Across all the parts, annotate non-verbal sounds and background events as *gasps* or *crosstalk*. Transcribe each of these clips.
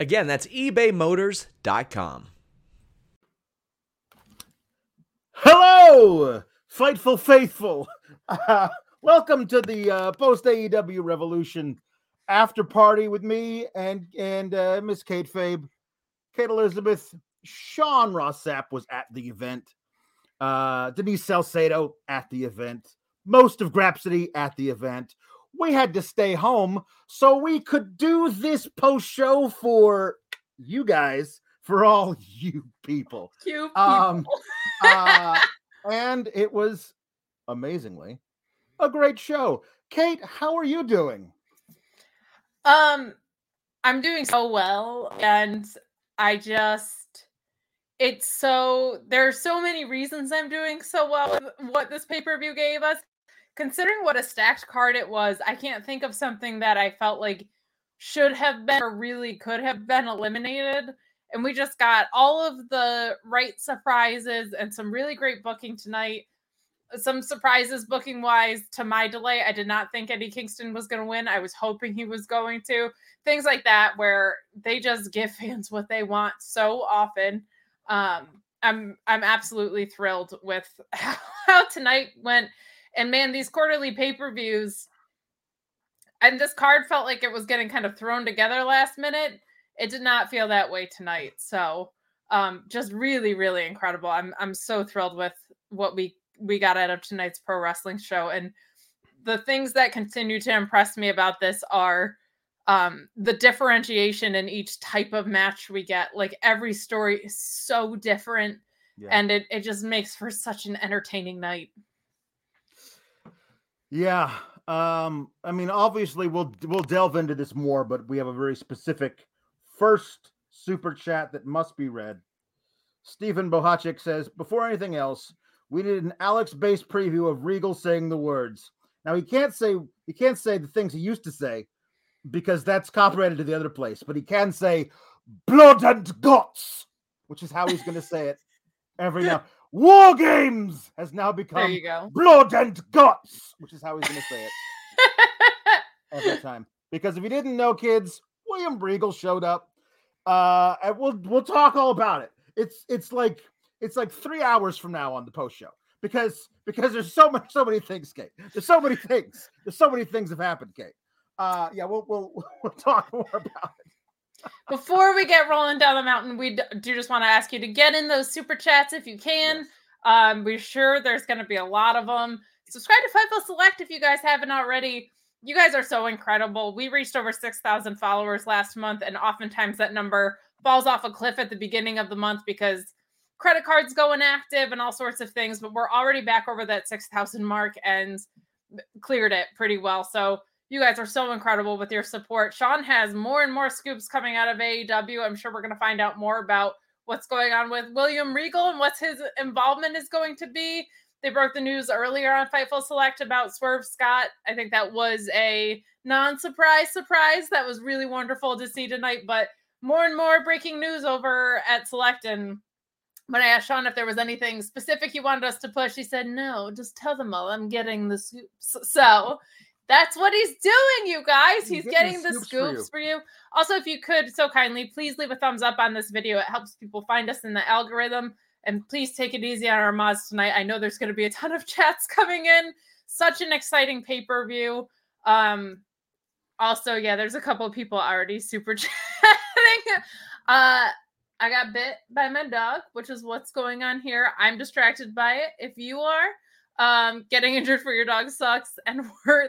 Again, that's ebaymotors.com. Hello, Fightful Faithful. Uh, *laughs* welcome to the uh, post AEW Revolution after party with me and and uh, Miss Kate Fabe, Kate Elizabeth, Sean Ross Sapp was at the event, uh, Denise Salcedo at the event, most of Grapsity at the event. We had to stay home so we could do this post show for you guys, for all you people. *laughs* Cute Um, uh, *laughs* and it was amazingly a great show. Kate, how are you doing? Um, I'm doing so well, and I just it's so there are so many reasons I'm doing so well with what this pay per view gave us. Considering what a stacked card it was, I can't think of something that I felt like should have been or really could have been eliminated. And we just got all of the right surprises and some really great booking tonight. Some surprises booking wise to my delay. I did not think Eddie Kingston was going to win. I was hoping he was going to. Things like that where they just give fans what they want so often. Um, I'm I'm absolutely thrilled with how, *laughs* how tonight went. And man, these quarterly pay-per-views and this card felt like it was getting kind of thrown together last minute. It did not feel that way tonight. So um just really, really incredible. I'm I'm so thrilled with what we we got out of tonight's pro wrestling show. And the things that continue to impress me about this are um the differentiation in each type of match we get. Like every story is so different. Yeah. And it, it just makes for such an entertaining night. Yeah. Um, I mean, obviously we'll we'll delve into this more, but we have a very specific first super chat that must be read. Stephen Bohachik says, before anything else, we need an Alex-based preview of Regal saying the words. Now he can't say he can't say the things he used to say because that's copyrighted to the other place, but he can say blood and guts, which is how he's going to say it every *laughs* now. War Games has now become blood and guts, which is how he's going to say it *laughs* every time. Because if you didn't know, kids, William Regal showed up. Uh, and we'll we'll talk all about it. It's it's like it's like three hours from now on the post show because because there's so much so many things, Kate. There's so many things. There's so many things have happened, Kate. Uh, yeah, we'll we'll *laughs* we'll talk more about it. Before we get rolling down the mountain, we do just want to ask you to get in those super chats if you can. Yes. Um, we're sure there's going to be a lot of them. Subscribe to Fightful Select if you guys haven't already. You guys are so incredible. We reached over 6,000 followers last month, and oftentimes that number falls off a cliff at the beginning of the month because credit cards go inactive and all sorts of things. But we're already back over that 6,000 mark and cleared it pretty well. So you guys are so incredible with your support. Sean has more and more scoops coming out of AEW. I'm sure we're going to find out more about what's going on with William Regal and what his involvement is going to be. They broke the news earlier on Fightful Select about Swerve Scott. I think that was a non-surprise surprise. That was really wonderful to see tonight. But more and more breaking news over at Select. And when I asked Sean if there was anything specific he wanted us to push, he said, "No, just tell them all I'm getting the scoops." So that's what he's doing, you guys. He's He's, getting getting, the the scoops for scoops, for, you. Also, if you could so kindly, please leave a thumbs up on this video. It helps people find us in the algorithm. And please take it easy on our mods tonight. I know there's going to be a ton of *laughs* chats coming in. Such an exciting pay per view. Um, also, yeah, there's a couple of people already super *laughs* chatting. Uh, I got bit by my dog, which is what's going on here. I'm distracted by it. If you are, um, getting injured for your dog sucks. And *laughs* we're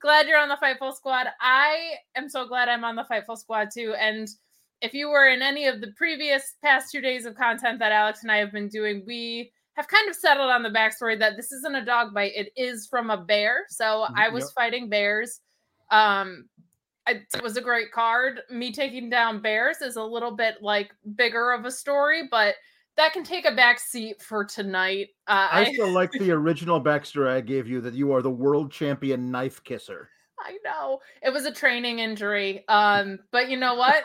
glad you're on the Fightful Squad. I am so glad I'm on the Fightful Squad too. And if you were in any of the previous past two days of content that Alex and I have been doing, we have kind of settled on the backstory that this isn't a dog bite; it is from a bear. So I was Yep. fighting bears. Um, it was a great card. Me taking down bears is a little bit like bigger of a story, but that can take a back seat for tonight. Uh, I still like *laughs* the original backstory I gave you that you are the world champion knife kisser. I know it was a training injury. *laughs* Um, but you know what?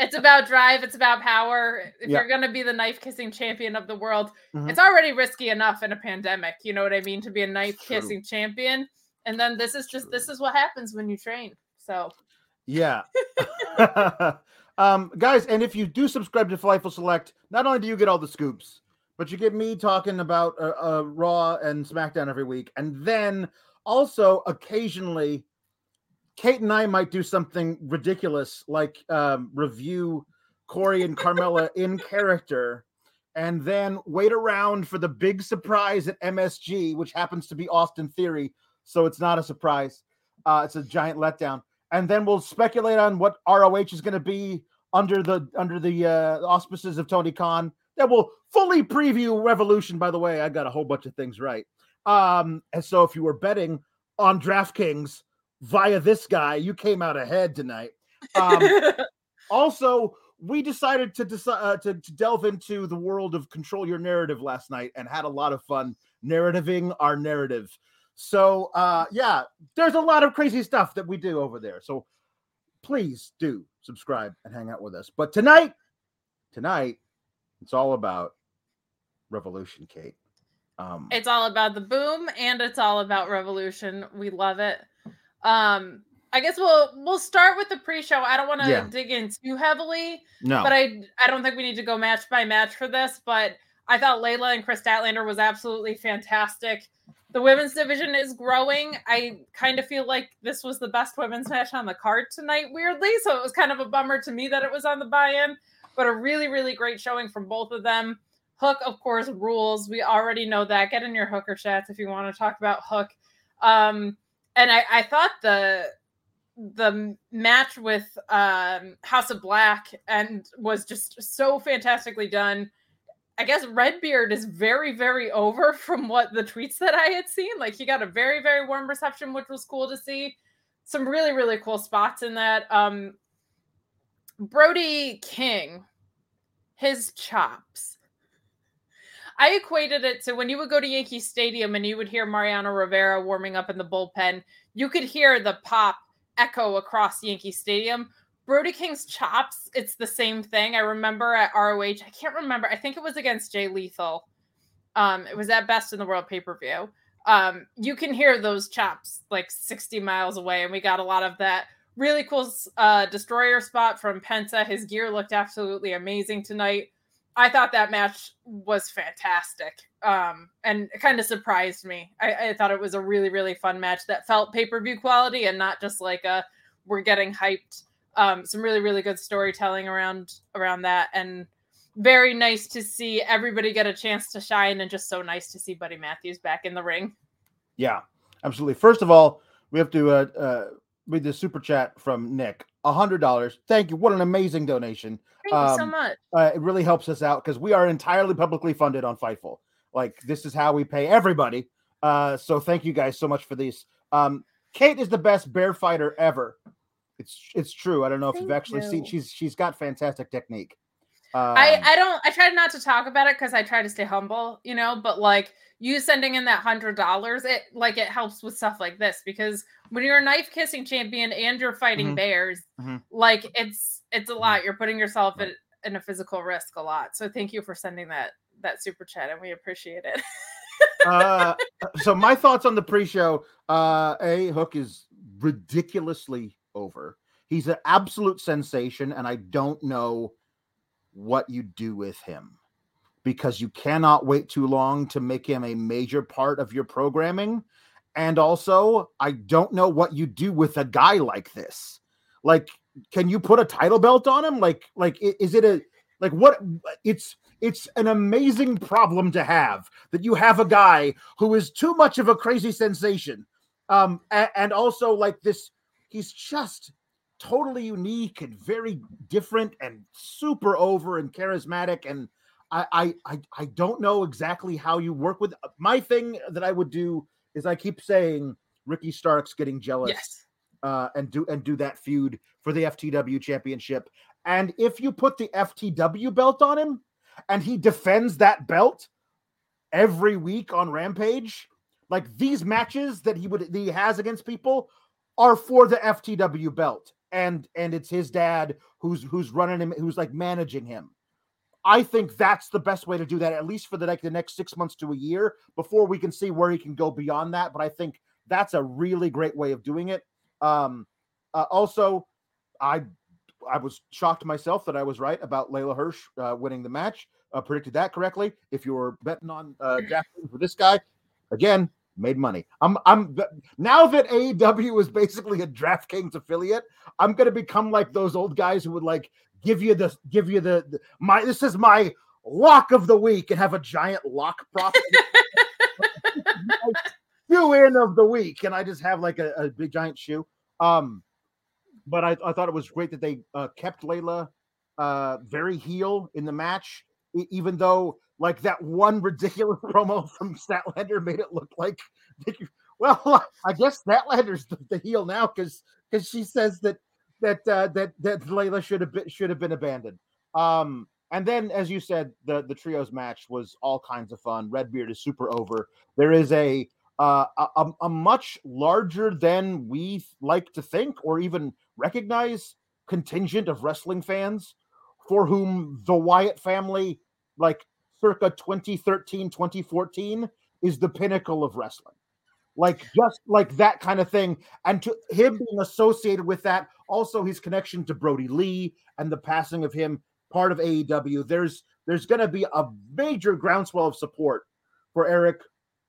it's about drive. It's about power. If Yeah. you're gonna be the knife kissing champion of the world, Mhm. it's already risky enough in a pandemic. You know what I mean? To be a knife kissing champion, and then this is just this is what happens when you train. So Yeah. *laughs* *laughs* um, guys, and if you do subscribe to Fightful Select, not only do you get all the scoops, but you get me talking about uh, uh, Raw and SmackDown every week, and then also occasionally, Kate and I might do something ridiculous like um, review Corey and Carmella *laughs* in character, and then wait around for the big surprise at MSG, which happens to be Austin Theory, so it's not a surprise. Uh, it's a giant letdown and then we'll speculate on what ROH is going to be under the under the uh, auspices of Tony Khan. Then we'll fully preview Revolution. By the way, I got a whole bunch of things right. Um, and so if you were betting on DraftKings via this guy, you came out ahead tonight. Um, *laughs* also, we decided to decide uh, to, to delve into the world of control your narrative last night and had a lot of fun narrativing our narrative. So uh yeah, there's a lot of crazy stuff that we do over there. So please do subscribe and hang out with us. But tonight, tonight, it's all about Revolution, Kate. Um it's all about the boom and it's all about revolution. We love it. Um, I guess we'll we'll start with the pre-show. I don't want to Yeah. dig in too heavily, no, but I I don't think we need to go match by match for this. But I thought Leyla and Kris Statlander was absolutely fantastic. The women's division is growing. I kind of feel like this was the best women's match on the card tonight, weirdly. So it was kind of a bummer to me that it was on the buy-in, but a really, really great showing from both of them. Hook, of course, rules. We already know that. Get in your hooker chats if you want to talk about Hook. Um, and I, I thought the the match with um, House of Black and was just so fantastically done. I guess Redbeard is very, very over from what the tweets that I had seen. Like he got a very, very warm reception, which was cool to see. Some really, really cool spots in that. Um, Brody King, his chops. I equated it to when you would go to Yankee Stadium and you would hear Mariano Rivera warming up in the bullpen, you could hear the pop echo across Yankee Stadium. Brody King's chops, it's the same thing. I remember at ROH, I can't remember. I think it was against Jay Lethal. Um, it was at Best in the World pay per view. Um, you can hear those chops like 60 miles away, and we got a lot of that really cool uh, destroyer spot from Penta. His gear looked absolutely amazing tonight. I thought that match was fantastic. Um, and it kind of surprised me. I, I thought it was a really, really fun match that felt pay per view quality and not just like a we're getting hyped. Um, some really, really good storytelling around around that, and very nice to see everybody get a chance to shine, and just so nice to see Buddy Matthews back in the ring. yeah, absolutely. First of all, we have to uh, uh read the super chat from Nick. A hundred dollars. Thank you. What an amazing donation. Thank you so Um, much. uh, it really helps us out because we are entirely publicly funded on Fightful. Like this is how we pay everybody. Uh, so thank you guys so much for these. Um, Kate is the best bear fighter ever. It's it's true. I don't know if you've actually seen. She's she's got fantastic technique. Um, I I don't I try not to talk about it because I try to stay humble, you know. But like you sending in that hundred dollars, it like it helps with stuff like this because when you're a knife kissing champion and you're fighting Mhm. bears, Mhm. like it's it's a lot. You're putting yourself in, in a physical risk a lot. So thank you for sending that that super chat, and we appreciate it. uh, *laughs* so my thoughts on the pre-show. Uh, a Hook is ridiculously over. He's an absolute sensation, and I don't know what you do with him because you cannot wait too long to make him a major part of your programming. And also, I don't know what you do with a guy like this. Like, can you put a title belt on him? Like, like is it a Like what it's it's an amazing problem to have that you have a guy who is too much of a crazy sensation. Um and, and also like this he's just totally unique and very different and super over and charismatic and I, I I don't know exactly how you work with my thing that I would do is I keep saying Ricky Starks getting jealous Yes. uh, and do and do that feud for the FTW championship. And if you put the FTW belt on him and he defends that belt every week on Rampage, like these matches that he would that he has against people are for the FTW belt. And and it's his dad who's who's running him, who's like managing him. I think that's the best way to do that, at least for the like the next six months to a year, before we can see where he can go beyond that. But I think that's a really great way of doing it. Um, uh, also, I I was shocked myself that I was right about Leyla Hirsch uh, winning the match. Uh, predicted that correctly. If you were betting on uh, *laughs* DraftKings for this guy, again, made money. I'm I'm now that AEW is basically a DraftKings affiliate. I'm gonna become like those old guys who would like give you the give you the, the my this is my lock of the week and have a giant lock prop *laughs* *laughs* shoe in of the week and i just have like a, a big giant shoe um but I, I thought it was great that they uh, kept leyla uh very heel in the match even though like that one ridiculous *laughs* promo from statlander made it look like *laughs* well *laughs* i guess statlander's the, the heel now because because she says that that uh, that that Leyla should have been should have been abandoned. Um, and then, as you said, the the trios match was all kinds of fun. Redbeard is super over. There is a uh, a, a much larger than we like to think or even recognize contingent of wrestling fans for whom the Wyatt family, like circa 2013, 2014, is the pinnacle of wrestling. Like just like that kind of thing. And to him being associated with that also his connection to brodie lee and the passing of him part of aew there's there's going to be a major groundswell of support for erick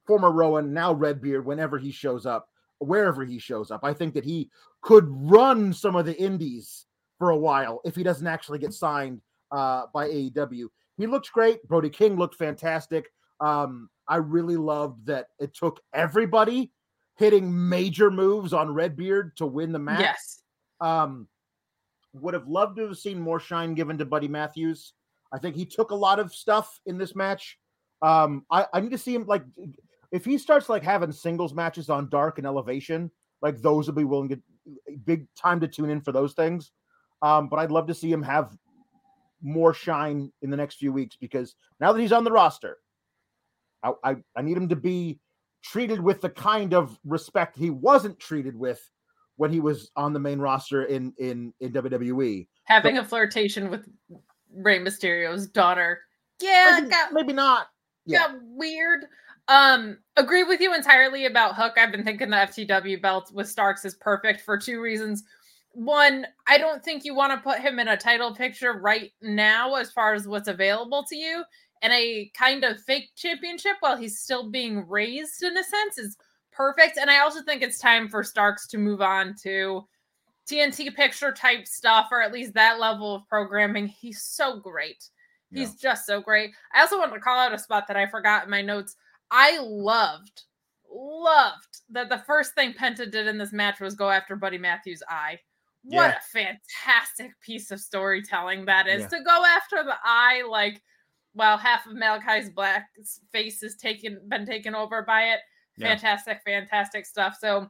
former rowan now redbeard whenever he shows up wherever he shows up. I think that he could run some of the indies for a while if he doesn't actually get signed uh, by aew he looked great brody king looked fantastic um, I really loved that it took everybody hitting major moves on Redbeard to win the match. Yes. Um, would have loved to have seen more shine given to Buddy Matthews. I think he took a lot of stuff in this match. Um, I, I need to see him like if he starts like having singles matches on Dark and Elevation, like those will be willing to big time to tune in for those things. Um, but I'd love to see him have more shine in the next few weeks because now that he's on the roster, I, I, I need him to be treated with the kind of respect he wasn't treated with when he was on the main roster in in in WWE. Having a flirtation with Rey Mysterio's daughter. Yeah, maybe, got, maybe not. Yeah. got weird. Um, agree with you entirely about Hook. I've been thinking the FTW belt with Starks is perfect for two reasons. One, I don't think you want to put him in a title picture right now as far as what's available to you and a kind of fake championship while he's still being raised in a sense is perfect. And I also think it's time for Starks to move on to TNT picture type stuff, or at least that level of programming. He's so great. He's yeah. just so great. I also want to call out a spot that I forgot in my notes. I loved, loved that the first thing Penta did in this match was go after Buddy Matthews' eye. What yeah. a fantastic piece of storytelling that is yeah. to go after the eye like while half of Malakai's black face is taken been taken over by it. Fantastic, yeah. fantastic stuff. So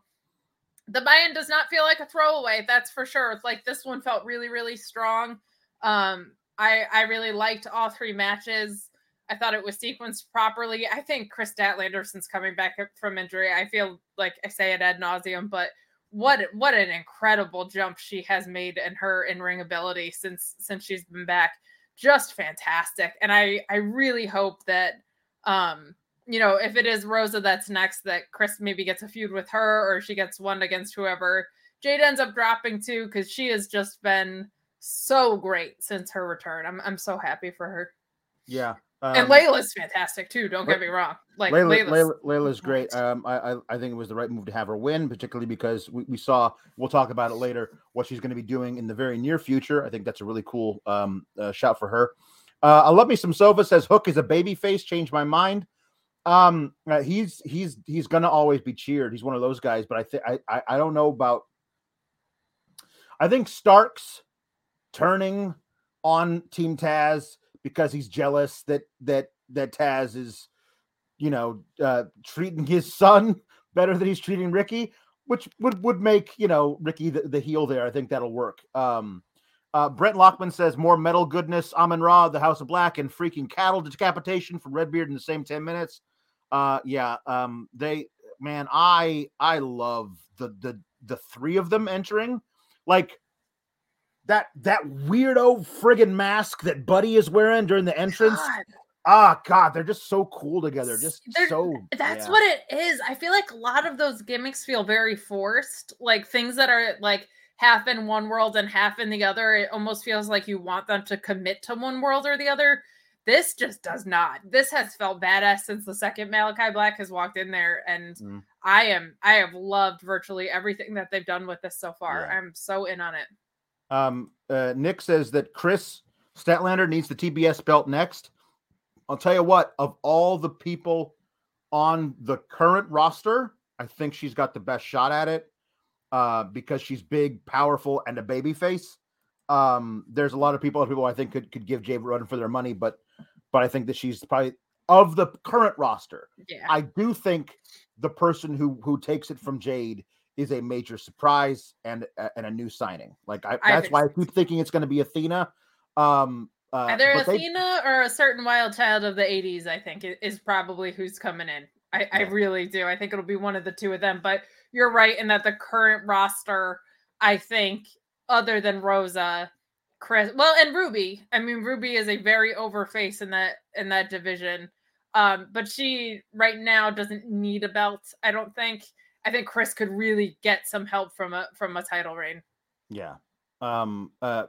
the buy-in does not feel like a throwaway, that's for sure. It's like this one felt really, really strong. Um, I I really liked all three matches. I thought it was sequenced properly. I think Kris Statlander, since coming back from injury, I feel like I say it ad nauseum, but what what an incredible jump she has made in her in ring ability since since she's been back just fantastic. And I I really hope that um you know if it is Rosa that's next that kris maybe gets a feud with her or she gets one against whoever Jade ends up dropping too because she has just been so great since her return. I'm I'm so happy for her. Yeah. And um, Leyla's fantastic too. Don't get me wrong. Like Leyla, Leyla's, Leyla, Leyla's great. Um, I, I I think it was the right move to have her win, particularly because we, we saw. We'll talk about it later. What she's going to be doing in the very near future. I think that's a really cool um uh, shout for her. Uh, I love me some Sova says Hook is a baby face. Changed my mind. Um, uh, he's he's he's gonna always be cheered. He's one of those guys. But I think I I don't know about. I think Starks turning on Team Taz because he's jealous that that that Taz is, you know, uh, treating his son *laughs* better than he's treating Ricky, which would would make you know Ricky the, the heel there. I think that'll work. Um, uh, Brent Lockman says more metal goodness, Amon Ra, the House of Black, and freaking cattle decapitation from Redbeard in the same ten minutes. Uh, yeah, um, they man, I I love the the the three of them entering, like that that weirdo friggin' mask that Buddy is wearing during the entrance. God, Ah, God, they're just so cool together. Just They're- so. that's yeah. what it is. I feel like a lot of those gimmicks feel very forced. Like things that are like half in one world and half in the other. It almost feels like you want them to commit to one world or the other. This just does not. This has felt badass since the second Malakai Black has walked in there, and Mm. I am I have loved virtually everything that they've done with this so far. Yeah. I'm so in on it. Um, uh, Nick says that Kris Statlander needs the TBS belt next. I'll tell you what, of all the people on the current roster, I think she's got the best shot at it uh, because she's big, powerful, and a baby face. Um, there's a lot of people, people I think could, could give Jade run for their money, but but I think that she's probably of the current roster. Yeah. I do think the person who who takes it from Jade is a major surprise and a- and a new signing. Like I, I that's why I keep thinking it's going to be Athena. Um, uh, Either but they- Athena or a certain wild child of the 80s, I think, is probably who's coming in. I, I really do. I think it'll be one of the two of them. But you're right in that the current roster, I think, other than Rosa, Kris, well, and Ruby. I mean, Ruby is a very over face in that in that division. Um, but she right now doesn't need a belt. I don't think. I think Kris could really get some help from a from a title reign. Yeah. Um. Uh.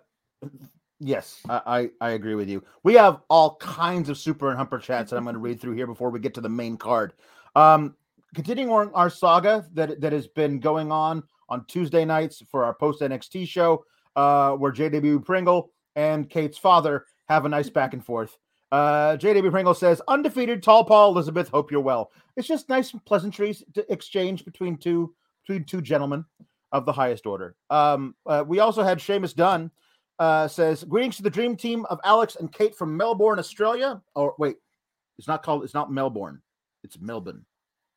Yes, I, I I agree with you. We have all kinds of super and humper chats that I'm going to read through here before we get to the main card. Um. Continuing on our saga that that has been going on on Tuesday nights for our post NXT show, uh, where JW Pringle and Kate's father have a nice back and forth. Uh, JW Pringle says, "Undefeated, tall Paul Elizabeth. Hope you're well. It's just nice pleasantries to exchange between two between two gentlemen of the highest order." Um, uh, we also had Seamus Dunn uh, says, "Greetings to the dream team of Alex and Kate from Melbourne, Australia." Or wait, it's not called. It's not Melbourne. It's Melbourne.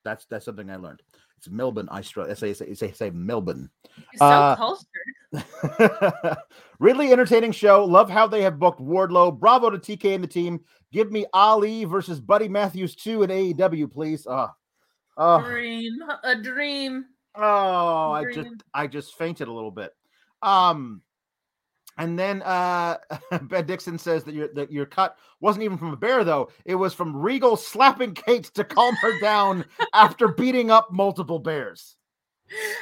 That's that's something I learned. It's Melbourne, Australia. Say say say, say Melbourne. You're so Uh, cultured. *laughs* really entertaining show. Love how they have booked Wardlow. Bravo to TK and the team. Give me Ali versus Buddy Matthews 2 in AEW, please. Oh, oh, Dream, a dream. oh I just I just fainted a little bit. Um and then uh *laughs* Ben Dixon says that your that your cut wasn't even from a bear though. It was from Regal slapping Kate to calm her down *laughs* after beating up multiple bears.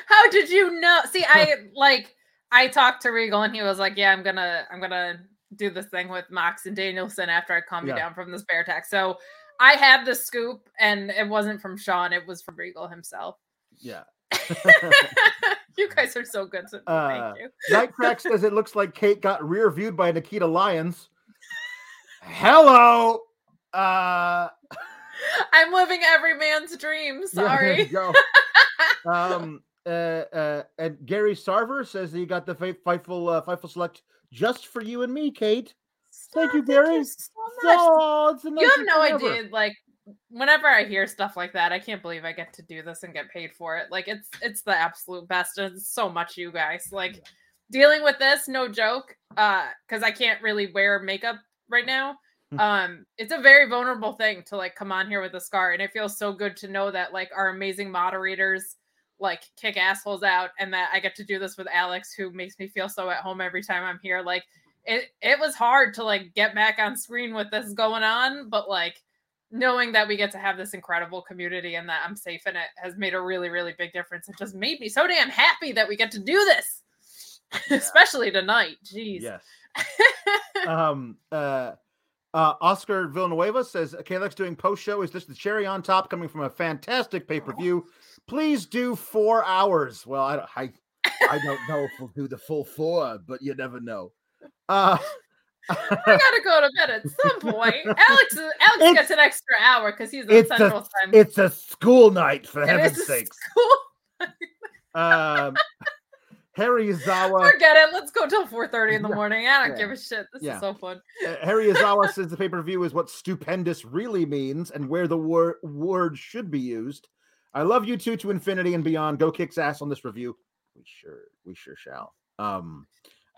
How did you know? See, I *laughs* like I talked to Regal and he was like, "Yeah, I'm gonna I'm gonna do this thing with Mox and Danielson after I calm you down from this bear attack." So I had the scoop, and it wasn't from Sean; it was from Regal himself. Yeah. *laughs* you guys are so good. Uh, thank you. Night *laughs* Track says it looks like Kate got rear viewed by Nikita Lyons. Hello. Uh *laughs* I'm living every man's dream. yeah, you Sorry. go. um uh, uh and Gary Sarver says that you got the Fight- Fightful uh, Fightful Select just for you and me, Kate. Thank you, Gary. so much. Oh, you have no ever. idea like whenever i hear stuff like that i can't believe i get to do this and get paid for it. Like it's it's the absolute best and it's so much you guys. Like dealing with this no joke uh because i can't really wear makeup right now. Hmm. um it's a very vulnerable thing to like come on here with a scar and it feels so good to know that like our amazing moderators like kick assholes out and that i get to do this with alex who makes me feel so at home every time i'm here. Like it it was hard to like get back on screen with this going on but like knowing that we get to have this incredible community and that i'm safe in it has made a really really big difference it just made me so damn happy that we get to do this *laughs* especially tonight jeez Yes. *laughs* um uh Uh, Oscar Villanueva says KLX doing post show. Is this the cherry on top coming from a fantastic pay per view? Please do four hours. Well, I don't, I, I don't know if we'll do the full four, but you never know. Uh, I *laughs* gotta go to bed at some point. Alex, Alex It's- gets an extra hour because he's in it's a- Central Time. it's a school night, for It heaven's sakes. Um, Harry Izawa. *laughs* Forget it. Let's go till four thirty in the morning. I don't yeah, give a shit. This yeah. is so fun. Uh, Harry Izawa *laughs* says the pay per view is what stupendous really means and where the wor- word should be used. I love you two to infinity and beyond. Go kicks ass on this review. We sure, we sure shall. Um,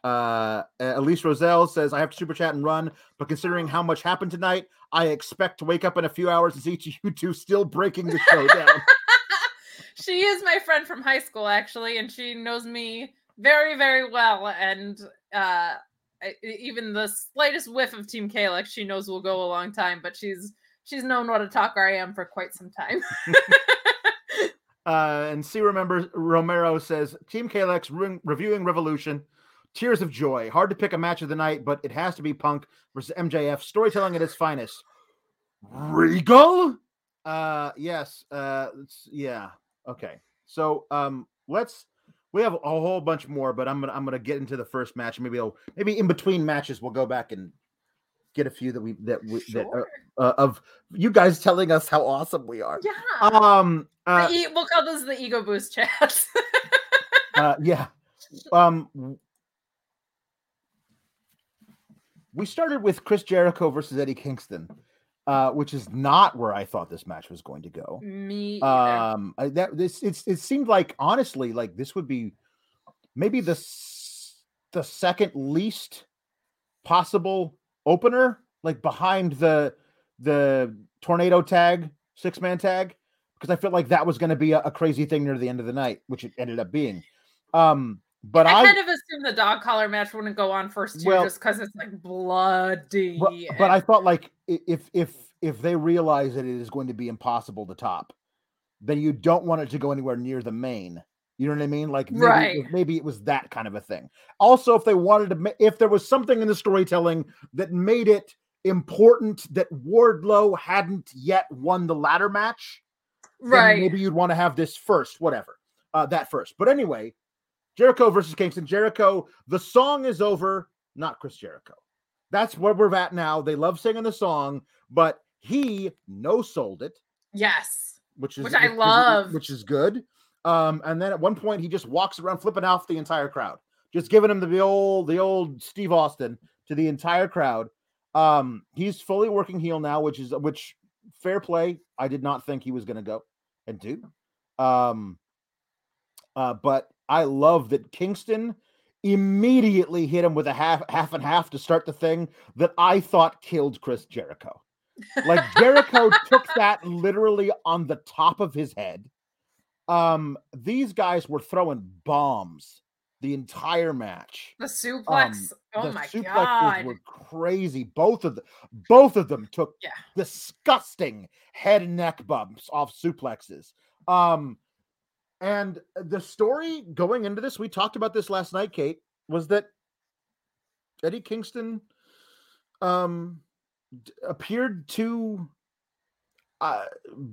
uh, Elise Roselle says I have to super chat and run, but considering how much happened tonight, I expect to wake up in a few hours and see *laughs* you two still breaking the show down. *laughs* she is my friend from high school, actually, and she knows me very, very well. And uh, I- even the slightest whiff of Team Kalex, she knows will go a long time. But she's she's known what a talker I am for quite some time. *laughs* Uh, and C remembers Romero says Team KLX re- reviewing Revolution. Tears of joy. Hard to pick a match of the night, but it has to be Punk versus MJF. Storytelling at its finest. Regal. Uh, yes. Uh, yeah. Okay. So um, let's. We have a whole bunch more, but I'm gonna I'm gonna get into the first match. Maybe I'll maybe in between matches we'll go back and get a few that we that we that Sure. uh, uh, of you guys telling us how awesome we are. yeah. Um. Uh, e- we'll call those the ego boost chats. *laughs* uh yeah um w- we started with chris jericho versus eddie kingston uh which is not where i thought this match was going to go Me either. um I, that this it's it seemed like honestly like this would be maybe the the second least possible opener like behind the the tornado tag six man tag because i felt like that was going to be a, a crazy thing near the end of the night which it ended up being um but I, i, kind of assumed the dog collar match wouldn't go on first too, Well- just because it's like bloody. but, but i thought like if if if they realize that it is going to be impossible to top then you don't want it to go anywhere near the main you know what i mean like maybe, it Right. was- maybe it was that kind of a thing also if they wanted to if there was something in the storytelling that made it important that wardlow hadn't yet won the ladder match right. maybe you'd want to have this first, whatever. Uh, that first. But anyway, Jericho versus Kingston. Jericho, the song is over, not Chris Jericho. That's where we're at now. They love singing the song, but he no sold it, yes. which is Which I love. which is good. Um, and then at one point he just walks around flipping off the entire crowd, just giving him the old the old Steve Austin to the entire crowd. Um, he's fully working heel now, which is which fair play. I did not think he was going to go and do. Um, uh, but I love that Kingston immediately hit him with a half half and half to start the thing that I thought killed Chris Jericho. Like *laughs* Jericho took that literally on the top of his head. Um, these guys were throwing bombs the entire match. The suplex. oh Um, the my suplexes god. were crazy. Both of them, both of them took Yeah. disgusting head and neck bumps off suplexes. Um, and the story going into this, we talked about this last night, Kate, was that Eddie Kingston um appeared to uh,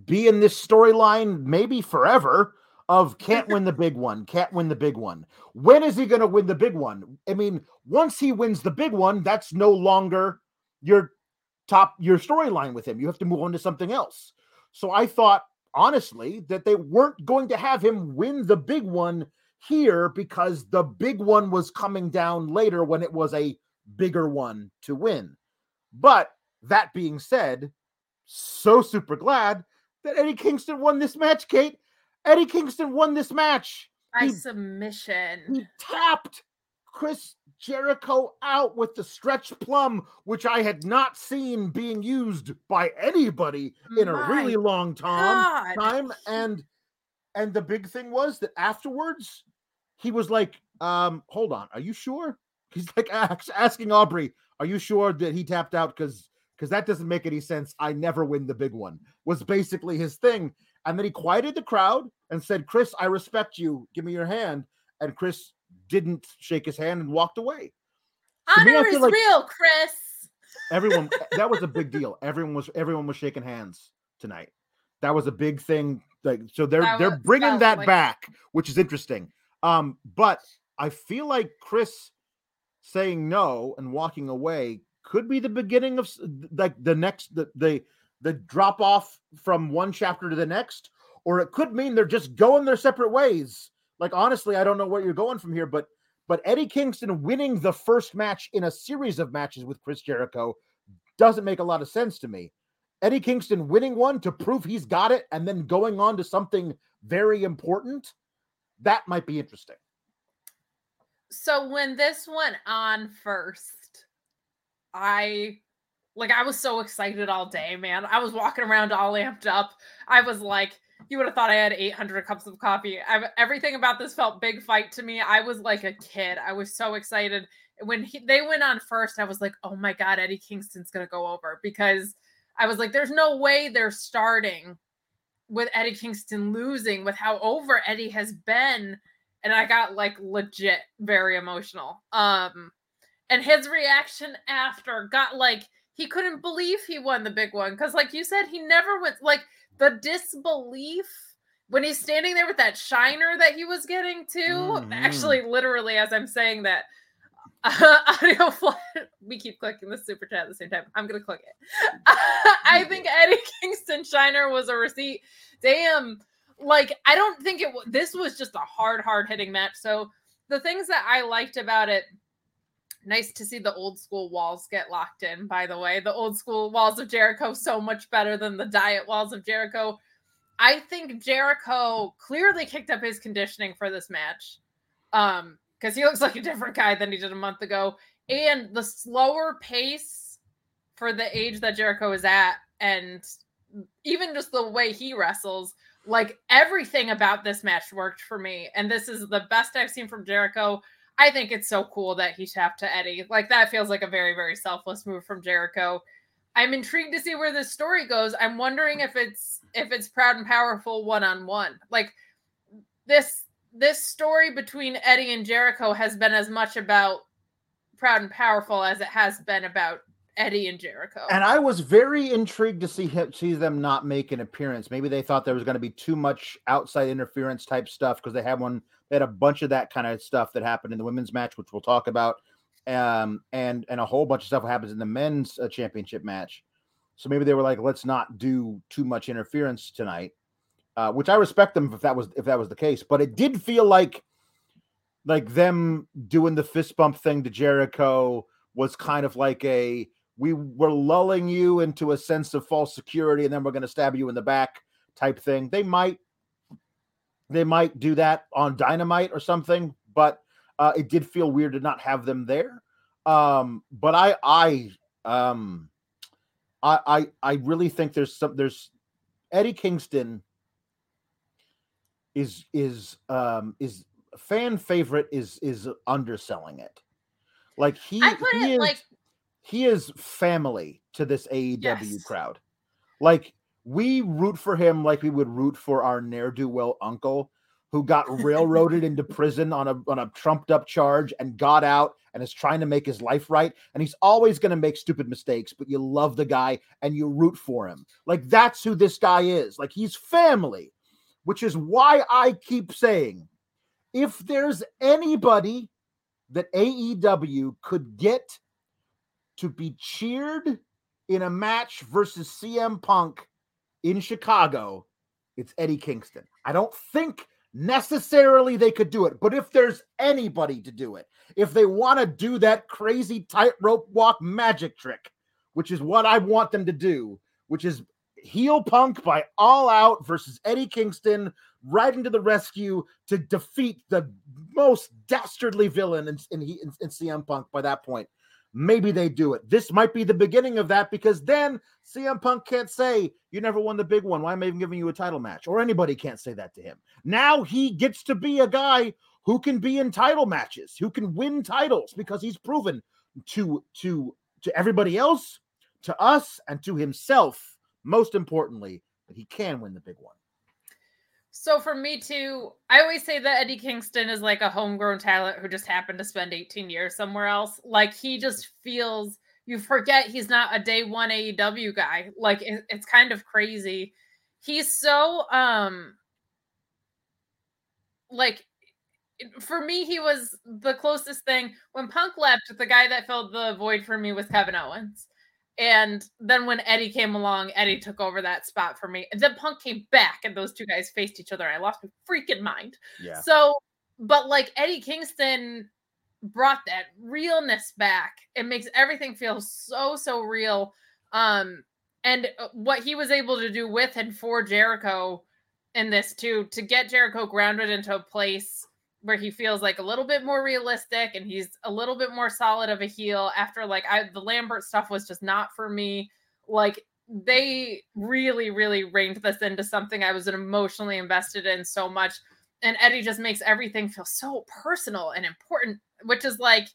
be in this storyline maybe forever of can't win the big one, can't win the big one. When is he going to win the big one? I mean, once he wins the big one, that's no longer your top your storyline with him. You have to move on to something else. So I thought honestly that they weren't going to have him win the big one here because the big one was coming down later when it was a bigger one to win. But that being said, so super glad that Eddie Kingston won this match, Kate. Eddie Kingston won this match. By he- submission. He tapped Chris Jericho out with the stretch plum, which I had not seen being used by anybody in a really long time. God. Time and and the big thing was that afterwards he was like, um, "Hold on, are you sure?" *laughs* He's like asking Aubrey, "Are you sure that he tapped out?" Because because that doesn't make any sense. I never win the big one was basically his thing. And then he quieted the crowd and said, Chris, I respect you. Give me your hand. And Chris didn't shake his hand and walked away. To me, Honor is like- real, Chris. everyone *laughs* that was a big deal. Everyone was everyone was shaking hands tonight. That was a big thing. Like so, they're That they're bringing that that like- back, which is interesting. Um, but I feel like Chris saying no and walking away could be the beginning of like the next the the the drop off from one chapter to the next, or it could mean they're just going their separate ways. Like honestly, I don't know where you're going from here, but but Eddie Kingston winning the first match in a series of matches with Chris Jericho doesn't make a lot of sense to me. Eddie Kingston winning one to prove he's got it and then going on to something very important, that might be interesting. So when this went on first, I like I was so excited all day, man. I was walking around all amped up. I was like, you would have thought I had 800 cups of coffee. I, everything about this felt big fight to me. I was like a kid. I was so excited when he, they went on first. I was like, oh my god, Eddie Kingston's gonna go over because I was like, there's no way they're starting with Eddie Kingston losing with how over Eddie has been and I got like legit very emotional. Um and his reaction after got like he couldn't believe he won the big one cuz like you said he never went like the disbelief when he's standing there with that shiner that he was getting to Mhm. actually literally as I'm saying that uh, *laughs* audio we keep clicking the super chat at the same time. I'm gonna click it. *laughs* I think Eddie *laughs* Kingston Shiner was a receipt. Damn, like I don't think it. This was just a hard, hard hitting match. So the things that I liked about it. Nice to see the old school walls get locked in. By the way, the old school walls of Jericho so much better than the diet walls of Jericho. I think Jericho clearly kicked up his conditioning for this match. Um, because he looks like a different guy than he did a month ago. And the slower pace for the age that Jericho is at, and even just the way he wrestles, like everything about this match worked for me. And this is the best I've seen from Jericho. I think it's so cool that he tapped to Eddie. Like that feels like a very, very selfless move from Jericho. I'm intrigued to see where this story goes. I'm wondering if it's if it's proud and powerful one on one. Like this this story between Eddie and Jericho has been as much about proud and powerful as it has been about Eddie and Jericho. And I was very intrigued to see him, see them not make an appearance. Maybe they thought there was going to be too much outside interference type stuff because they had one. They had a bunch of that kind of stuff that happened in the women's match, which we'll talk about, um, and and a whole bunch of stuff happens in the men's uh, championship match. So maybe they were like, let's not do too much interference tonight, uh, which I respect them if that was if that was the case. But it did feel like like them doing the fist bump thing to Jericho was kind of like a we were lulling you into a sense of false security and then we're going to stab you in the back type thing. They might they might do that on dynamite or something, but uh, it did feel weird to not have them there. Um, but I I um I I I really think there's some there's Eddie Kingston is is um is fan favorite is is underselling it. Like he I put he it is, like he is family to this AEW Yes. crowd. Like we root for him like we would root for our ne'er do well uncle who got *laughs* railroaded into prison on a on a trumped up charge and got out and is trying to make his life right. And he's always going to make stupid mistakes, but you love the guy and you root for him. Like that's who this guy is. Like he's family, which is why I keep saying if there's anybody that AEW could get to be cheered in a match versus CM Punk in Chicago, it's Eddie Kingston. I don't think necessarily they could do it, but if there's anybody to do it, if they want to do that crazy tightrope walk magic trick, which is what I want them to do, which is heel Punk by all out versus Eddie Kingston right into the rescue to defeat the most dastardly villain in, in, in, CM Punk by that point maybe they do it. This might be the beginning of that because then CM Punk can't say, You never won the big one. Why am I even giving you a title match? Or anybody can't say that to him. Now he gets to be a guy who can be in title matches, who can win titles because he's proven to to to everybody else, to us, and to himself, most importantly, that he can win the big one. So for me too, I always say that Eddie Kingston is like a homegrown talent who just happened to spend 18 years somewhere else. Like he just feels you forget he's not a day one AEW guy. Like it, it's kind of crazy. He's so um like for me, he was the closest thing. When Punk left, the guy that filled the void for me was Kevin Owens. And then when Eddie came along, Eddie took over that spot for me. And then Punk came back and those two guys faced each other. I lost my freaking mind. Yeah. So, but like Eddie Kingston brought that realness back. It makes everything feel so, so real. Um, and uh, what he was able to do with and for Jericho in this too, to get Jericho grounded into a place where he feels like a little bit more realistic and he's a little bit more solid of a heel after like I the Lambert stuff was just not for me. Like they really, really reined this into something I was emotionally invested in so much. And Eddie just makes everything feel so personal and important, which is like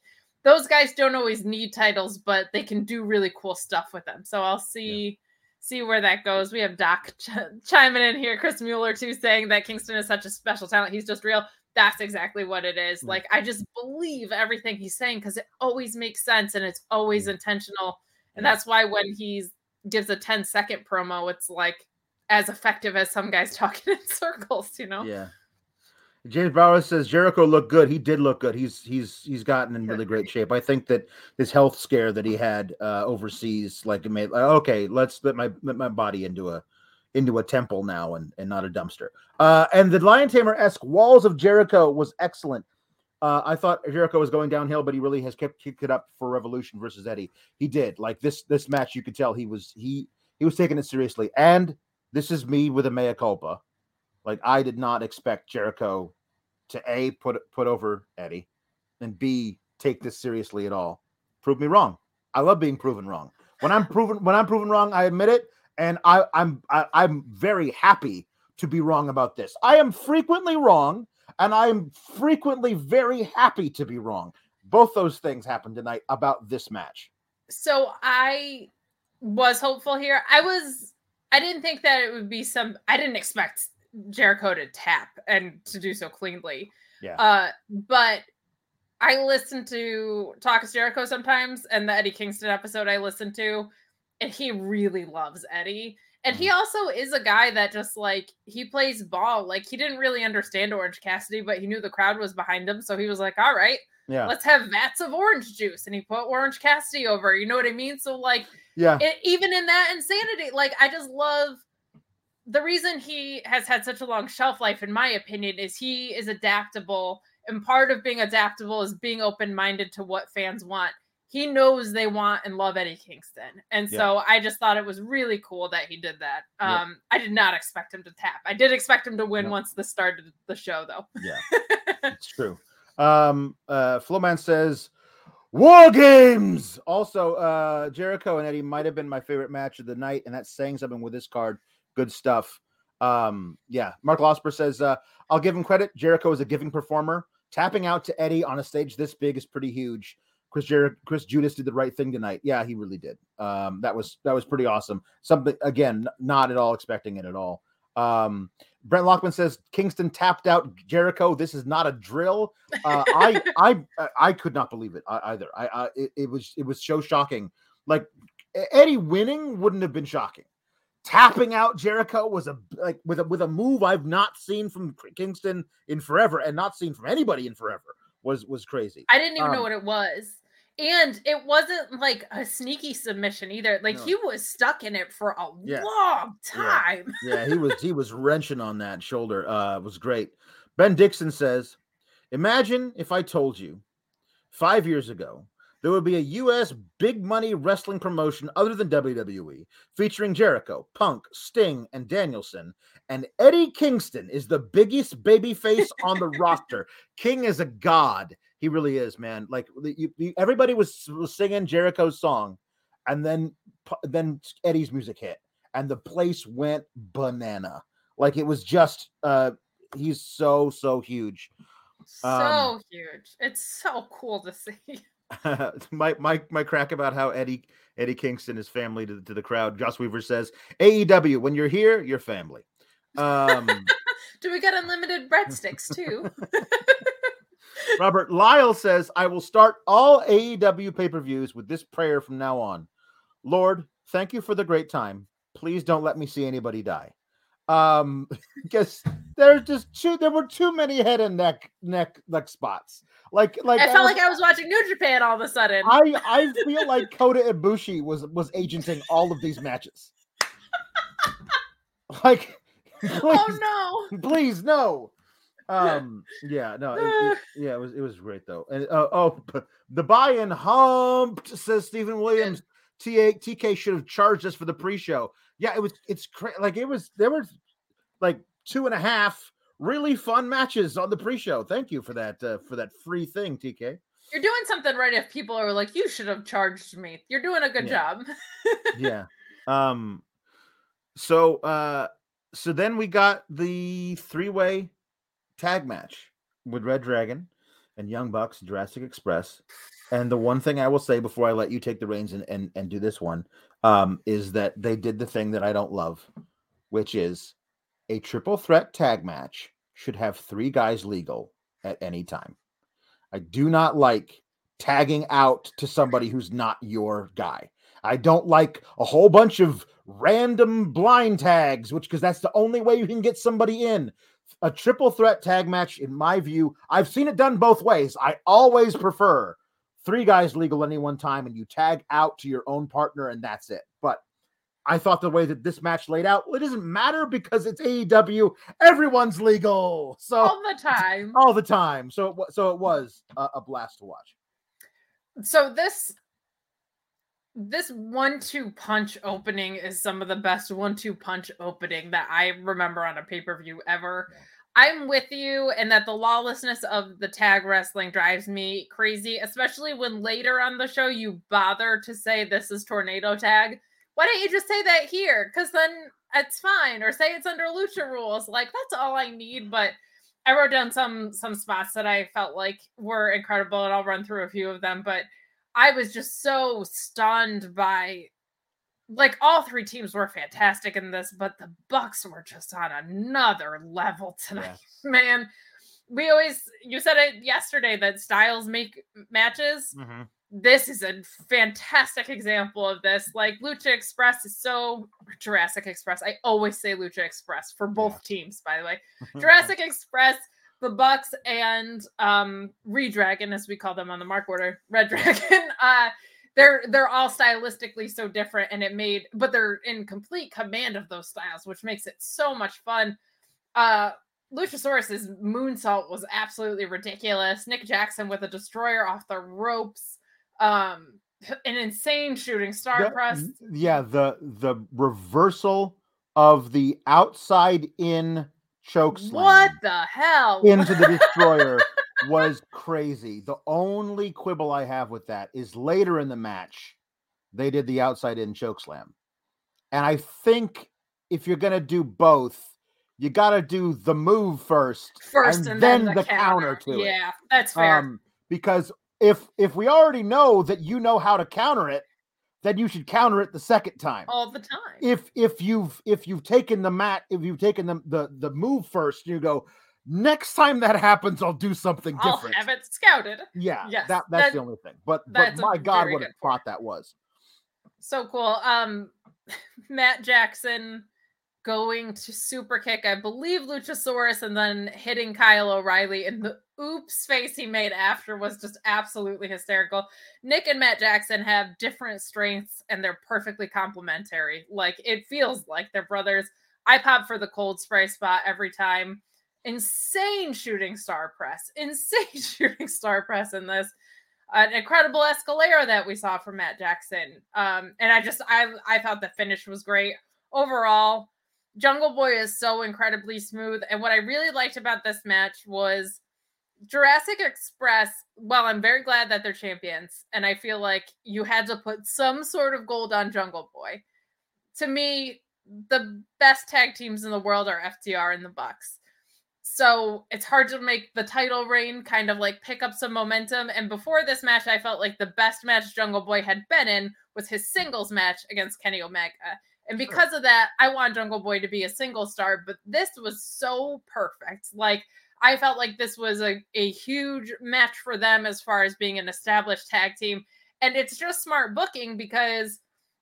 those guys don't always need titles, but they can do really cool stuff with them. So I'll see. Yeah see where that goes. We have Doc ch- chiming in here, Chris Mueller too, saying that Kingston is such a special talent. He's just real that's exactly what it is. Mm. Like I just believe everything he's saying because it always makes sense and it's always mm. intentional. And that's why when he gives a 10 second promo, it's like as effective as some guys *laughs* talking in circles, you know? Yeah. James Brower says Jericho looked good. He did look good. He's he's he's gotten in really great shape. I think that this health scare that he had uh, overseas, like, it made like, okay, let's let my let my body into a into a temple now and, and not a dumpster. Uh, and the Lion Tamer esque Walls of Jericho was excellent. Uh, I thought Jericho was going downhill, but he really has kept kicked it up for Revolution versus Eddie. He did like this this match. You could tell he was he he was taking it seriously. And this is me with a mea culpa. Like I did not expect Jericho to a put put over Eddie, and b take this seriously at all. Prove me wrong. I love being proven wrong. When I'm proven when I'm proven wrong, I admit it and I, I'm I, I'm very happy to be wrong about this. I am frequently wrong, and I am frequently very happy to be wrong. Both those things happened tonight about this match. So I was hopeful here. I was I didn't think that it would be some I didn't expect Jericho to tap and to do so cleanly. Yeah. Uh but I listen to Talk Jericho sometimes and the Eddie Kingston episode I listened to and he really loves Eddie. And he mm-hmm. also is a guy that just like he plays ball. Like he didn't really understand Orange Cassidy, but he knew the crowd was behind him. So he was like, all right, yeah, let's have vats of orange juice. And he put Orange Cassidy over. You know what I mean? So like, yeah, it, even in that insanity, like I just love the reason he has had such a long shelf life, in my opinion, is he is adaptable. And part of being adaptable is being open minded to what fans want he knows they want and love Eddie Kingston. And yeah. so I just thought it was really cool that he did that. Um, I did not expect him to tap. I did expect him to win once the start of the show, though. Yeah, *laughs* it's true. Um, uh, Flowman says, War Games! Also, uh, Jericho and Eddie might have been my favorite match of the night, and that's saying something with this card. Good stuff. Um, yeah, Mark Losper says, uh, I'll give him credit. Jericho is a giving performer. Tapping out to Eddie on a stage this big is pretty huge. Chris Jer- Chris Judas did the right thing tonight. Yeah, he really did. Um, that was that was pretty awesome. Something again, not at all expecting it at all. Um, Brent Lockman says Kingston tapped out Jericho. This is not a drill. Uh, I I I could not believe it either. I, I it, it, was it was so shocking. Like Eddie winning wouldn't have been shocking. Tapping out Jericho was a like with a with a move I've not seen from Kingston in forever, and not seen from anybody in forever. Was was crazy. I didn't even um, know what it was. And it wasn't like a sneaky submission either. Like no. he was stuck in it for a yeah. long time. Yeah. *laughs* yeah, he was he was wrenching on that shoulder. Uh was great. Ben Dixon says, Imagine if I told you five years ago there would be a U.S. big money wrestling promotion other than WWE featuring Jericho, Punk, Sting, and Danielson. And Eddie Kingston is the biggest babyface on the roster. King is a god. He really is, man. Like you, you, everybody was, was singing Jericho's song, and then then Eddie's music hit, and the place went banana. Like it was just, uh, he's so so huge, so um, huge. It's so cool to see. *laughs* *laughs* my my my crack about how Eddie Eddie Kingston is family to, to the crowd. Josh Weaver says AEW when you're here, you're family. Um, *laughs* Do we got unlimited breadsticks too? Robert Lyle says, I will start all AEW pay per views with this prayer from now on. Lord, thank you for the great time. Please don't let me see anybody die. Um, *laughs* because there's just too there were too many head and neck neck neck spots. Like like I felt like I was watching New Japan all of a sudden. I I *laughs* feel like Kota Ibushi was was agenting all of these matches. *laughs* like, please, oh no! please no. Um, yeah, no, it, it- *laughs* yeah, it was it was great though. And uh, oh, the buy-in humped says Stephen Williams. TA, TK should have charged us for the pre-show. Yeah, it was. It's cra- like it was. There were like two and a half really fun matches on the pre-show. Thank you for that uh, for that free thing, TK. You're doing something right if people are like, you should have charged me. You're doing a good Yeah. job. yeah. *laughs* Um so uh so then we got the three-way tag match with Red Dragon and Young Bucks, Jurassic Express. And the one thing I will say before I let you take the reins and, and, and do this one um, is that they did the thing that I don't love, which is a triple threat tag match should have three guys legal at any time. I do not like tagging out to somebody who's not your guy. I don't like a whole bunch of random blind tags, which because that's the only way you can get somebody in. A triple threat tag match, in my view, I've seen it done both ways. I always prefer three guys legal any one time, and you tag out to your own partner, and that's it. But I thought the way that this match laid out, well, it doesn't matter because it's AEW. Everyone's legal, so all the time. all the time. So it, so it was a, a blast to watch. So this this one-two punch opening is some of the best one-two punch opening that I remember on a pay-per-view ever. Yeah. I'm with you, and that the lawlessness of the tag wrestling drives me crazy, especially when later on the show you bother to say this is tornado tag. Why don't you just say that here? Because then it's fine, or say it's under lucha rules. Like that's all I need. But I wrote down some some spots that I felt like were incredible, and I'll run through a few of them. But I was just so stunned by like all three teams were fantastic in this, but the Bucks were just on another level *laughs* tonight. Man, we always you said it yesterday that styles make matches. Mm-hmm. This is a fantastic example of this. Like Lucha Express is so Jurassic Express. I always say Lucha Express for both teams, by the way. *laughs* Jurassic Express, the Bucks, and um Redragon, as we call them on the mark order, Red *laughs* Dragon. Uh they're they're all stylistically so different, and it made but they're in complete command of those styles, which makes it so much fun. Uh Luchasaurus's moonsault was absolutely ridiculous. Nick Jackson with a destroyer off the ropes. Um *laughs* an insane shooting star The- press. Yeah, the the reversal of the outside in choke slam What the hell? *laughs* into the destroyer was crazy. The only quibble I have with that is later in the match, they did the outside in choke slam. And I think if you're gonna do both, you gotta do the move first, First and, then, the, counter to it. Yeah, that's fair. Um, because if if we already know that you know how to counter it, then you should counter it the second time. all the time. If if you've if you've taken the mat, if you've taken the the, the move first, you go, next time that happens, I'll do something I'll different. have it scouted. Yeah, Yes, that that's that- the only thing. But but my God, what a plot that was. So cool. Um *laughs* Matt Jackson going to super kick, I believe Luchasaurus, and then hitting Kyle O'Reilly. And the oops face he made after was just absolutely hysterical. Nick and Matt Jackson have different strengths and they're perfectly complementary. Like it feels like they're brothers. I pop for the cold spray spot every time. Insane shooting star press, *laughs* insane shooting star press in this an incredible escalator that we saw from Matt Jackson. Um, and I just I I thought the finish was great. Overall, Jungle Boy is so incredibly smooth. And what I really liked about this match was Jurassic Express. Well, I'm very glad that they're champions, and I feel like you had to put some sort of gold on Jungle Boy. To me, the best tag teams in the world are FTR and the Bucks. So it's hard to make the title reign kind of like pick up some momentum. And before this match, I felt like the best match Jungle Boy had been in was his singles match against Kenny Omega. And Sure. because of that, I want Jungle Boy to be a single star, but this was so perfect. Like, I felt like this was a, a huge match for them as far as being an established tag team. And it's just smart booking because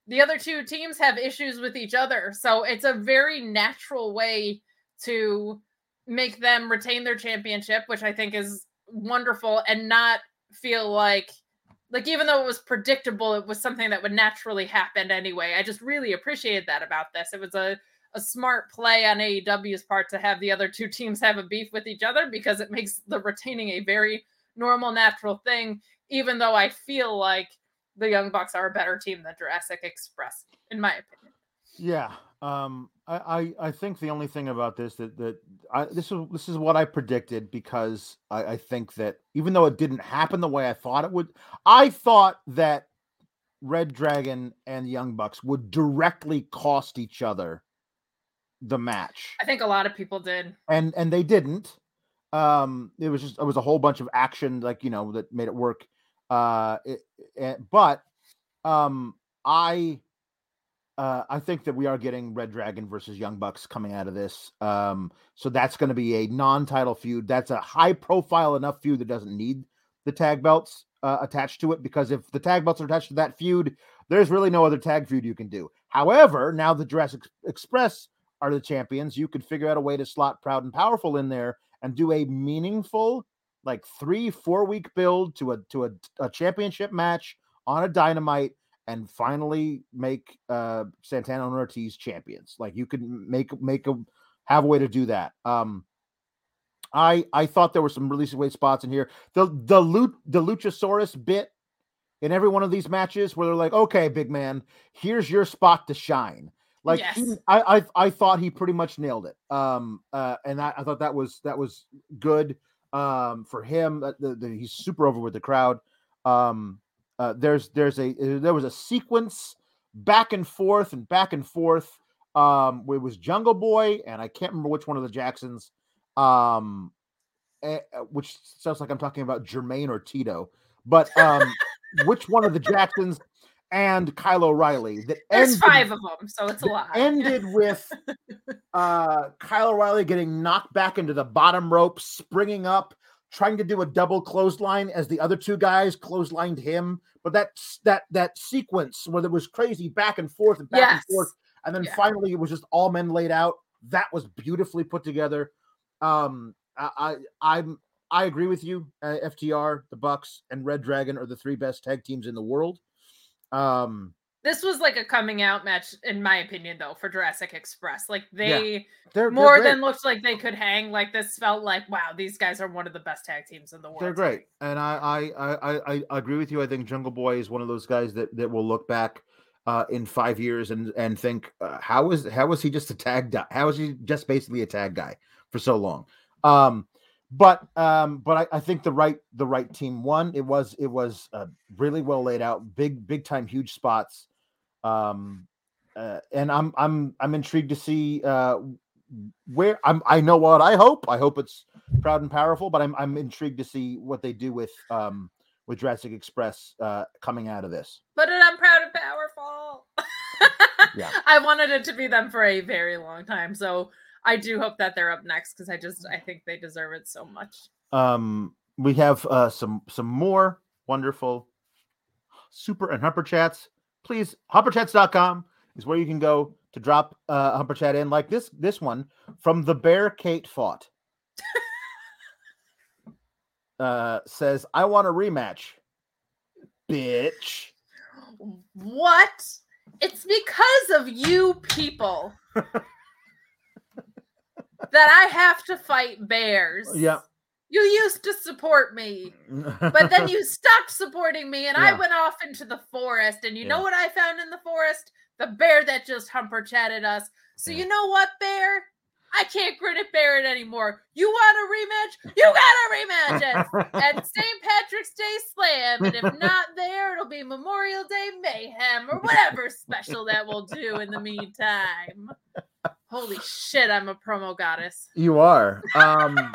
the other two teams have issues with each other. So it's a very natural way to make them retain their championship, which I think is wonderful, and not feel like like even though it was predictable, it was something that would naturally happen anyway. I just really appreciated that about this. It was a a smart play on AEW's part to have the other two *laughs* teams have a beef with each other because it makes the retaining a very normal, natural thing, even though I feel like the Young Bucks are a better team than Jurassic Express, in my opinion. Yeah. Um, I, I, think the only thing about this that that I, this is this is what I predicted because I, I think that even though it didn't happen the way I thought it would, I thought that Red Dragon and Young Bucks would directly cost each other the match. I think a lot of people did. And and they didn't. Um it was just it was a whole bunch of action like you know that made it work. Uh it, it, but um I uh, I think that we are getting Red Dragon versus Young Bucks coming out of this. Um, so that's going to be a non-title feud. That's a high-profile enough feud that doesn't need the tag belts uh, attached to it because if the tag belts are attached to that feud, there's really no other tag feud you can do. However, now the Jurassic Express are the champions, you could figure out a way to slot Proud and Powerful in there and do a meaningful, like three, four week build to a to a, a championship match on a dynamite and finally make uh Santana and Ortiz champions. Like you could make make a have a way to do that. Um I I thought there were some really weight spots in here. The the loot the Luchasaurus bit in every one of these matches where they're like, okay, big man, here's your spot to shine. Like Yes. he, I, I I thought he pretty much nailed it. Um uh and I, I thought that was that was good um for him. Uh, the, the, he's super over with the crowd. Um uh, there's there's a there was a sequence back and forth and back and forth. Um, it was Jungle Boy and I can't remember which one of the Jacksons. Um, eh, uh, which sounds like I'm talking about Jermaine or Tito, but um, *laughs* which one of the Jacksons and Kyle O'Reilly that There's ended- five of them, so it's a lot. ended with *laughs* uh Kyle O'Reilly getting knocked back into the bottom rope, springing up, trying to do a double clothesline as the other two guys clotheslined him. But that that that sequence where there was crazy back and forth and back Yes. and forth, and then Yeah. finally it was just all men laid out. That was beautifully put together. Um, I, I I'm I agree with you. Uh, FTR, the Bucks, and Red Dragon are the three best tag teams in the world. Um, This was like a coming out match, in my opinion, though, for Jurassic Express. Like they they're they're more than looked like they could hang. Like this felt like, wow, these guys are one of the best tag teams in the world. They're great, and I, I I I I agree with you. I think Jungle Boy is one of those guys that that will look back uh, in five years and and think uh, how is how was he just a tag guy? How is he just basically a tag guy for so long? Um, but um, but I, I think the right the right team won. It was it was uh, really well laid out, big big time, huge spots. Um, uh, and I'm I'm I'm intrigued to see uh where I'm. I know what I hope. I hope it's proud and powerful, but I'm I'm intrigued to see what they do with um with Jurassic Express uh coming out of this. Put it on proud and powerful. Yeah. *laughs* I wanted it to be them for a very long time. So I do hope that they're up next because I just I think they deserve it so much. Um we have uh some some more wonderful super and humper chats. Please humperchats.com is where you can go to drop uh, a humper chat in like this this one from the bear Kate fought. *laughs* uh says I want a rematch. Bitch. What? It's because of you people *laughs* that I have to fight bears. Yeah. You used to support me, but then *laughs* you stopped supporting me, and I went off into the forest. And you Yeah. know what I found in the forest? The bear that just humper chatted us. So Yeah. you know what, bear? I can't grin at bear it anymore. You want a rematch? You got a rematch at, at St. Patrick's Day Slam. And if not there, it'll be Memorial Day Mayhem or whatever special that we'll do in the meantime. Holy shit, I'm a promo goddess. You are. Um,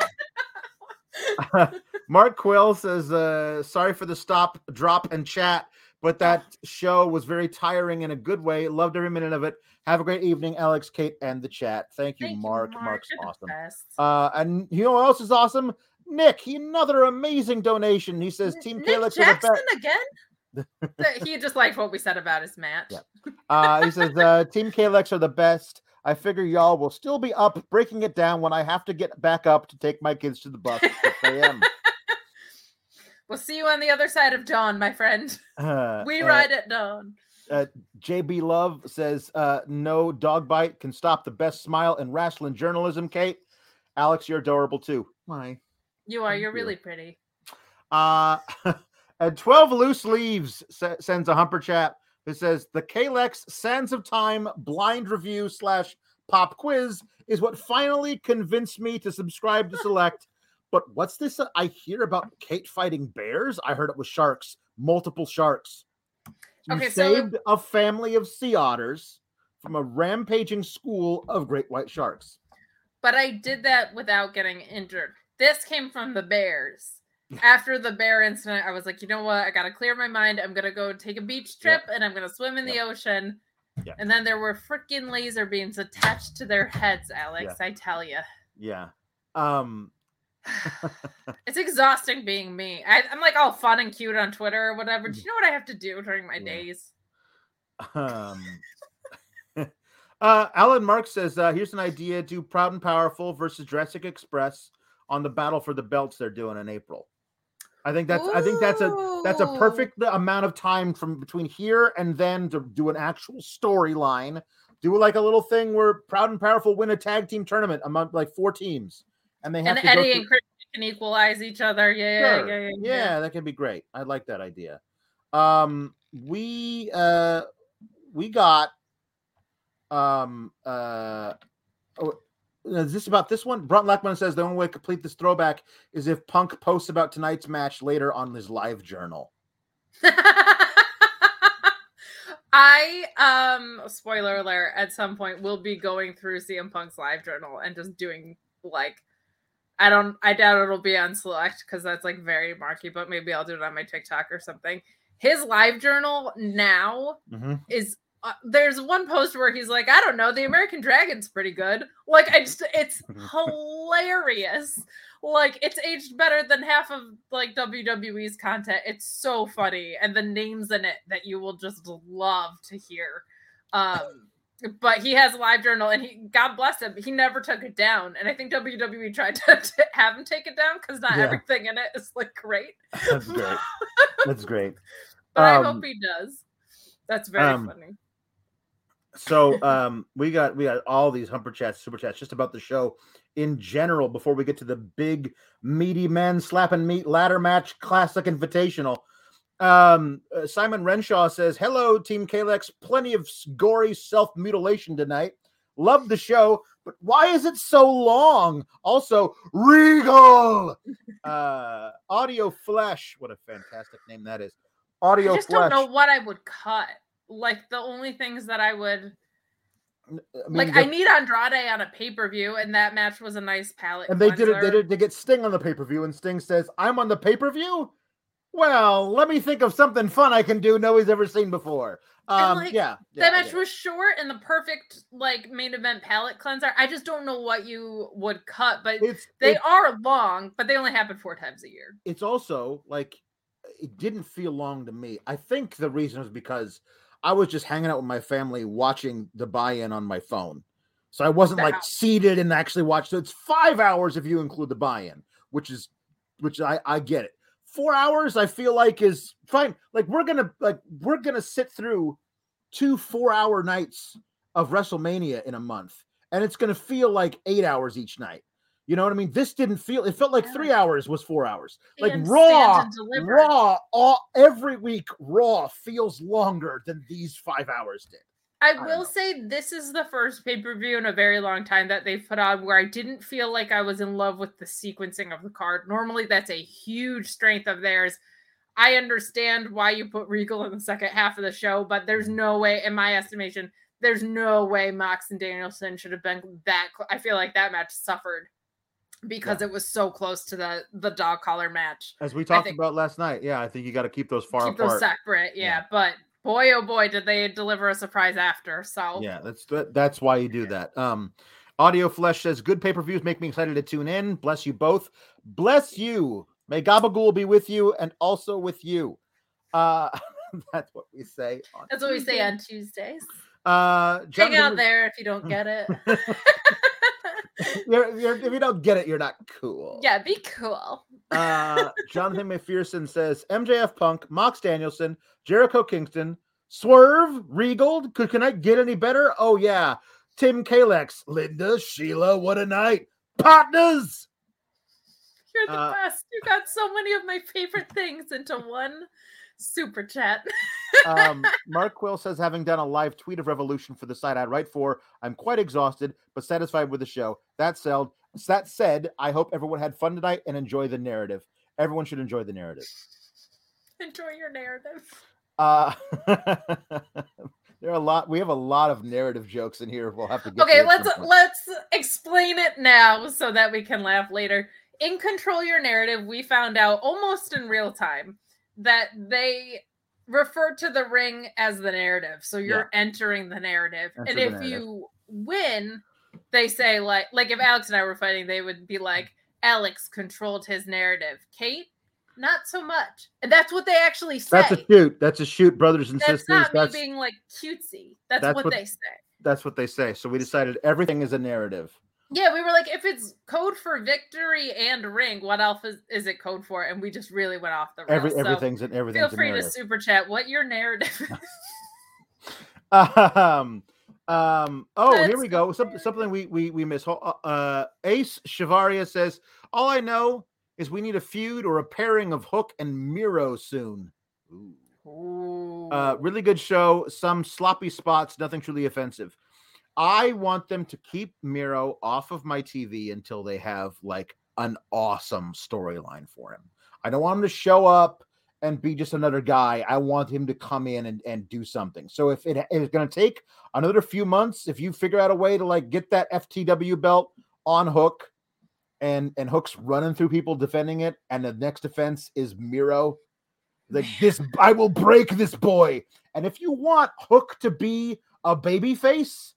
Mark Quill says, uh, "Sorry for the stop, drop, and chat, but that show was very tiring in a good way. Loved every minute of it. Have a great evening, Alex, Kate, and the chat. Thank you, Thank you, Mark. Mark. Mark's You're awesome. Uh, and you know what else is awesome? Nick, he another amazing donation. He says, "Team Nick are the best." again. *laughs* He just liked what we said about his match. Yeah. Uh, he says, uh, "Team Kalex are the best. I figure y'all will still be up, breaking it down when I have to get back up to take my kids to the bus at 6 a.m." *laughs* We'll see you on the other side of dawn, my friend. *laughs* Uh, We uh, ride at dawn. JB Love says, uh, "No dog bite can stop the best smile in wrestling journalism." Kate, Alex, you're adorable too. Why? You are. thank You're you. really pretty. Uh, *laughs* and 12 loose leaves se- sends a humper chat that says the Kalex Sands of Time blind review slash pop quiz is what finally convinced me to subscribe to Select. *laughs* But what's this uh, I hear about Kate fighting bears? I heard it was sharks, multiple sharks. You Okay, so- saved a family of sea otters from a rampaging school of great white sharks. But I did that without getting injured. This came from the Bears. After the bear incident, I was like, you know what? I got to clear my mind. I'm going to go take a beach Yep. trip and I'm going to swim in the ocean. Yep. And then there were freaking laser beams attached to their heads, Alex. I tell you. Yeah. Um, *laughs* It's exhausting being me. I, I'm like all fun and cute on Twitter or whatever. Do you know what I have to do during my Yeah. days? Um, *laughs* uh, Alan Mark says, uh, "Here's an idea: do Proud and Powerful versus Jurassic Express on the battle for the belts they're doing in April." I think that's I think that's a that's a perfect amount of time from between here and then to do an actual storyline. Do like a little thing where Proud and Powerful win a tag team tournament among like four teams, and they have And to go Eddie and Chris can equalize each other. Yeah, Sure. yeah, yeah, yeah, yeah, that could be great. I like that idea. Um, we uh, we got um uh. Oh, is this about this one? Brunt Lackman says the only way to complete this throwback is if Punk posts about tonight's match later on his live journal. *laughs* I um spoiler alert at some point will be going through CM Punk's live journal and just doing like I don't I doubt it'll be on select because that's like very marky, but maybe I'll do it on my TikTok or something. His live journal now Mhm. is uh, there's one post where he's like, I don't know, the American Dragon's pretty good. Like, I just, it's *laughs* hilarious. Like, it's aged better than half of like WWE's content. It's so funny, and the names in it that you will just love to hear. Um, but he has a live journal, and he, God bless him, he never took it down. And I think WWE tried to, *laughs* to have him take it down because not Yeah. everything in it is like great. That's great. *laughs* That's great. But I Um, hope he does. That's very um, funny. So um we got we got all these humper chats, super chats just about the show in general before we get to the big meaty men slapping meat ladder match classic invitational. Um uh, Simon Renshaw says, "Hello team Kalex, plenty of gory self-mutilation tonight. Love the show, but why is it so long? Also, Regal. Uh Audio Flesh, what a fantastic name that is. Audio I just Flesh. don't know what I would cut. Like the only things that I would I mean, like I need Andrade on a pay-per-view, and that match was a nice palate. And they did it. They cleanser. did. They get Sting on the pay per view, and Sting says, "I'm on the pay per view." Well, let me think of something fun I can do. Nobody's ever seen before. Um, like, yeah, yeah, that match was short and the perfect like main event palate cleanser. I just don't know what you would cut, but It's they it- are long, but they only happen four times a year. it's also like it didn't feel long to me. I think the reason was because I was just hanging out with my family watching the buy-in on my phone. So I wasn't like seated and actually watched. So it's five hours if you include the buy-in, which is which I I get it. Four hours I feel like is fine. Like we're gonna like we're gonna sit through two four-hour nights of WrestleMania in a month, and it's gonna feel like eight hours each night. You know what I mean? This didn't feel. It felt like Yeah. three hours was four hours like And raw stand and deliver. raw all every week raw feels longer than these five hours did I don't will say this is the first pay per view in a very long time that they've put on where I didn't feel like I was in love with the sequencing of the card. Normally, that's a huge strength of theirs. I understand why you put Regal in the second half of the show, but there's mm-hmm. no way, in my estimation, there's no way Mox and Danielson should have been that. Cl- I feel like that match suffered because it was so close to the the dog collar match. as we talked think- about last night yeah i think you got to keep those far Keep apart those separate, yeah. Yeah. But boy oh boy did they deliver a surprise after so Yeah, that's that, that's why you do that. Um, Audio Flesh says good pay per views make me excited to tune in. Bless you both. Bless you. May Gabagool be with you and also with you. Uh, *laughs* that's what we say. on that's what we say on tuesdays Uh, hang out there if you don't get it *laughs* *laughs* You're, you're, if you don't get it, you're not cool. yeah be cool Uh, *laughs* Jonathan McPherson says MJF Punk, Mox Danielson, Jericho Kingston, Swerve, Regal. Could can I get any better? Oh yeah, Tim Kalex, Linda, Sheila. What a night, partners. you're the Uh, best you got so many of my favorite things into one super chat Um, *laughs* Mark Quill says, having done a live tweet of Revolution for the site I write for, I'm quite exhausted but satisfied with the show. That said, that said, I hope everyone had fun tonight and enjoy the narrative. Everyone should enjoy the narrative. *laughs* enjoy your narrative Uh, *laughs* there are a lot. We have a lot of narrative jokes in here. We'll have to get. okay to let's let's explain it now so that we can laugh later in control your narrative we found out almost in real time that they refer to the ring as the narrative so you're entering the narrative Enter and the if narrative. you win they say like like if alex and i were fighting they would be like alex controlled his narrative kate not so much and that's what they actually say That's a shoot. That's a shoot, brothers and that's sisters. not me That's being like cutesy that's, that's what, what- they say that's what they say. So we decided everything is a narrative. Yeah, we were like, if it's code for victory and ring, what else is, is it code for? And we just really went off the rails. Every so everything's an everything's feel free to super chat what your narrative *laughs* is. Um, um. Oh, here we go. Some, something we we we miss. Ho- Uh, Ace Shavaria says, "All I know is we need a feud or a pairing of Hook and Miro soon." Ooh. Ooh. Uh, really good show. Some sloppy spots, nothing truly offensive. I want them to keep Miro off of my TV until they have like an awesome storyline for him. I don't want him to show up and be just another guy. I want him to come in and, and do something. So if it is going to take another few months, if you figure out a way to like get that FTW belt on Hook and and Hook's running through people defending it, and the next defense is Miro, like *laughs* this, I will break this boy. And if you want Hook to be a baby face,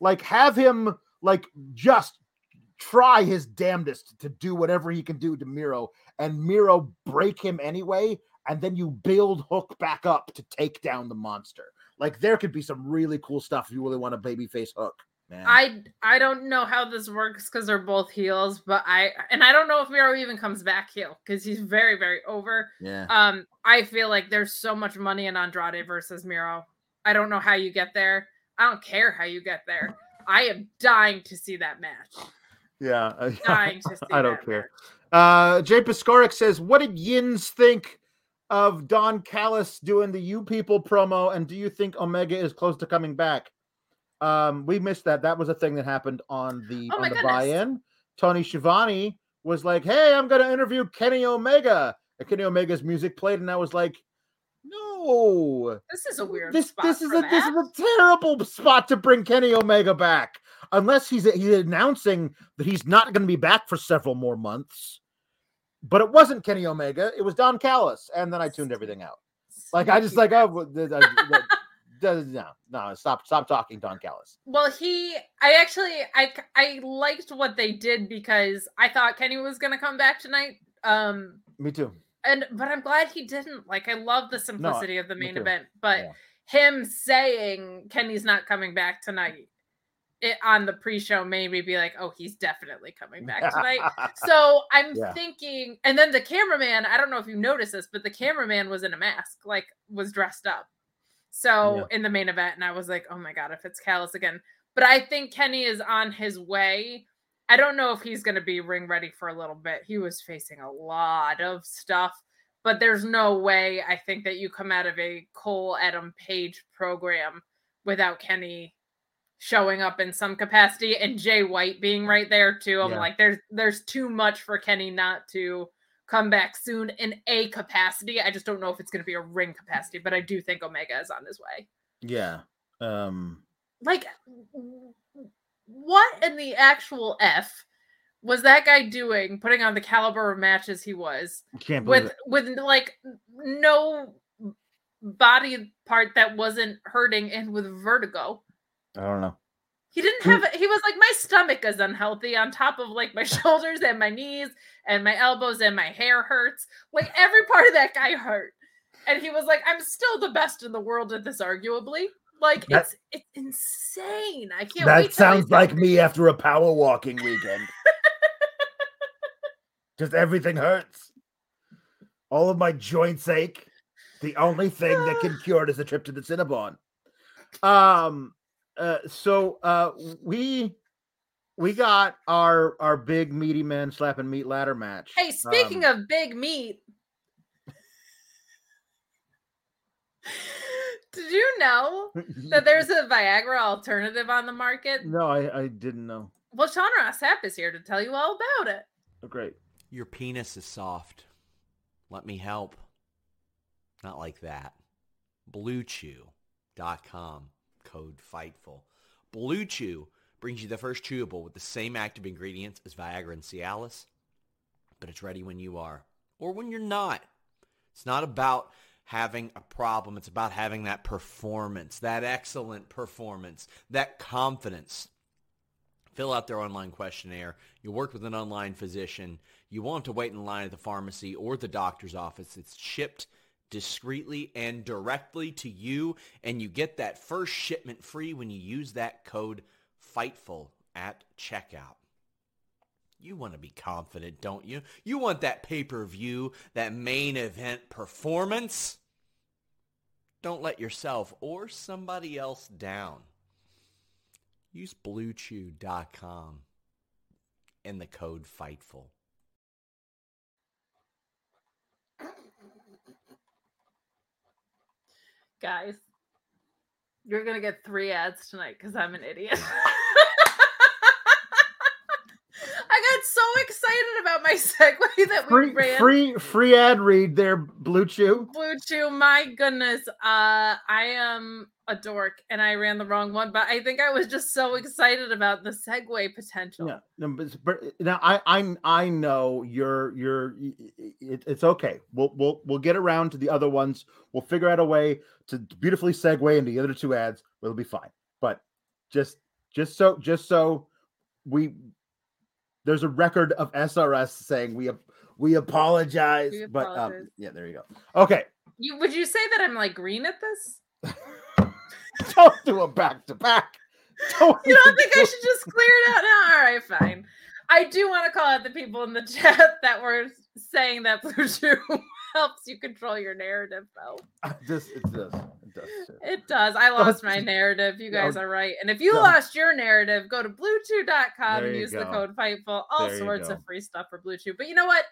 like have him like just try his damnedest to do whatever he can do to Miro, and Miro break him anyway, and then you build Hook back up to take down the monster. Like there could be some really cool stuff if you really want a babyface Hook. Man. I I don't know how this works because they're both heels, but I and I don't know if Miro even comes back heel because he's very very over. yeah. Um, I feel like there's so much money in Andrade versus Miro. I don't know how you get there. I don't care how you get there. I am dying to see that match. Yeah. uh, *laughs* Dying to see. I don't care. match. Uh, Jay Piscoric says, "What did Yins think of Don Callis doing the "You People" promo, and do you think Omega is close to coming back?" Um, we missed that. That was a thing that happened on the Oh on the goodness. buy-in. Tony Schiavone was like, "Hey, I'm going to interview Kenny Omega." And Kenny Omega's music played, and I was like, "No, This is a weird this spot this is a this is a terrible spot to bring Kenny Omega back, unless he's he's announcing that he's not going to be back for several more months. But it wasn't Kenny Omega; it was Don Callis, and then I tuned everything out. Like I just like oh *laughs* no no stop stop talking Don Callis. Well, he, I actually, I, I liked what they did because I thought Kenny was gonna come back tonight. Um, Me too. And but I'm glad he didn't. Like, I love the simplicity of the main event, but Yeah. him saying Kenny's not coming back tonight. It, on the pre-show made me be like, oh, he's definitely coming back tonight. *laughs* so I'm Yeah. thinking, and then the cameraman, I don't know if you noticed this, but the cameraman was in a mask, like was dressed up. So in the main event, and I was like, oh my god, if it's Callis again. But I think Kenny is on his way. I don't know if he's gonna be ring ready for a little bit. He was facing a lot of stuff, but there's no way I think that you come out of a Cole Adam Page program without Kenny showing up in some capacity and Jay White being right there too. I'm Yeah. like, there's there's too much for Kenny not to come back soon in a capacity. I just don't know if it's going to be a ring capacity, but I do think Omega is on his way. yeah. Um. Like, what in the actual f was that guy doing? Putting on the caliber of matches he was with it. with like no body part that wasn't hurting and with vertigo. I don't know. He didn't have. He was like, my stomach is unhealthy on top of like my *laughs* shoulders and my knees and my elbows and my hair hurts. Like every part of that guy hurt. And he was like, I'm still the best in the world at this, arguably. Like That- it's it's insane. I can't. That sounds like me after a power walking weekend. *laughs* Just everything hurts. All of my joints ache. The only thing that can *sighs* cure it is a trip to the Cinnabon. Um uh so uh we we got our our big meaty men slapping meat ladder match. Hey, speaking Um, of big meat, *laughs* did you know that there's a Viagra alternative on the market? no, I, I didn't know. Well, Sean Ross Sapp is here to tell you all about it. Oh, great. Your penis is soft. Let me help. Not like that. BlueChew.com. Code FIGHTFUL. Blue Chew brings you the first chewable with the same active ingredients as Viagra and Cialis, but it's ready when you are or when you're not. It's not about having a problem. It's about having that performance, that excellent performance, that confidence fill out their online questionnaire. You work with an online physician. You won't have to wait in line at the pharmacy or the doctor's office. It's shipped discreetly and directly to you, and you get that first shipment free when you use that code FIGHTFUL at checkout. You want to be confident, don't you? You want that pay-per-view, that main event performance. Don't let yourself or somebody else down. Use bluechew.com and the code FIGHTFUL. Guys, you're going to get three ads tonight because I'm an idiot. *laughs* I got so excited about my *laughs* segue that we Free ran. free free ad read there, Blue Chew. Blue Chew, my goodness. Uh I am a dork and I ran the wrong one, but I think I was just so excited about the segue potential. Yeah, no, but, but now I I I know you're you're it, it's okay. We'll we'll we'll get around to the other ones. We'll figure out a way to beautifully segue into the other two ads. It'll be fine. But just just so just so we there's a record of SRS saying we we apologize. We but um, yeah, there you go. Okay, You would you say that I'm like green at this? *laughs* don't do a back to back. Don't You don't think do I should just clear it out now? All right, fine. I do want to call out the people in the *laughs* chat that were saying that *laughs* Blue Chew helps you control your narrative, though. this it's this. It does. too. It does. I lost my narrative. You No. guys are right. And if you No. lost your narrative, go to bluechew.com and use the code FIGHTFUL. All There sorts of free stuff for Blue Chew. But you know what?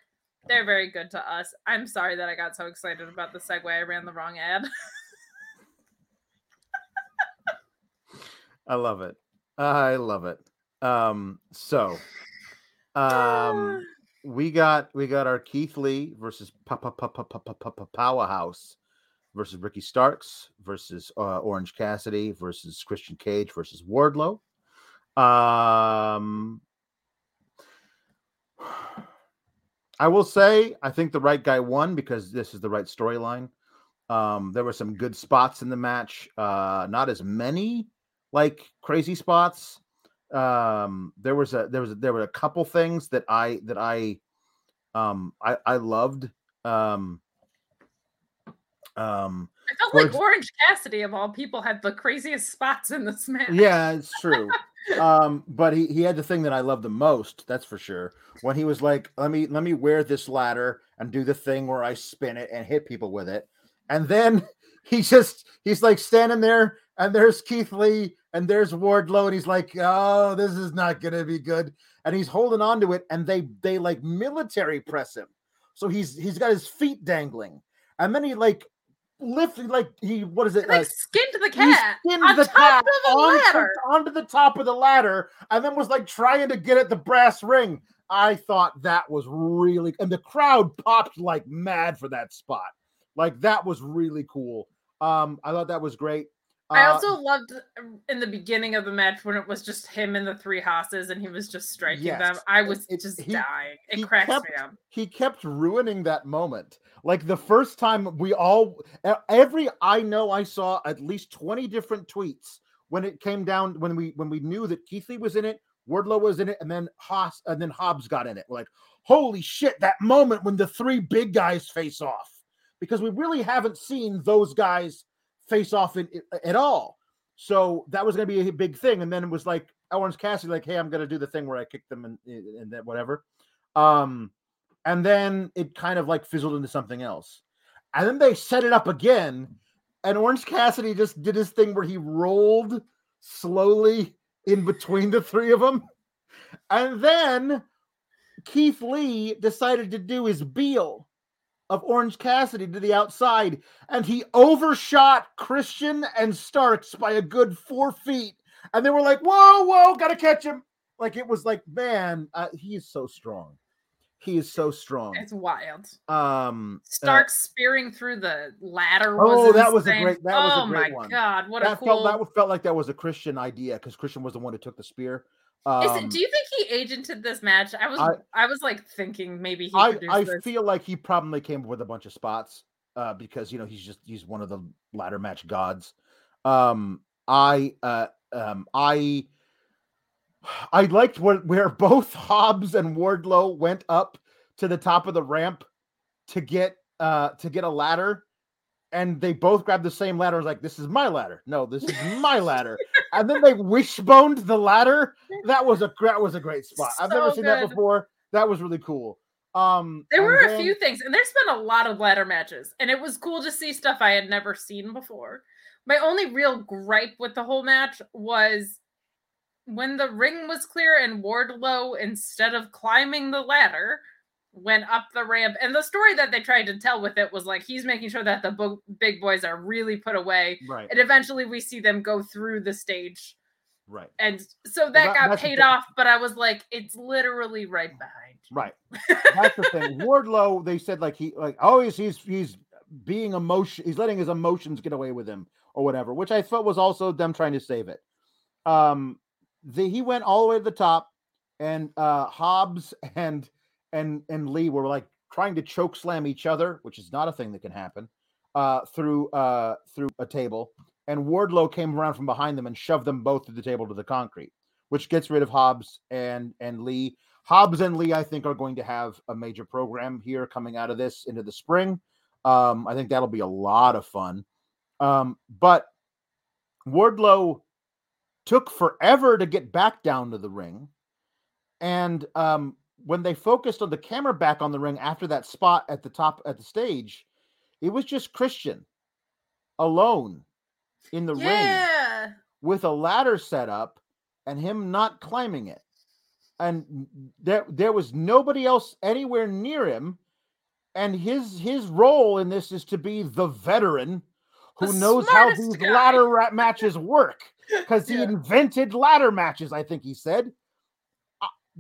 They're very good to us. I'm sorry that I got so excited about the segue. I ran the wrong ad. *laughs* I love it. I love it. Um, so *sighs* um we got we got our Keith Lee versus Papa Papa Papa Papa Powerhouse versus Ricky Starks versus uh, Orange Cassidy versus Christian Cage versus Wardlow. Um *sighs* I will say I think the right guy won because this is the right storyline. Um, there were some good spots in the match. Uh, not as many like crazy spots. Um, there was a there was a, there were a couple things that I that I um I I loved. Um, um, I felt like ex- Orange Cassidy, of all people, had the craziest *laughs* spots in this match. yeah, it's true. *laughs* um, but he he had the thing that I love the most. That's for sure. When he was like, "Let me let me wear this ladder and do the thing where I spin it and hit people with it," and then *laughs* he just he's like standing there, and there's Keith Lee and there's Wardlow, and he's like, "Oh, this is not gonna be good," and he's holding on to it, and they they like military press him, so he's he's got his feet dangling, and then he like lifted like he what is it Like uh, skinned the he cat skinned on the top cat of the onto, onto the top of the ladder and then was like trying to get at the brass ring. I thought that was really, and the crowd popped like mad for that spot. Like that was really cool. Um, I thought that was great. I Uh, also loved uh, in the beginning of the match when it was just him and the three hosses and he was just striking them. I was it- just he- dying. It cracks kept- me up. he kept ruining that moment. Like the first time we all every I know I saw at least 20 different tweets when it came down when we when we knew that Keith Lee was in it, Wardlow was in it, and then Haas and then Hobbs got in it. We're like, holy shit, that moment when the three big guys face off. Because we really haven't seen those guys face off in, at all. So that was going to be a big thing. And then it was like Orange Cassidy, like, hey, I'm going to do the thing where I kick them and and that whatever. Um, and then it kind of like fizzled into something else. And then they set it up again, and Orange Cassidy just did his thing where he rolled slowly in between the three of them. And then Keith Lee decided to do his Beal of Orange Cassidy to the outside, and he overshot Christian and Starks by a good four feet. And they were like, whoa, whoa, gotta catch him. Like it was like, man, uh, he is so strong. He is so strong. It's wild. Um, uh, Stark spearing through the ladder. Oh, that was a great- that was a oh great my one. god, what a that cool! felt that felt like that was a Christian idea because Christian was the one who took the spear. Is Um, it, do you think he agented this match? I was, I- I, was like thinking maybe he I, I this. feel like he probably came up with a bunch of spots uh, because you know he's just he's one of the ladder match gods. Um, I uh, um, I *sighs* I liked where where *laughs* both Hobbs and Wardlow went up to the top of the ramp to get uh to get a ladder, and they both grabbed the same ladder. I was like, "This is my ladder." No, this is my *laughs* ladder. And then they wishboned the ladder. *laughs* That was a that was a great spot. I've never So seen that before. That was really cool. Um, There were a few things, and there's been a lot of ladder matches, and it was cool to see stuff I had never seen before. My only real gripe with the whole match was when the ring was clear and Wardlow, instead of climbing the ladder, went up the ramp. And the story that they tried to tell with it was like he's making sure that the bo- big boys are really put away. right, And eventually we see them go through the stage. right, And so that, that- got paid off, but I was like, it's literally right behind. you. right. *laughs* That's the thing. Wardlow, they said like he like always he's he's being emotion. He's letting his emotions get away with him or whatever, which I felt was also them trying to save it. Um, the, he went all the way to the top, and uh Hobbs *laughs* and and and Lee were like trying to choke slam each other, which is not a thing that can happen. Uh, through uh through a table, and Wardlow came around from behind them and shoved them both through the table to the concrete, which gets rid of Hobbs and and Lee. Hobbs and Lee, I think, are going to have a major program here coming out of this into the spring. Um, I think that'll be a lot of fun. Um, but Wardlow took forever to get back down to the ring. And um, when they focused on the camera back on the ring after that spot at the top at the stage, it was just Christian alone in the ring with a ladder set up and him not climbing it. And there there was nobody else anywhere near him. And his his role in this is to be the veteran who The knows how these guy. ladder matches work because he *laughs* Yeah. invented ladder matches. I think he said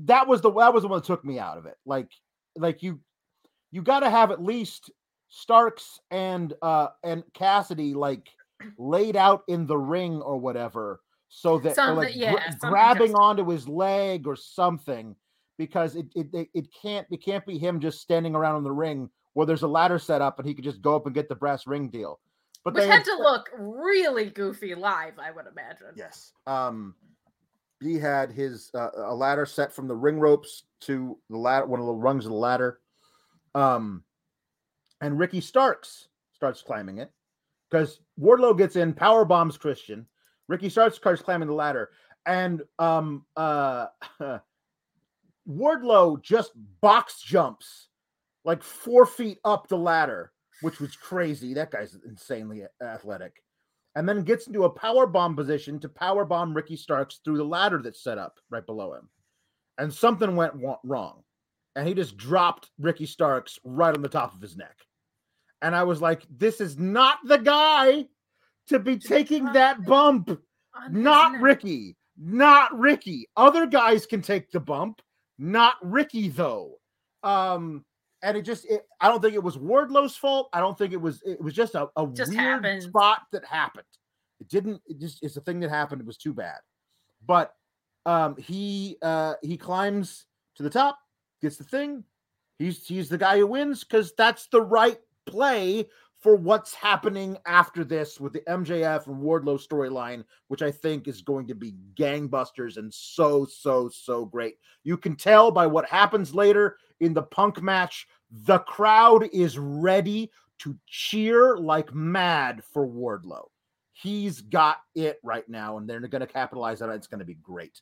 that was the that was the one that took me out of it. Like like you you got to have at least Starks and uh and Cassidy like laid out in the ring or whatever so that Something- like yeah, gra- grabbing onto his leg or something because it, it it it can't it can't be him just standing around in the ring where there's a ladder set up and he could just go up and get the brass ring deal. But Which they had to look really goofy live, I would imagine. Yes. Um, he had his uh, a ladder set from the ring ropes to the ladder, one of the rungs of the ladder. Um, and Ricky Starks starts climbing it because Wardlow gets in, power bombs Christian. Ricky Starks starts climbing the ladder, and um, uh, *laughs* Wardlow just box jumps like four feet up the ladder, which was crazy. That guy's insanely athletic and then gets into a power bomb position to power bomb Ricky Starks through the ladder that's set up right below him. And something went wrong. And he just dropped Ricky Starks right on the top of his neck. And I was like, this is not the guy to be taking that bump. Not. Ricky. Not Ricky. Other guys can take the bump. Not Ricky, though. Um, and it just it, I don't think it was Wardlow's fault. I don't think it was it was just a, a Just weird happened. spot that happened. It didn't. It just it's a thing that happened. It was too bad. But um, he uh, he climbs to the top, gets the thing. He's he's the guy who wins because that's the right play for what's happening after this with the MJF and Wardlow storyline, which I think is going to be gangbusters and so, so, so great. You can tell by what happens later in the punk match, the crowd is ready to cheer like mad for Wardlow. He's got it right now, and they're going to capitalize on it. It's going to be great.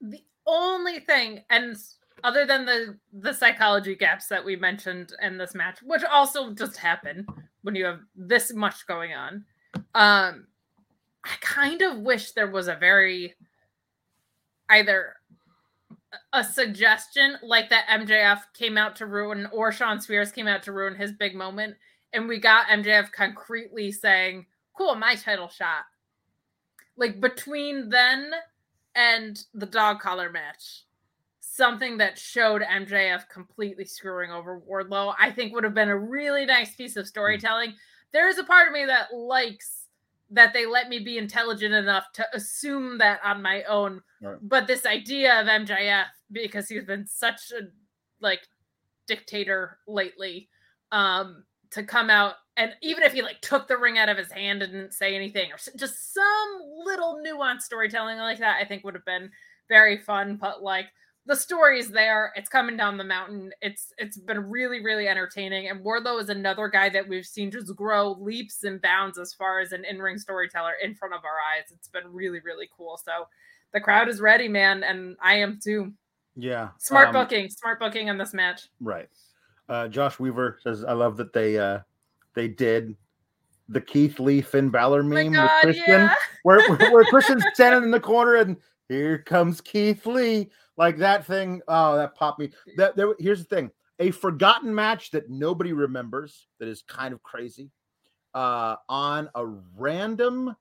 The only thing, and other than the the psychology gaps that we mentioned in this match, which also just happen when you have this much going on. Um, I kind of wish there was a very either a suggestion like that MJF came out to ruin or Shawn Spears came out to ruin his big moment, and we got MJF concretely saying, "Cool, my title shot." Like between then and the dog collar match, something that showed MJF completely screwing over Wardlow, I think would have been a really nice piece of storytelling. There is a part of me that likes that they let me be intelligent enough to assume that on my own. Right. But this idea of MJF, because he's been such a like dictator lately, um, to come out and even if he like took the ring out of his hand and didn't say anything, or just some little nuanced storytelling like that, I think would have been very fun. But like the story is there. It's coming down the mountain. It's it's been really really entertaining. And Wardlow is another guy that we've seen just grow leaps and bounds as far as an in ring storyteller in front of our eyes. It's been really really cool. So the crowd is ready, man, and I am too. Yeah, smart um, booking, smart booking in this match. Right. Uh, Josh Weaver says, "I love that they uh, they did the Keith Lee Finn Balor oh meme God, with Christian, yeah. where, where Christian's *laughs* standing in the corner and here comes Keith Lee like that thing. Oh, that popped me. That there. Here's the thing: a forgotten match that nobody remembers. That is kind of crazy. Uh, on a random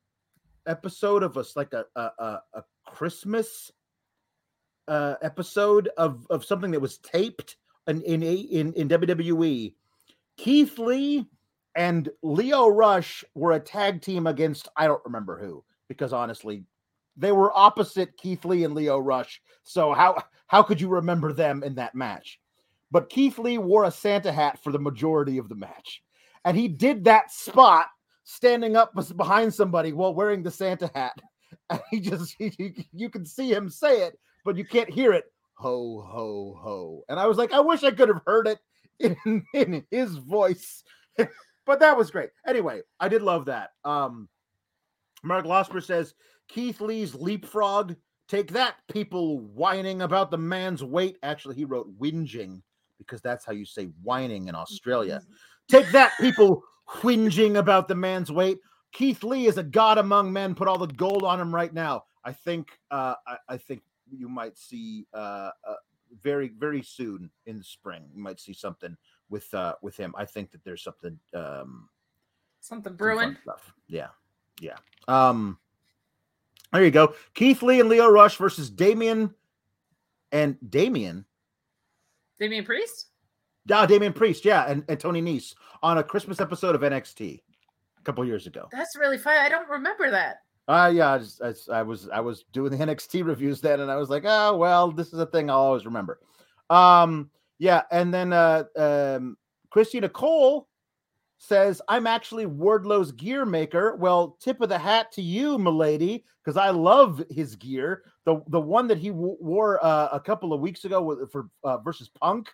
episode of us, like a a, a, a Christmas uh, episode of of something that was taped in in in, in WWE. Keith Lee and Lio Rush were a tag team against I don't remember who because honestly they were opposite Keith Lee and Lio Rush. So how how could you remember them in that match? But Keith Lee wore a Santa hat for the majority of the match. And he did that spot standing up behind somebody while wearing the Santa hat. *laughs* And he just he, he, you can see him say it, but you can't hear it. Ho ho ho. And I was like, I wish I could have heard it *laughs* in, in his voice. *laughs* but that was great. Anyway, I did love that. Um Mark Losper says Keith Lee's leapfrog. Take that, people whining about the man's weight. Actually, he wrote whinging because that's how you say whining in Australia. Mm-hmm. Take that, people whinging about the man's weight. Keith Lee is a god among men. Put all the gold on him right now. I think. Uh, I, I think you might see uh, uh, very, very soon in the spring. You might see something with uh, with him. I think that there's something. Um, something brewing. Stuff. Yeah, yeah. Um, there you go. Keith Lee and Lio Rush versus Damian and Damian. Damian Priest? Yeah, Damian Priest, yeah, and, and Tony Nese on a Christmas episode of NXT a couple years ago. That's really fun. I don't remember that. Uh yeah, I, just, I, I, was I was doing the *laughs* NXT reviews then, and I was like, oh well, this is a thing I'll always remember. Um, yeah, and then uh um Christina Cole says, I'm actually Wardlow's gear maker. Well, tip of the hat to you, milady, because I love his gear. The the one that he w- wore uh, a couple of weeks ago with, for uh, versus Punk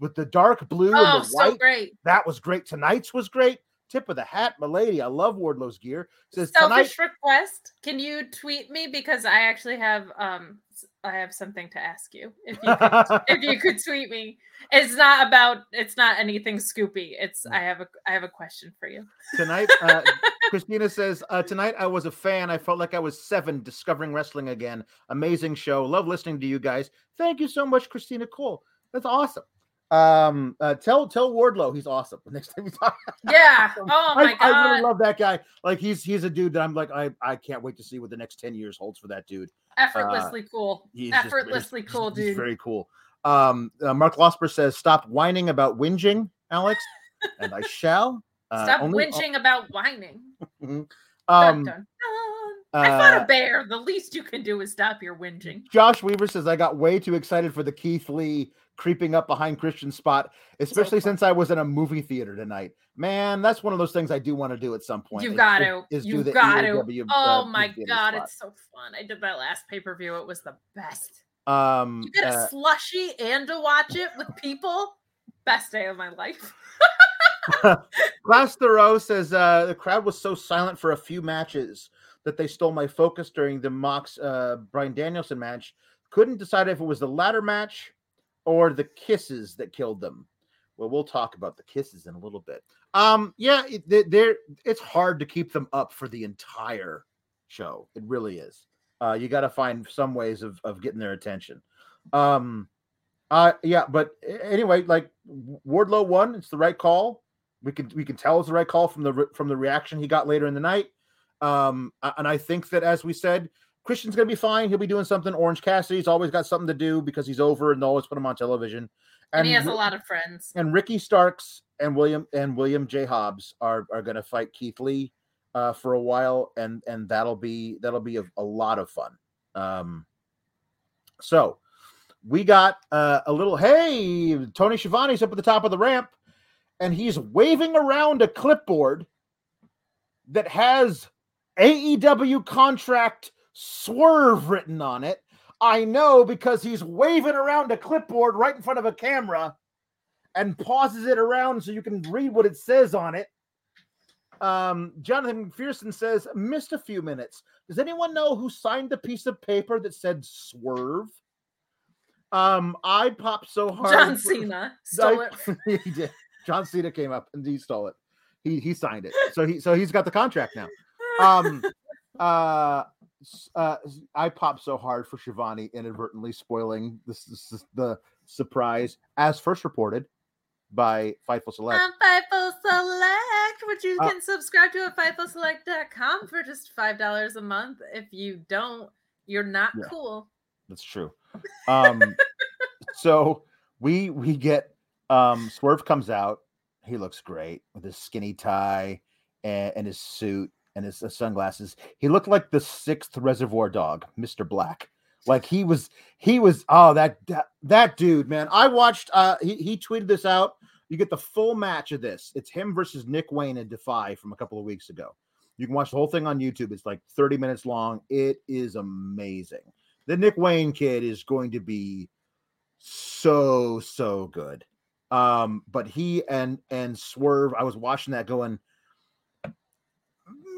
with the dark blue oh, and the white. So great. That was great. Tonight's was great. Tip of the hat, milady. I love Wardlow's gear. Says selfish request. Can you tweet me because I actually have um I have something to ask you. If you could, if you could *laughs* tweet me, it's not about it's not anything scoopy. It's I have a I have a question for you tonight. Uh, *laughs* Christina says uh, tonight I was a fan. I felt like I was seven discovering wrestling again. Amazing show. Love listening to you guys. Thank you so much, Christina Cole. That's awesome. Um, uh, tell tell Wardlow he's awesome. *laughs* Next time we talk. Yeah. *laughs* Oh my I, god. I really love that guy. Like he's he's a dude that I'm like I I can't wait to see what the next ten years holds for that dude. Effortlessly uh, cool. Effortlessly just, cool, dude. He's very cool. Um, uh, Mark Losper says, "Stop whining about whinging, Alex," and I *laughs* shall. Uh, Stop only, whinging about whining. Um, dun, dun, dun. I fought uh, a bear. The least you can do is stop your whinging. Josh Weaver says I got way too excited for the Keith Lee creeping up behind Christian spot, especially fun. since I was in a movie theater tonight. Man, that's one of those things I do want to do at some point. You've got to. is do You've the got to. EAW, Oh uh, my god, spot. it's so fun. I did that last pay per view. It was the best. Um, You get a uh, slushy and to watch it with people. Best day of my life. *laughs* Glass Thoreau says uh, the crowd was so silent for a few matches that they stole my focus during the Mox uh, Bryan Danielson match. Couldn't decide if it was the ladder match or the kisses that killed them. Well, we'll talk about the kisses in a little bit. Um, yeah, they're it's hard to keep them up for the entire show. It really is. Uh, you got to find some ways of of getting their attention. Um, uh, yeah, but anyway, like Wardlow won. It's the right call. We can we can tell it's the right call from the from the reaction he got later in the night. Um, and I think that as we said, Christian's gonna be fine. He'll be doing something. Orange Cassidy's always got something to do because he's over and they'll always put him on television. And, he has a lot of friends. and Ricky Starks and William and William J. Hobbs are are going to fight Keith Lee uh, for a while, and and that'll be that'll be a, a lot of fun. Um, so we got uh, a little hey, Tony Schiavone's up at the top of the ramp, and he's waving around a clipboard that has AEW contract swerve written on it. I know because he's waving around a clipboard right in front of a camera and pauses it around so you can read what it says on it. Um, Jonathan McPherson says, missed a few minutes. Does anyone know who signed the piece of paper that said swerve? Um, I popped so hard. John *laughs* Cena stole I- it. *laughs* he did. John Cena came up and he stole it. He he signed it. So he so he's got the contract now. Um *laughs* uh uh I popped so hard for Schiavone inadvertently spoiling this, this, this- the surprise as first reported by Fightful Select. on Fightful Select, which you Uh, can subscribe to at FightfulSelect.com for just five dollars a month. If you don't, you're not Yeah. cool. That's true. Um *laughs* so we we get um Swerve comes out. He looks great with his skinny tie and, and his suit and his uh, sunglasses. He looked like the sixth reservoir dog, Mr. Black. Like he was he was oh that that, that dude, man. I watched uh he, he tweeted this out. You get the full match of this. It's him versus Nick Wayne and Defy from a couple of weeks ago. You can watch the whole thing on YouTube. It's like 30 minutes long. It is amazing. The Nick Wayne kid is going to be so so good. Um, but he and and Swerve, I was watching that going,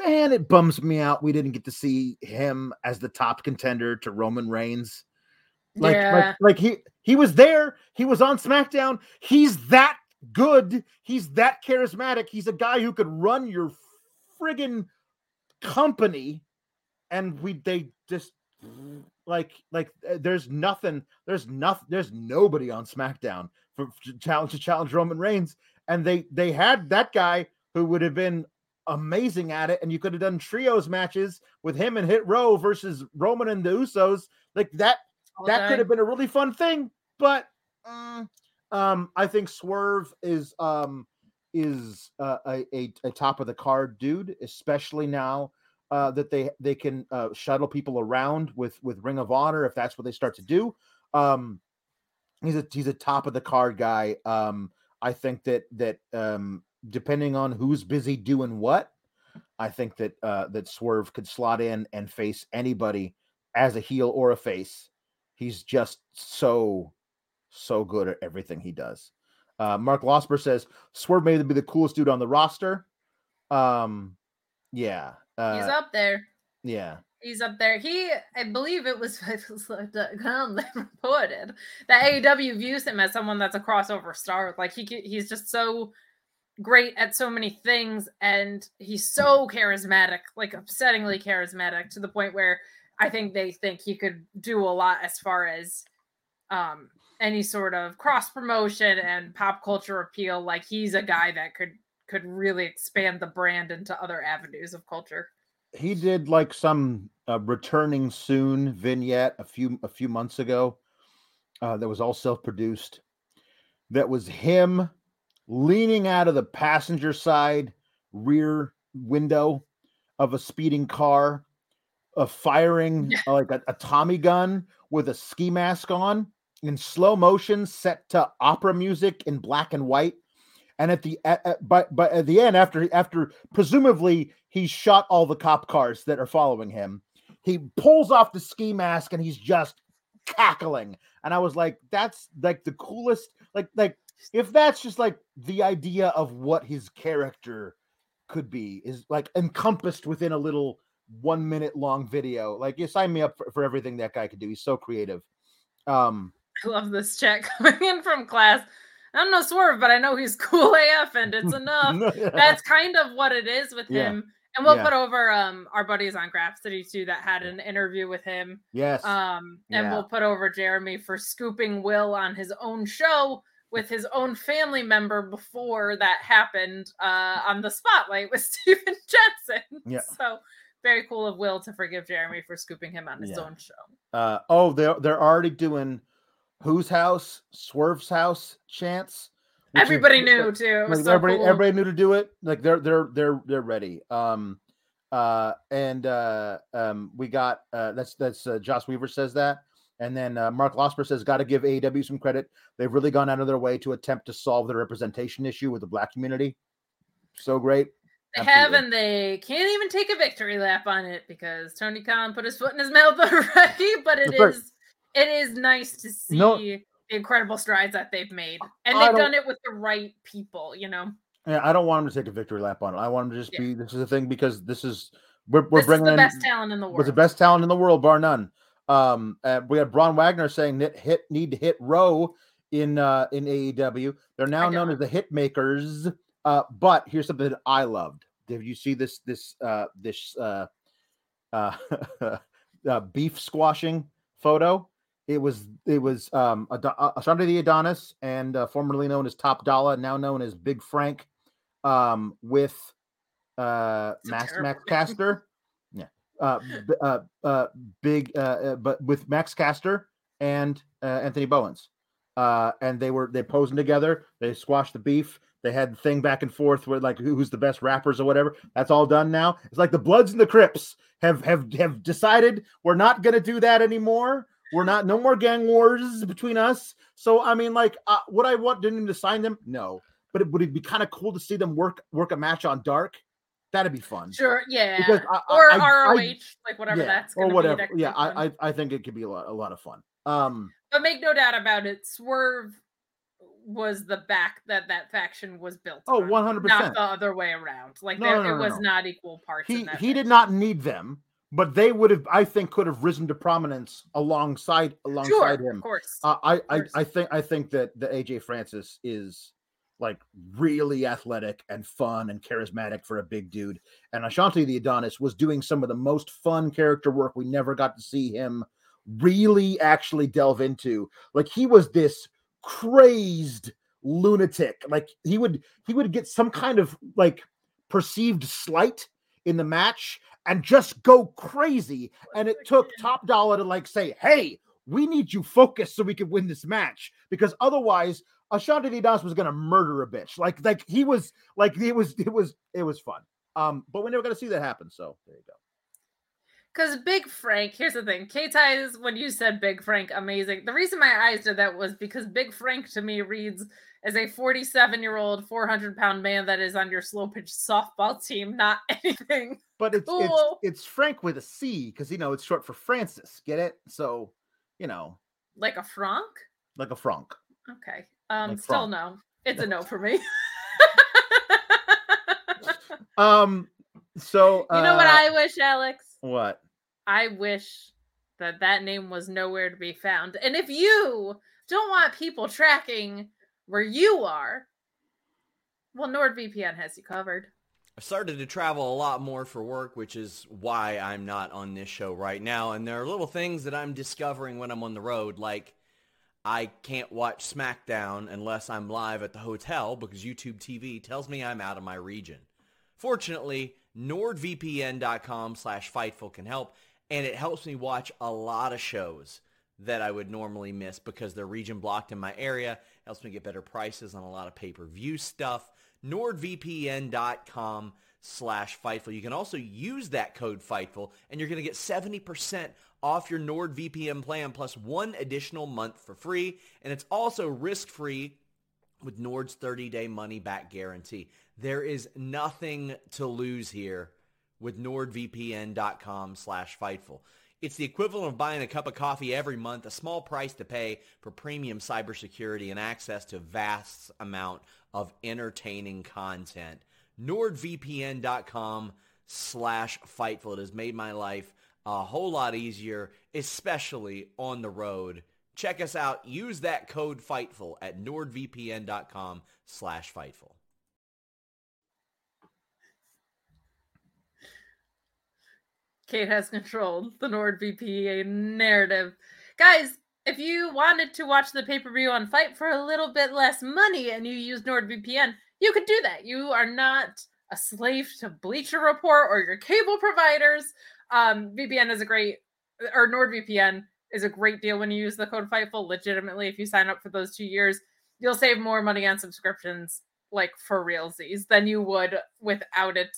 man, it bums me out. We didn't get to see him as the top contender to Roman Reigns. Like, yeah. like, like he he was there. He was on SmackDown. He's that good. He's that charismatic. He's a guy who could run your friggin' company, and we they just like like uh, there's nothing. There's nothing. There's nobody on SmackDown for to challenge to challenge Roman Reigns, and they they had that guy who would have been amazing at it, and you could have done trios matches with him and Hit Row versus Roman and the Usos. Like that all that could have been a really fun thing, but mm, um, I think Swerve is um is uh, a, a a top of the card dude, especially now uh, that they they can uh, shuttle people around with with Ring of Honor if that's what they start to do. Um, he's a he's a top of the card guy. Um, I think that that um, depending on who's busy doing what, I think that uh, that Swerve could slot in and face anybody as a heel or a face. He's just so so good at everything he does. Uh, Mark Losper says Swerve may be the coolest dude on the roster. Um, yeah, uh, He's up there. yeah. He's up there. He, I believe it was *laughs* that *laughs* reported that AEW views him as someone that's a crossover star. Like he, he's just so great at so many things, and he's so charismatic, like upsettingly charismatic, to the point where I think they think he could do a lot as far as um any sort of cross promotion and pop culture appeal. Like he's a guy that could could really expand the brand into other avenues of culture. he did like some uh, returning soon vignette a few a few months ago uh, that was all self-produced that was him leaning out of the passenger side rear window of a speeding car, of firing uh, like a, a Tommy gun with a ski mask on in slow motion, set to opera music in black and white. And at the at, at, but but at the end, after after presumably he shot all the cop cars that are following him, he pulls off the ski mask and he's just cackling. And I was like, that's like the coolest. Like like if that's just like the idea of what his character could be is like encompassed within a little one minute long video. Like you sign me up for, for everything that guy could do. He's so creative. Um I love this chat *laughs* coming in from class. I'm no swerve, but I know he's *laughs* cool AF and it's *laughs* enough. That's kind of what it is with Yeah. him. And we'll Yeah. put over um our buddies on Graph City too that had an interview with him. yes. Um and Yeah. we'll put over Jeremy for scooping Will on his own show with his own family member before that happened uh on the spotlight with *laughs* Steven Jensen. Yeah. So very cool of Will to forgive Jeremy for scooping him on his Yeah. own show. Uh, oh, they're they're already doing whose house, Swerve's house chants. which is- Everybody knew too. Like so everybody, cool. everybody knew to do it. Like they're they're they're they're ready. Um, uh, and uh, um, we got uh, that's that's uh, Josh Weaver says that, and then uh, Mark Losper says got to give AEW some credit. They've really gone out of their way to attempt to solve the representation issue with the black community. So great. They have, and they can't even take a victory lap on it because Tony Khan put his foot in his mouth *laughs* already. But it That's right. is, it is nice to see No- the incredible strides that they've made, and they've done it with the right people. You know, Yeah, I don't want him to take a victory lap on it. I want him to just Yeah. be. This is the thing because this is we're we're this is bringing the in talent in the world. was the best talent in the world, bar none. Um, uh, we had Braun Wagner saying that hit need to hit row in uh in AEW. They're now known as the Hit Makers. Uh, but here's something that I loved. Did you see this this uh this uh *laughs* uh, uh beef squashing photo? It was it was um Ado- uh, Asante the Adonis and uh, formerly known as Top Dolla, now known as Big Frank, um with uh Max Max. Caster. Uh, uh, uh, big, uh, uh, but with Max Caster and uh, Anthony Bowens. Uh, and they were they posing together. They squashed the beef. They had the thing back and forth with like who's the best rappers or whatever. That's all done now. It's like the Bloods and the Crips have have have decided we're not gonna do that anymore. We're not no more gang wars between us. So I mean, like, uh, would I want them to sign them? No, but it, would it be kind of cool to see them work work a match on Dark? That'd be fun. sure, yeah, Because I- I- or I- I- ROH, like whatever yeah, that's or whatever. that Yeah. I, I I think it could be a lot a lot of fun. Um, but make no doubt about it, Swerve was the back that that faction was built. Oh, 100%. Not the other way around. Like No, there, no, no, it was no. not equal parts. in he that he did not need them, but they would have I think could have risen to prominence alongside alongside Sure, him. of course. Uh, I, I course. I think I think that the AJ Francis is like really athletic and fun and charismatic for a big dude. And Ashanti the Adonis was doing some of the most fun character work we never got to see him really actually delve into. Like he was this crazed lunatic. Like he would he would get some kind of like perceived slight in the match and just go crazy. And it took top dolla to like say, hey, we need you focused so we can win this match because otherwise Ashanti Adonis was gonna murder a bitch. Like like he was like it was it was it was fun. Um, but we're never gonna see that happen. So there you go. Because Big Frank, here's the thing. K ties, when you said Big Frank, amazing. The reason my eyes did that was because Big Frank to me reads as a 47 year old, 400 pound man that is on your slow pitch softball team, not *laughs* anything. But it's Cool. it's it's Frank with a C because you know it's short for Francis. Get it? So you know, Like a Frank? like a Frank. Okay. Um, Like still Frank. no. It's a no for me. *laughs* Um. So you know what uh, I wish, Alex? what? I wish that that name was nowhere to be found. And if you don't want people tracking where you are, well, NordVPN has you covered. I've started to travel a lot more for work, which is why I'm not on this show right now. And there are little things that I'm discovering when I'm on the road, like I can't watch SmackDown unless I'm live at the hotel because YouTube TV tells me I'm out of my region. Fortunately, nordvpn.com slash Fightful can help, and it helps me watch a lot of shows that I would normally miss because they're region blocked in my area. It Helps me get better prices on a lot of pay-per-view stuff. NordVPN.com slash Fightful. You can also use that code Fightful and you're going to get 70% off your NordVPN plan plus one additional month for free. And it's also risk-free with Nord's 30-day money-back guarantee. There is nothing to lose here with nordvpn.com slash Fightful. It's the equivalent of buying a cup of coffee every month, a small price to pay for premium cybersecurity and access to vast amount of entertaining content. NordVPN.com slash Fightful. It has made my life a whole lot easier, especially on the road. Check us out. Use that code Fightful at NordVPN.com slash Fightful. Kate has controlled the NordVPN narrative. Guys, if you wanted to watch the pay-per-view on FITE for a little bit less money and you use NordVPN, you could do that. You are not a slave to Bleacher Report or your cable providers. Um, VPN is a great, or NordVPN is a great deal when you use the code Fightful. Legitimately, if you sign up for those two years, you'll save more money on subscriptions, like for realsies, than you would without it.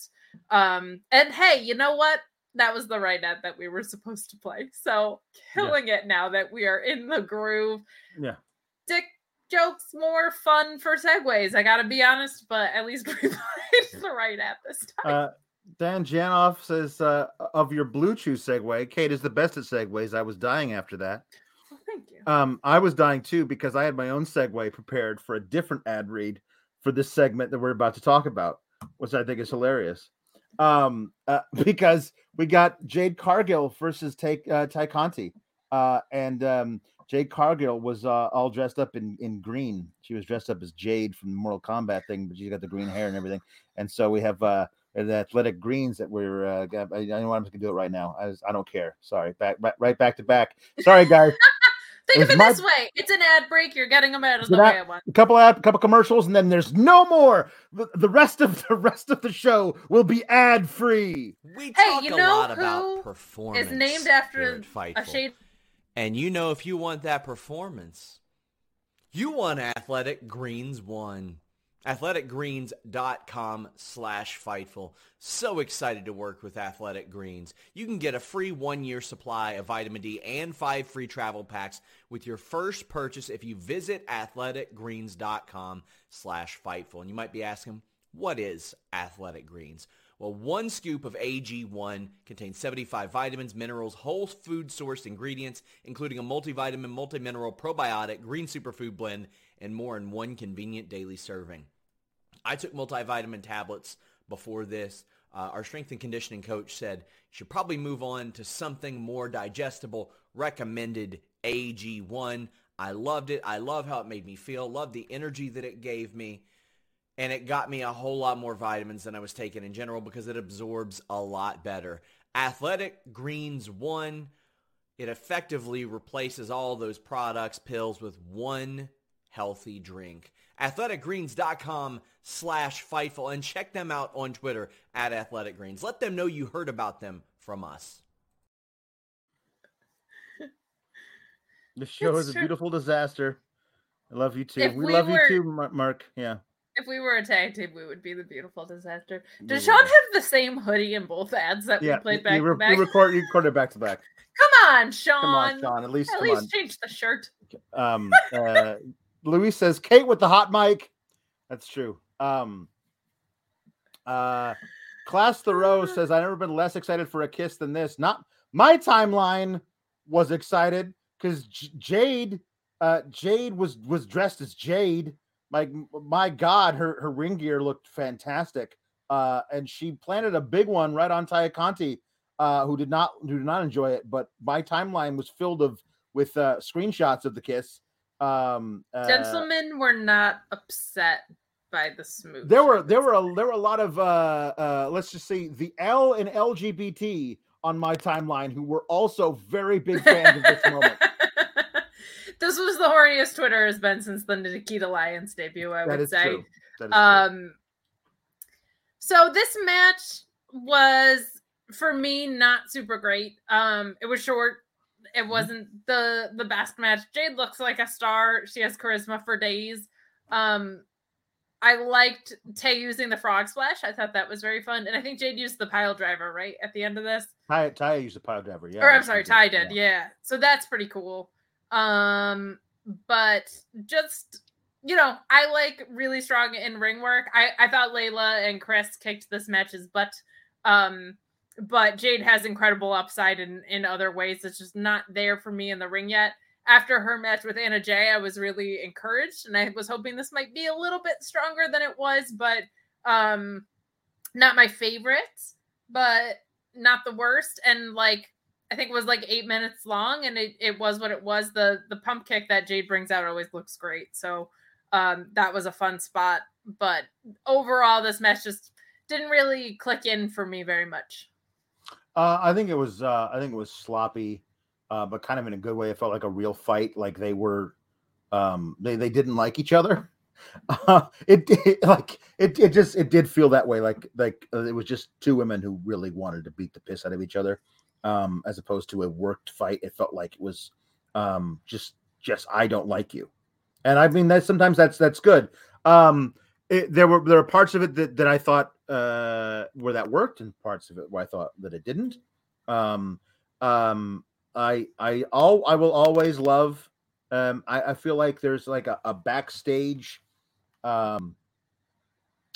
Um, and hey, you know what? That was the right ad that we were supposed to play. So killing yeah. it now that we are in the groove. Yeah. Dick jokes more fun for segues. I gotta be honest, but at least *laughs* we played the right ad this time. Uh, Dan Janoff says, uh, of your BlueChew segue, Kate is the best at segues. I was dying after that. Well, thank you. Um, I was dying too because I had my own segue prepared for a different ad read for this segment that we're about to talk about, which I think is hilarious. Um, uh, *laughs* because we got Jade Cargill versus Take uh, Tay Conti. Uh, and um, Jade Cargill was uh, all dressed up in, in green. She was dressed up as Jade from the Mortal Kombat thing, but she got the green hair and everything. And so we have uh, the athletic greens that we're. Uh, I, I know I'm just going to do it right now. I, I don't care. Sorry, back, back right back to back. Sorry, *laughs* guys. Think of it my... this way: it's an ad break. You're getting them out of the way. A couple ad, couple commercials, and then there's no more. The, the rest of *laughs* the rest of the show will be ad free. We talk hey, you know a lot about performance. Is named after a shade and you know if you want that performance, you want Athletic Greens 1. athleticgreens.com slash fightful. So excited to work with athletic greens. You can get a free one-year supply of vitamin d and five free travel packs with your first purchase if you visit athleticgreens.com slash fightful. And you might be asking what is athletic greens? Well, one scoop of AG1 contains 75 vitamins, minerals, whole food sourced ingredients, including a multivitamin, multimineral, probiotic, green superfood blend, and more in one convenient daily serving. I took multivitamin tablets before this. Uh, our strength and conditioning coach said you should probably move on to something more digestible, recommended AG1. I loved it. I love how it made me feel. Love the energy that it gave me and it got me a whole lot more vitamins than I was taking in general because it absorbs a lot better. Athletic Greens 1, it effectively replaces all those products, pills with one healthy drink. AthleticGreens.com slash Fightful and check them out on Twitter at Athletic Greens. Let them know you heard about them from us. The show it's is true. a beautiful disaster. I love you too. We, we, love were... you too, Mark. Yeah if we were a tag team, we would be the beautiful disaster. Does Sean have the same hoodie in both ads that yeah, we played back you, to back? You record, you recorded back to back. Come on, Sean. Come on, Sean. At least, at least on. change the shirt. Um, *laughs* uh, Luis says Kate with the hot mic. That's true. Um, uh, Class Thoreau says I've never been less excited for a kiss than this. Not my timeline was excited because J- Jade, uh, Jade was was dressed as Jade like my God, her her ring gear looked fantastic. Uh, and she planted a big one right on Tay Conti, uh, who did not who did not enjoy it. But my timeline was filled of with uh, screenshots of the kiss. Um, uh, Gentlemen were not upset by the smooth. There were there were a, there were a lot of uh, uh, let's just say the L and LGBT on my timeline who were also very big fans of this moment. *laughs* this was the horniest Twitter has been since the Nikita Lyons debut. I that would say. Um, true. so this match was for me not super great. Um, it was short. It mm-hmm. wasn't the the best match. Jade looks like a star. She has charisma for days. Um, I liked Tay using the frog splash. I thought that was very fun, and I think Jade used the pile driver right at the end of this. Ty, Ty used the pile driver, yeah. or I'm sorry, Ty did, yeah. So that's pretty cool. Um, but just you know, I like really strong in ring work. I I thought Leyla and Kris kicked this match's butt. Um, but Jade has incredible upside in in other ways. It's just not there for me in the ring yet. After her match with Anna Jay, I was really encouraged, and I was hoping this might be a little bit stronger than it was, but um, not my favorite, but not the worst. And like I think it was like eight minutes long, and it, it was what it was. The the pump kick that Jade brings out always looks great. So um, that was a fun spot. But overall, this match just didn't really click in for me very much. Uh, I think it was. Uh, I think it was sloppy, uh, but kind of in a good way. It felt like a real fight. Like they were, um, they they didn't like each other. *laughs* It, it like it it just it did feel that way. Like like uh, it was just two women who really wanted to beat the piss out of each other, um, as opposed to a worked fight. It felt like it was um, just just I don't like you, and I mean that sometimes that's that's good. Um, it, there were there were parts of it that, that I thought uh, where that worked, and parts of it where I thought that it didn't. Um, um, I I all I will always love. Um, I, I feel like there's like a, a backstage, um,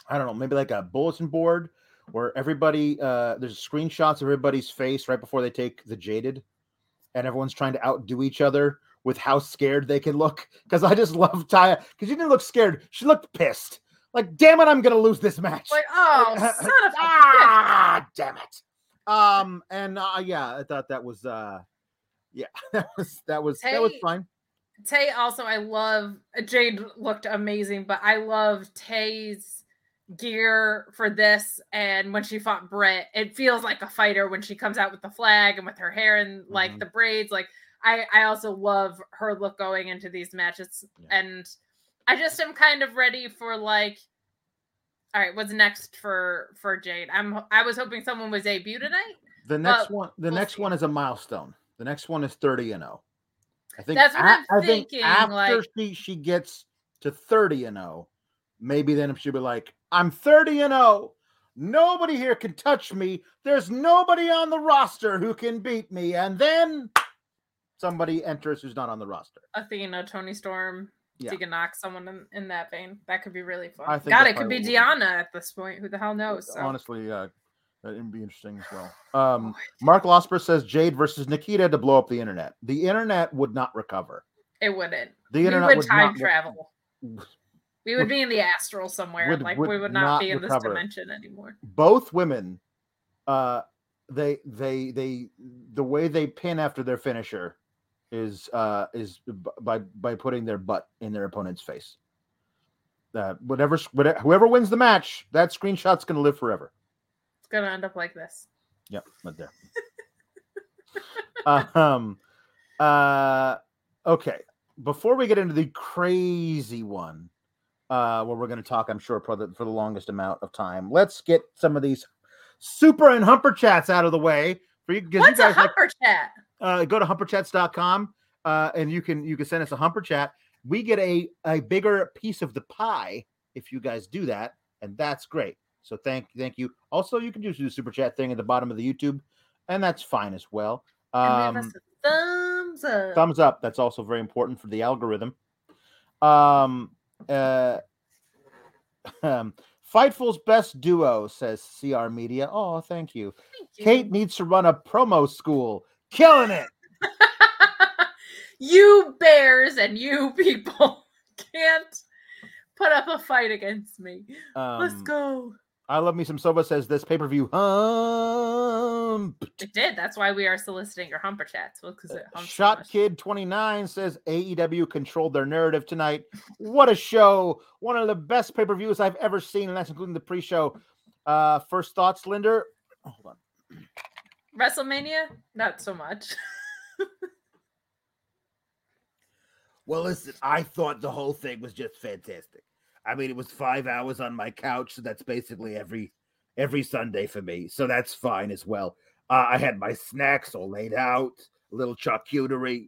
I don't know, maybe like a bulletin board where everybody uh, there's screenshots of everybody's face right before they take the jaded, and everyone's trying to outdo each other with how scared they can look. Because I just love Taya because she didn't look scared; she looked pissed. Like, damn it, I'm gonna lose this match. Like, oh, *laughs* son of ah, damn it. Um, and uh, yeah, I thought that was uh, yeah, *laughs* that was that was that was Tay- fine. Tay also, I love Jade looked amazing, but I love Tay's gear for this. And when she fought Britt, it feels like a fighter when she comes out with the flag and with her hair and like Mhm. the braids. Like I, I also love her look going into these matches, Yeah. and I just am kind of ready for like. All right, what's next for for Jade? I'm I was hoping someone was debut tonight. The next one, the we'll next see. one is a milestone. The next one is 30 and 0. I think That's what I think thinking, after like- she she gets to 30 and 0, maybe then she'll be like, I'm 30 and 0. Nobody here can touch me. There's nobody on the roster who can beat me. And then somebody enters who's not on the roster. Athena, Toni Storm, Yeah. Tegan Nox someone in, in that vein. That could be really fun. I think God, it could be probably will be. Deonna at this point. Who the hell knows? So. Honestly, uh, that would be interesting as well. Um, Mark Losper says Jade versus Nikita to blow up the internet. The internet would not recover. It wouldn't. The we internet would would time not re- travel. We would be in the astral somewhere. would- like would we would not, not be in this dimension anymore. both women uh they they they the way they pin after their finisher is uh is by by putting their butt in their opponent's face uh, whatever, whatever whoever wins the match that screenshot's going to live forever It's gonna end up like this. yep right there uh, *laughs* um, uh okay before we get into the crazy one uh where we're going to talk i'm sure for the, for the longest amount of time let's get some of these super and humper chats out of the way for you because you What's a guys like humper chat? Uh, go to humperchats.com uh, and you can you can send us a humper chat. We get a a bigger piece of the pie if you guys do that and that's great. So thank thank you. Also you can just do the super chat thing at the bottom of the youtube and that's fine as well. Um, thumbs up. thumbs up. That's also very important for the algorithm. Um uh um *laughs* fightful's best duo says cr media. Oh thank you. Thank you. kate needs to run a promo school killing it *laughs* you bears and you people *laughs* can't put up a fight against me. Let's Um, go. I love me some Sova says this pay per view hump. It did. That's why we are soliciting your humper chats. Well, because it so Shot. Kid 29 says AEW controlled their narrative tonight. What a show! One of the best pay per views I've ever seen, and that's including the pre show. Uh, first thoughts, Linder? Hold on. WrestleMania, not so much. Well, listen, I thought the whole thing was just fantastic. I mean, it was five hours on my couch, so that's basically every every Sunday for me. So that's fine as well. Uh, I had my snacks all laid out, a little charcuterie,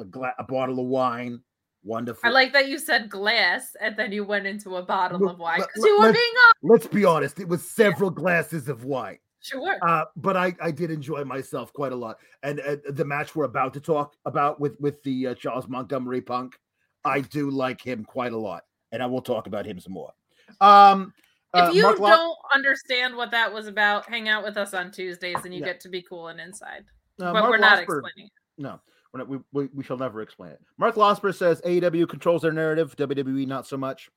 a, gla- a bottle of wine. Wonderful. I like that you said glass and then you went into a bottle of wine because you were being Let's be honest, it was several glasses of wine. Sure. Uh, but I, I did enjoy myself quite a lot. And uh, the match we're about to talk about with with the uh, Charles Montgomery Punk, I do like him quite a lot, and I will talk about him some more. Um, uh, if you Mark don't understand what that was about, hang out with us on Tuesdays and you Yeah. get to be cool and inside. uh, but Mark we're not Losberg- explaining. it. No, we're not, we, we we shall never explain it. Mark Losper says AEW controls their narrative, WWE not so much.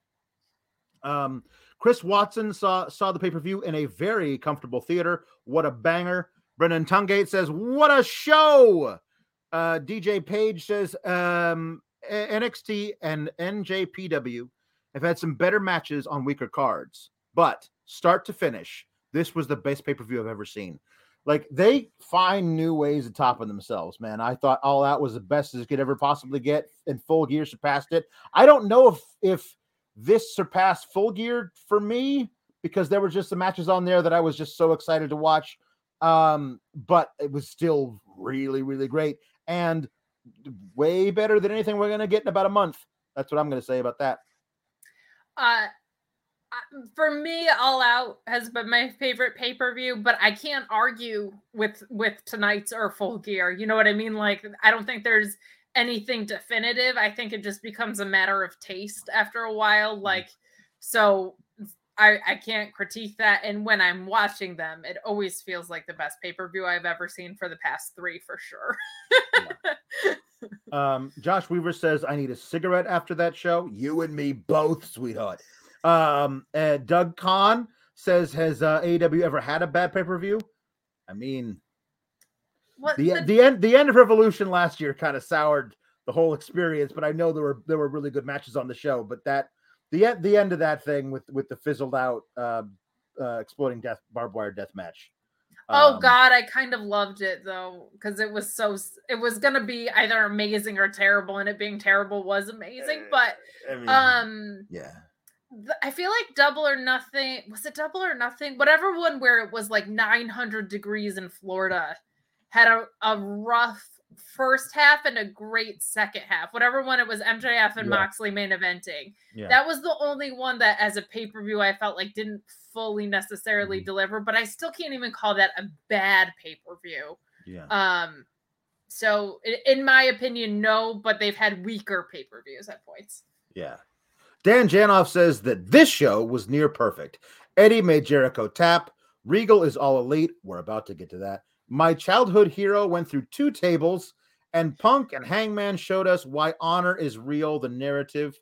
Um, Chris Watson saw saw the pay per view in a very comfortable theater. What a banger! Brendan Tungate says, "What a show!" Uh, DJ Page says, um, "NXT and NJPW have had some better matches on weaker cards, but start to finish, this was the best pay per view I've ever seen." Like they find new ways to top of themselves, man. I thought All Out was the best as it could ever possibly get, and Full Gear surpassed it. I don't know if if this surpassed Full Gear for me because there were just some matches on there that I was just so excited to watch. Um, but it was still really, really great and way better than anything we're gonna get in about a month. That's what I'm gonna say about that. Uh, for me, All Out has been my favorite pay per view, but I can't argue with with tonight's or Full Gear. You know what I mean? Like, I don't think there's anything definitive. I think it just becomes a matter of taste after a while. Like, so I I can't critique that. And when I'm watching them, it always feels like the best pay per view I've ever seen for the past three, for sure. *laughs* Um, Josh Weaver says, I need a cigarette after that show. You and me both, sweetheart. Um, and Doug Kahn says, Has uh, AEW ever had a bad pay per view? I mean, what the, the- the end the end of Revolution last year kind of soured the whole experience, but I know there were there were really good matches on the show. But that the end the end of that thing with with the fizzled out uh, uh exploding death barbed wire death match. Oh Um, God, I kind of loved it though because it was so. It was gonna be either amazing or terrible, and it being terrible was amazing. But I mean, um, yeah. I feel like Double or Nothing was it Double or Nothing? Whatever one where it was like 900 degrees in Florida had a, a rough first half and a great second half. Whatever one it was, MJF and Yeah. Moxley main eventing. Yeah. That was the only one that, as a pay per view, I felt like didn't fully necessarily Mhm. deliver. But I still can't even call that a bad pay per view. yeah. Um, so in my opinion, no. But they've had weaker pay per views at points. Yeah. Dan Janoff says that this show was near perfect. Eddie made Jericho tap. Regal is all elite. We're about to get to that. My childhood hero went through two tables, and Punk and Hangman showed us why honor is real. The narrative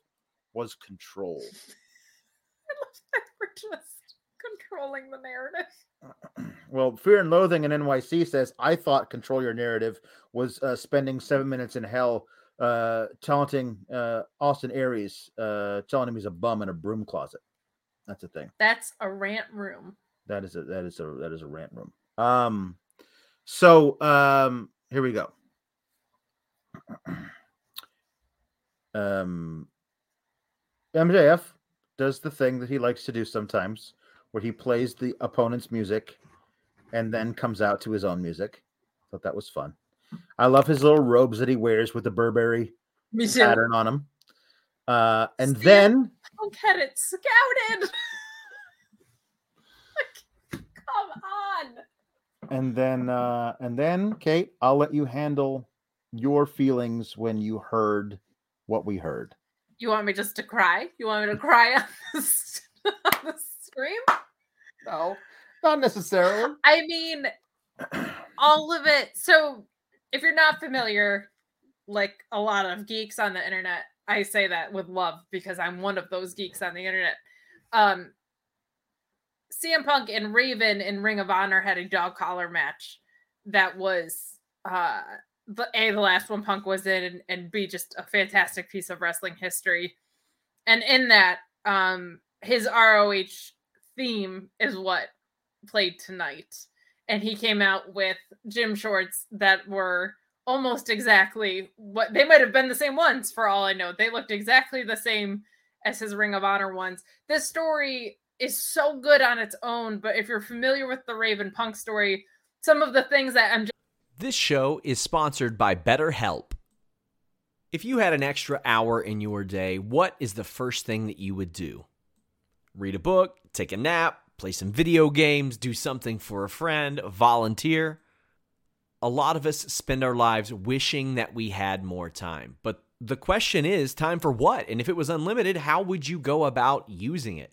was controlled. I love that we're just controlling the narrative. *clears throat* Well, Fear and Loathing in NYC says, I thought Control Your Narrative was uh, spending seven minutes in hell uh, taunting uh, Austin Aries, uh, telling him he's a bum in a broom closet. That's a thing. That's a rant room. That is a that is a that is a rant room. Um, so um, here we go. *clears throat* Um, MJF does the thing that he likes to do sometimes, where he plays the opponent's music, and then comes out to his own music. Thought that was fun. I love his little robes that he wears with the Burberry pattern on them. Uh, and See? then get it scouted. *laughs* Like, Come on. And then, uh, and then, Kate, I'll let you handle your feelings when you heard what we heard. You want me just to cry? You want me to cry on the, *laughs* s- on the stream? No. Not necessarily. I mean, all of it. So, if you're not familiar, like a lot of geeks on the internet, I say that with love because I'm one of those geeks on the internet. Um, CM Punk and Raven in Ring of Honor had a dog collar match that was uh the a the last one Punk was in and, and b just a fantastic piece of wrestling history. And in that, um his ROH theme is what played tonight. And he came out with gym shorts that were almost exactly what they might have been the same ones for all I know. They looked exactly the same as his Ring of Honor ones. This story is so good on its own, but if you're familiar with the Raven Punk story, some of the things that MJ This show is sponsored by BetterHelp. If you had an extra hour in your day, what is the first thing that you would do? Read a book, take a nap, play some video games, do something for a friend, volunteer. A lot of us spend our lives wishing that we had more time. But the question is time for what? And if it was unlimited, how would you go about using it?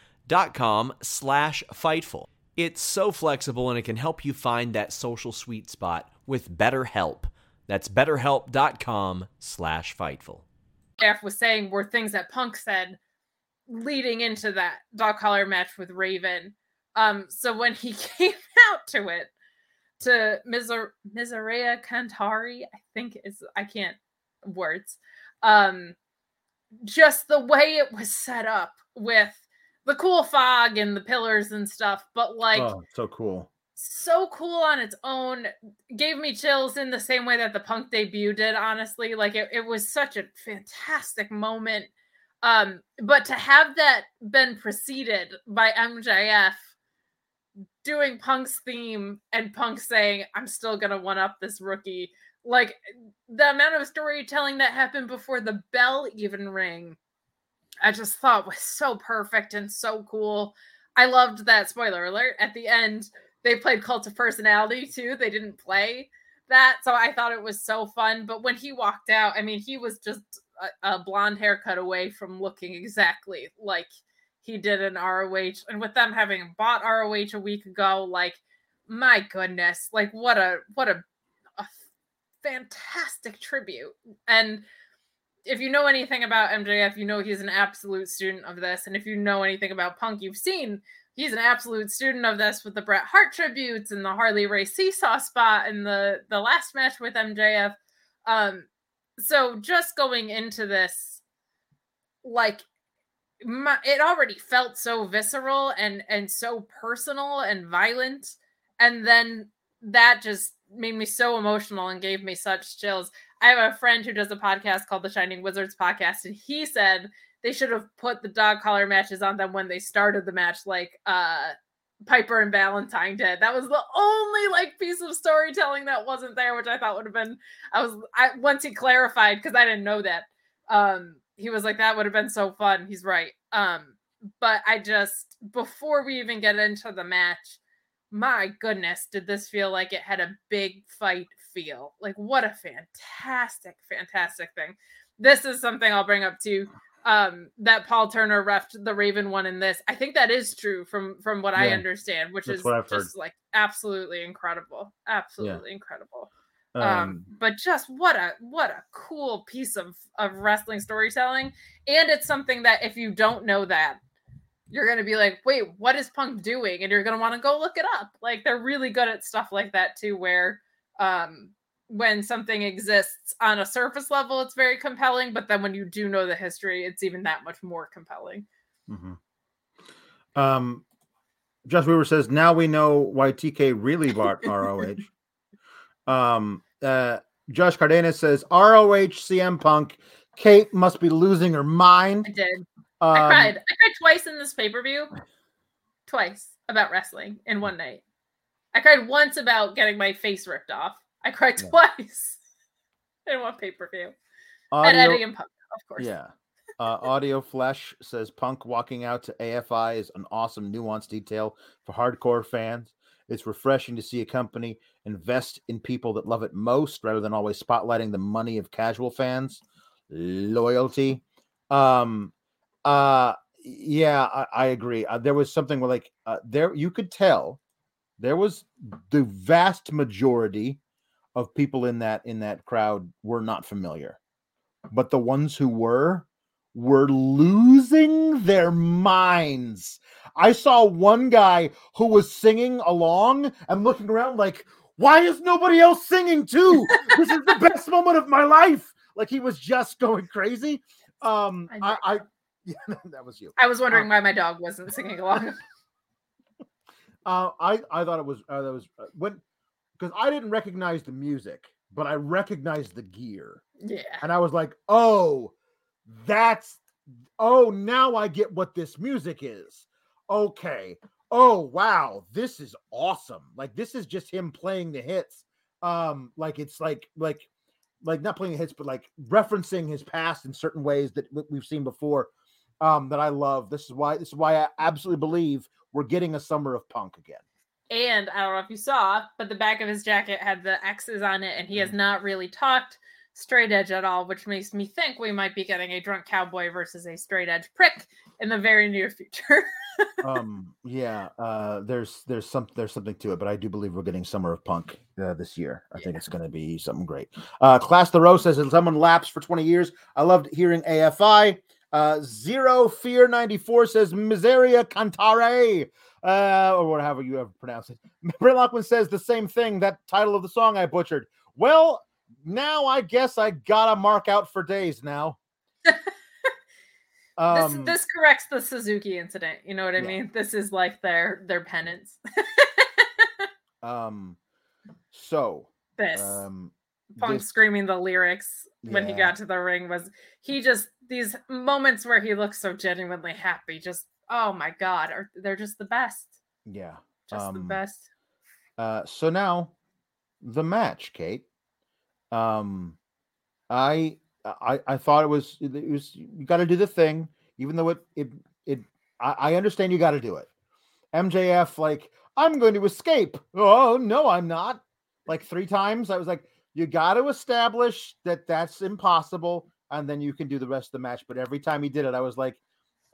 dot com slash Fightful. It's so flexible and it can help you find that social sweet spot with BetterHelp. That's betterhelp.com slash Fightful. Jeff was saying were things that Punk said leading into that dog collar match with Raven. Um, so when he *laughs* came out to it, to Miser- Miseria Cantari, I think is I can't words. Um, just the way it was set up with the cool fog and the pillars and stuff, but like oh, so cool. So cool on its own. Gave me chills in the same way that the punk debut did, honestly. Like it, it was such a fantastic moment. Um, but to have that been preceded by MJF doing Punk's theme and Punk saying, I'm still gonna one up this rookie. Like the amount of storytelling that happened before the bell even rang I just thought was so perfect and so cool. I loved that spoiler alert at the end. They played Cult of Personality too. They didn't play that, so I thought it was so fun. But when he walked out, I mean, he was just a, a blonde haircut away from looking exactly like he did in ROH. And with them having bought ROH a week ago, like my goodness, like what a what a, a fantastic tribute. And if you know anything about MJF, you know he's an absolute student of this. And if you know anything about Punk, you've seen he's an absolute student of this with the Bret Hart tributes and the Harley Race seesaw spot and the the last match with MJF. Um, so just going into this, like my, it already felt so visceral and and so personal and violent, and then that just made me so emotional and gave me such chills. I have a friend who does a podcast called the Shining Wizards podcast, and he said they should have put the dog collar matches on them when they started the match, like uh Piper and Valentine did. That was the only like piece of storytelling that wasn't there, which I thought would have been. I was I once he clarified because I didn't know that. Um, he was like that would have been so fun. He's right. Um, but I just before we even get into the match, my goodness, did this feel like it had a big fight feel. Like what a fantastic, fantastic thing. This is something I'll bring up too. Um, that Paul Turner refed the Raven one in this. I think that is true from from what yeah. I understand, which is just heard. like absolutely incredible. Absolutely yeah. incredible. Um, um, but just what a what a cool piece of of wrestling storytelling. And it's something that if you don't know that, you're going to be like, wait, what is Punk doing? And you're going to want to go look it up. Like they're really good at stuff like that too, where um, when something exists on a surface level, it's very compelling. But then when you do know the history, it's even that much more compelling. Mm-hmm. Um, Josh Weaver says, now we know why TK really bought *laughs* ROH. um, uh, Josh Cardenas says, ROH CM Punk. Kate must be losing her mind. I did. Um, I cried. I cried twice in this pay per view. Twice about wrestling in one night. I cried once about getting my face ripped off. I cried yeah. *laughs* don't want pay per view. And Eddie and Punk, of course. Yeah. Uh, Audio Flesh says Punk walking out to AFI is an awesome nuanced detail for hardcore fans. It's refreshing to see a company invest in people that love it most rather than always spotlighting the money of casual fans. Loyalty Um, uh, yeah, I, I agree. Uh, there was something where like uh, there you could tell there was the vast majority of people in that in that crowd were not familiar, but the ones who were were losing their minds. I saw one guy who was singing along and looking around like, why is nobody else singing too? this is the best moment of my life. Like he was just going crazy. Um, I, I, *laughs* yeah, that was you. I was wondering uh, why my dog wasn't singing along. Uh, I, I thought it was uh, that was uh, when because I didn't recognize the music, but I recognized the gear. Yeah, and I was like, oh, that's oh, now I get what this music is. Okay. Oh, wow. This is awesome. Like this is just him playing the hits. Um like it's like like like not playing the hits but like referencing his past in certain ways that we've seen before um that I love. This is why this is why I absolutely believe we're getting a summer of punk again. And I don't know if you saw, but the back of his jacket had the X's on it, and he has mm-hmm. not really talked straight edge at all, which makes me think we might be getting a drunk cowboy versus a straight edge prick in the very near future. *laughs* um, yeah, uh, there's there's some there's something to it, but I do believe we're getting Summer of Punk uh, this year. I yeah. think it's going to be something great. Uh, Class the Rose says, if "Someone lapsed for 20 years." I loved hearing AFI. Uh, Zero Fear 94 says, "Miseria cantare." Uh, or whatever you ever pronounce it. Brent Lockman says the same thing. That title of the song I butchered. Well, now I guess I gotta mark out for days now. *laughs* um, this, this corrects the Suzuki incident. You know what I yeah. mean? This is like their their penance. *laughs* um, so this um, Punk this, screaming the lyrics when yeah. he got to the ring was he just these moments where he looks so genuinely happy. Just oh my god, are they're just the best. Yeah, just um, the best. Uh, so now the match, Kate. Um, I I I thought it was it was you got to do the thing, even though it it it I, I understand you got to do it. MJF like I'm going to escape. Oh no, I'm not. Like three times, I was like, you got to establish that that's impossible, and then you can do the rest of the match. But every time he did it, I was like,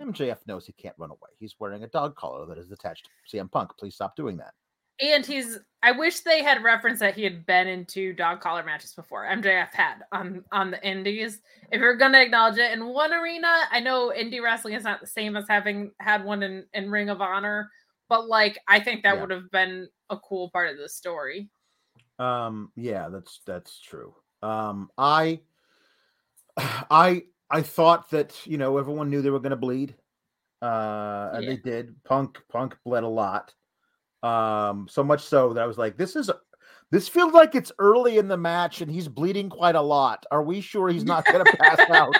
MJF knows he can't run away. He's wearing a dog collar that is attached to CM Punk. Please stop doing that and he's I wish they had referenced that he had been in two dog collar matches before. MJF had on on the indies. If you're gonna acknowledge it in one arena, I know indie wrestling is not the same as having had one in, in Ring of Honor, but like I think that yeah. would have been a cool part of the story. Um yeah, that's that's true. Um I I I thought that, you know, everyone knew they were gonna bleed. Uh and yeah. they did. Punk Punk bled a lot. Um, so much so that I was like, this is this feels like it's early in the match and he's bleeding quite a lot. Are we sure he's not gonna pass out?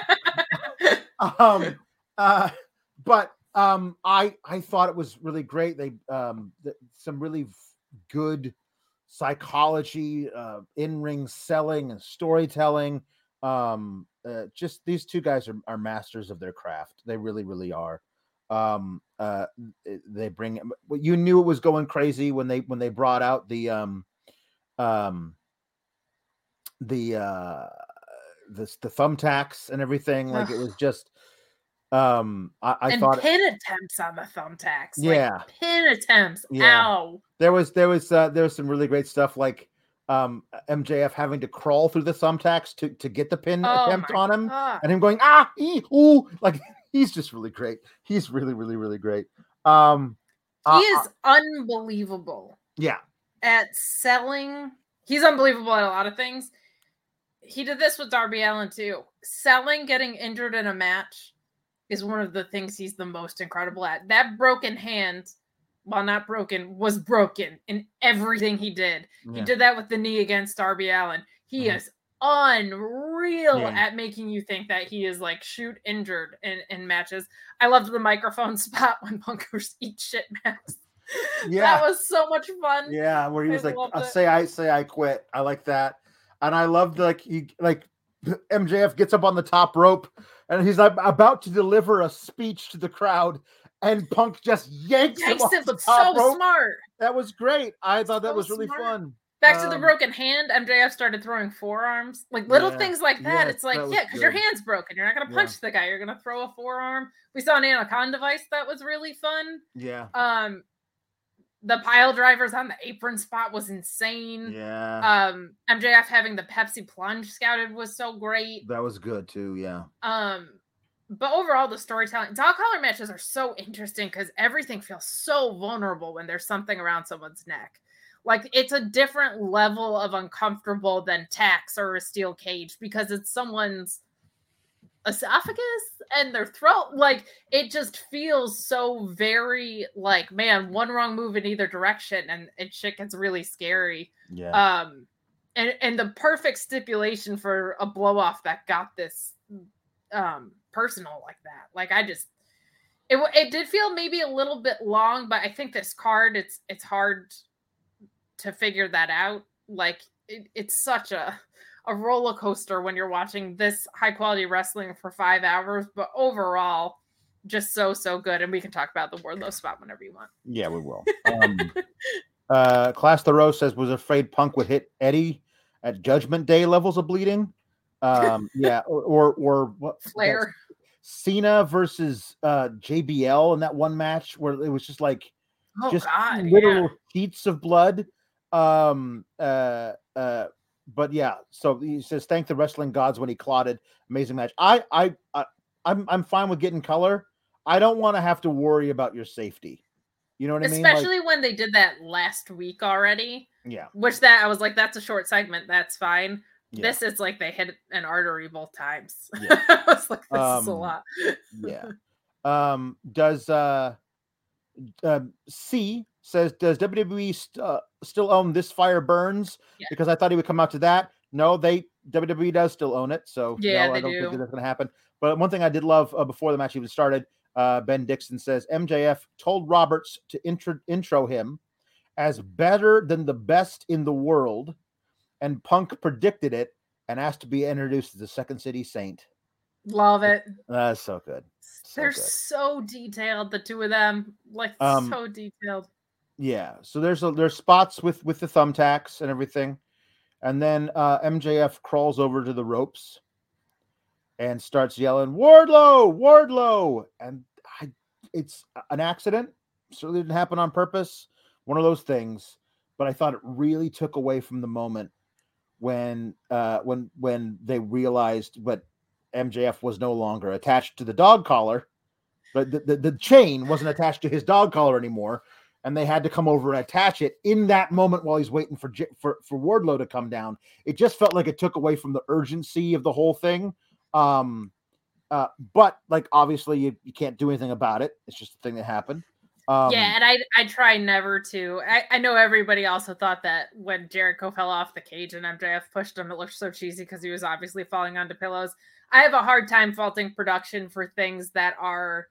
*laughs* um uh but um I I thought it was really great. They um th- some really good psychology, uh in-ring selling and storytelling. Um uh, just these two guys are, are masters of their craft. They really, really are um uh they bring you knew it was going crazy when they when they brought out the um um the uh the the thumbtacks and everything like it was just um i, I and thought pin attempts on the thumbtacks yeah like pin attempts yeah. ow there was there was uh there was some really great stuff like um mjf having to crawl through the thumbtacks to to get the pin oh attempt on him God. and him going ah ee, ooh like *laughs* he's just really great. He's really, really, really great. Um, he uh, is unbelievable. Yeah. At selling, he's unbelievable at a lot of things. He did this with Darby Allin too. Selling, getting injured in a match is one of the things he's the most incredible at. That broken hand, while not broken, was broken in everything he did. Yeah. He did that with the knee against Darby Allin. He mm-hmm. is unreal yeah. at making you think that he is like shoot injured in, in matches. I loved the microphone *laughs* spot when Punkers eat shit masks. *laughs* Yeah, that was so much fun. Yeah, where he was I like, I'll "Say I say I quit." I like that, and I loved like he like *laughs* MJF gets up on the top rope and he's like about to deliver a speech to the crowd, and Punk just yanks, yanks him off the top so rope. Smart. That was great. I thought so that was really smart. fun Back to the Um, broken hand, MJF started throwing forearms, like little Yeah. things like that. Yes, it's like, that yeah, because your hand's broken. You're not gonna Yeah. punch the guy. You're gonna throw a forearm. We saw an anaconda device that was really fun. Yeah. Um, the pile drivers on the apron spot was insane. Yeah. Um, MJF having the Pepsi plunge scouted was so great. that was good too. Yeah. Um, but overall, the storytelling dog collar matches are so interesting because everything feels so vulnerable when there's something around someone's neck. Like it's a different level of uncomfortable than tax or a steel cage because it's someone's esophagus and their throat. Like it just feels so very like, man, one wrong move in either direction and, and shit gets really scary Yeah. um and and the perfect stipulation for a blow off that got this um personal like that like i just it, it did feel maybe a little bit long but i think this card it's it's hard to figure that out like it, it's such a a roller coaster when you're watching this high quality wrestling for five hours but overall just so so good and we can talk about the Wardlow spot whenever you want Yeah, we will. Um, uh, Class Thoreau says was afraid Punk would hit Eddie at Judgment Day levels of bleeding. Um, yeah, or or, or what? flair Cena versus uh, JBL in that one match where it was just like oh just god yeah. literal sheets of blood. Um, uh, uh, but yeah, so he says thank the wrestling gods when he clotted. Amazing match. I, I, I I'm I'm fine with getting color. I don't want to have to worry about your safety. You know what I mean? Like, especially when they did that last week already yeah, which that i was like that's a short segment that's fine yeah, this is like they hit an artery both times Yeah. *laughs* i was like this is a Um, lot yeah. *laughs* Um, does uh, um, C says does WWE st- uh, still own this fire burns? Yeah. Because I thought he would come out to that. No, they WWE does still own it, so Yeah, no, I don't think that's going to happen. But one thing I did love uh, before the match even started, uh, Ben Dixon says MJF told Roberts to intro intro him as better than the best in the world, and Punk predicted it and asked to be introduced as the Second City Saint. love it That's so good. So they're good. so detailed the two of them like Um, so detailed Yeah. So there's a, there's spots with with the thumbtacks and everything, and then uh, MJF crawls over to the ropes and starts yelling Wardlow, Wardlow, and I, it's an accident. Certainly didn't happen on purpose. One of those things, but I thought it really took away from the moment when uh, when when they realized what MJF was no longer attached to the dog collar, but the, the, the chain wasn't attached to his dog collar anymore and they had to come over and attach it in that moment while he's waiting for for for Wardlow to come down. It just felt like it took away from the urgency of the whole thing. Um, uh, but like obviously you, you can't do anything about it. It's just a thing that happened. Um, yeah and i i try never to I, I know everybody also thought that when jericho fell off the cage and mjf pushed him it looked so cheesy because he was obviously falling onto pillows. I have a hard time faulting production for things that are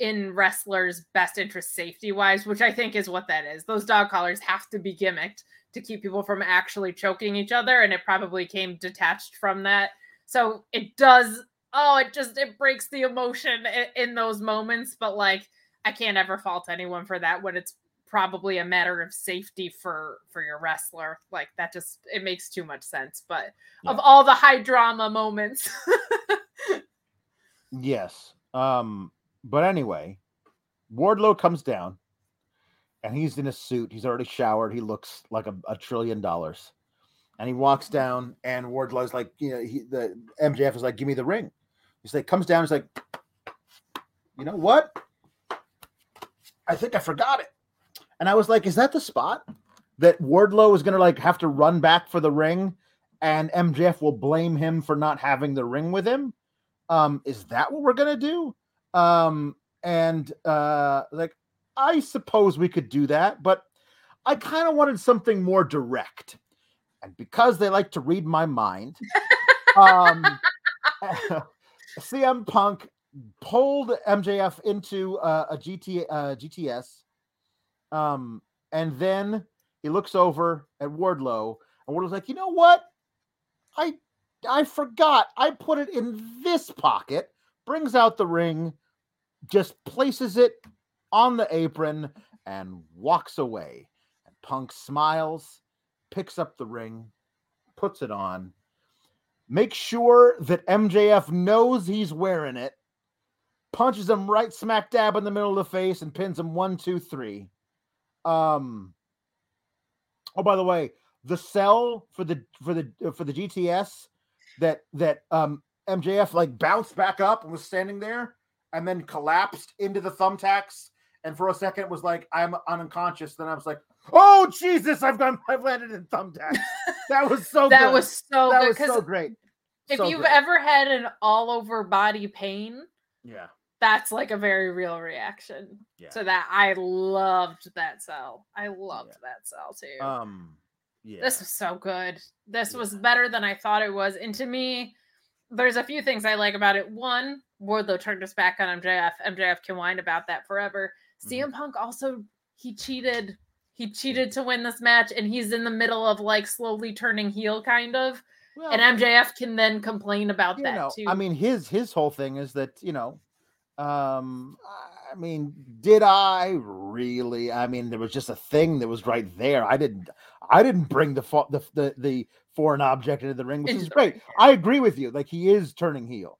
in wrestlers best interest safety wise which i think is what that is. Those dog collars have to be gimmicked to keep people from actually choking each other and it probably came detached from that. So it does oh it just it breaks the emotion in, in those moments but like I can't ever fault anyone for that when it's probably a matter of safety for for your wrestler. Like that just it makes too much sense. But of all the high drama moments, *laughs* Yes. Um, but anyway, Wardlow comes down and he's in a suit. He's already showered. He looks like a, a trillion dollars. And he walks down, and Wardlow's like, you know, he, the MJF is like, give me the ring. He's like, comes down, he's like, you know what? I think I forgot it. And I was like, is that the spot that Wardlow is gonna like have to run back for the ring and MJF will blame him for not having the ring with him? um is that what we're gonna do um and uh like i suppose we could do that but i kind of wanted something more direct and because they like to read my mind *laughs* um *laughs* cm punk pulled mjf into uh, a gt uh, gts um and then he looks over at wardlow and wardlow's like you know what i I forgot. I put it in this pocket, brings out the ring, just places it on the apron, and walks away. And Punk smiles picks up the ring, puts it on, makes sure that MJF knows he's wearing it, punches him right smack dab in the middle of the face, and pins him one, two, three. Um. Oh, by the way, the cell for the for the for the GTS that that um MJF like bounced back up and was standing there and then collapsed into the thumbtacks and for a second was like I'm unconscious. Then I was like, oh Jesus, I've gone I've landed in thumbtacks. *laughs* That was so that good. was so that good was so great. if So you've great. ever had an all over body pain, yeah that's like a very real reaction yeah to that. I loved that cell. I loved that cell too. um yeah This was so good. This was better than I thought it was. And to me, there's a few things I like about it. One, Wardlow turned us back on MJF. MJF can whine about that forever. Mhm. CM Punk also he cheated. He cheated to win this match, and he's in the middle of like slowly turning heel, kind of. Well, And MJF can then complain about that know, too. I mean, his his whole thing is that you know, um, I mean, did I really? I mean, there was just a thing that was right there. I didn't, I didn't bring the fa- the the, the foreign object into the ring, which is great. I agree with you. Like he is turning heel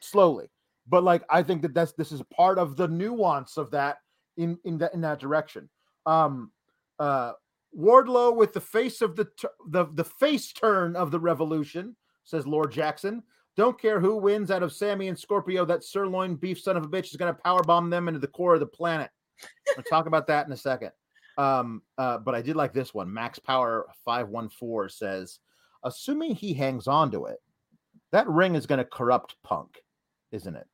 slowly, but like I think that that's this is part of the nuance of that in in that in that direction. Um, uh, Wardlow with the face of the the the face turn of the revolution, says Lord Jackson. Don't care who wins out of Sammy and Scorpio. That sirloin beef son of a bitch is going to powerbomb them into the core of the planet. We'll *laughs* talk about that in a second. Um, uh, but I did like this one. Max Power 514 says, assuming he hangs on to it, that ring is going to corrupt Punk, isn't it?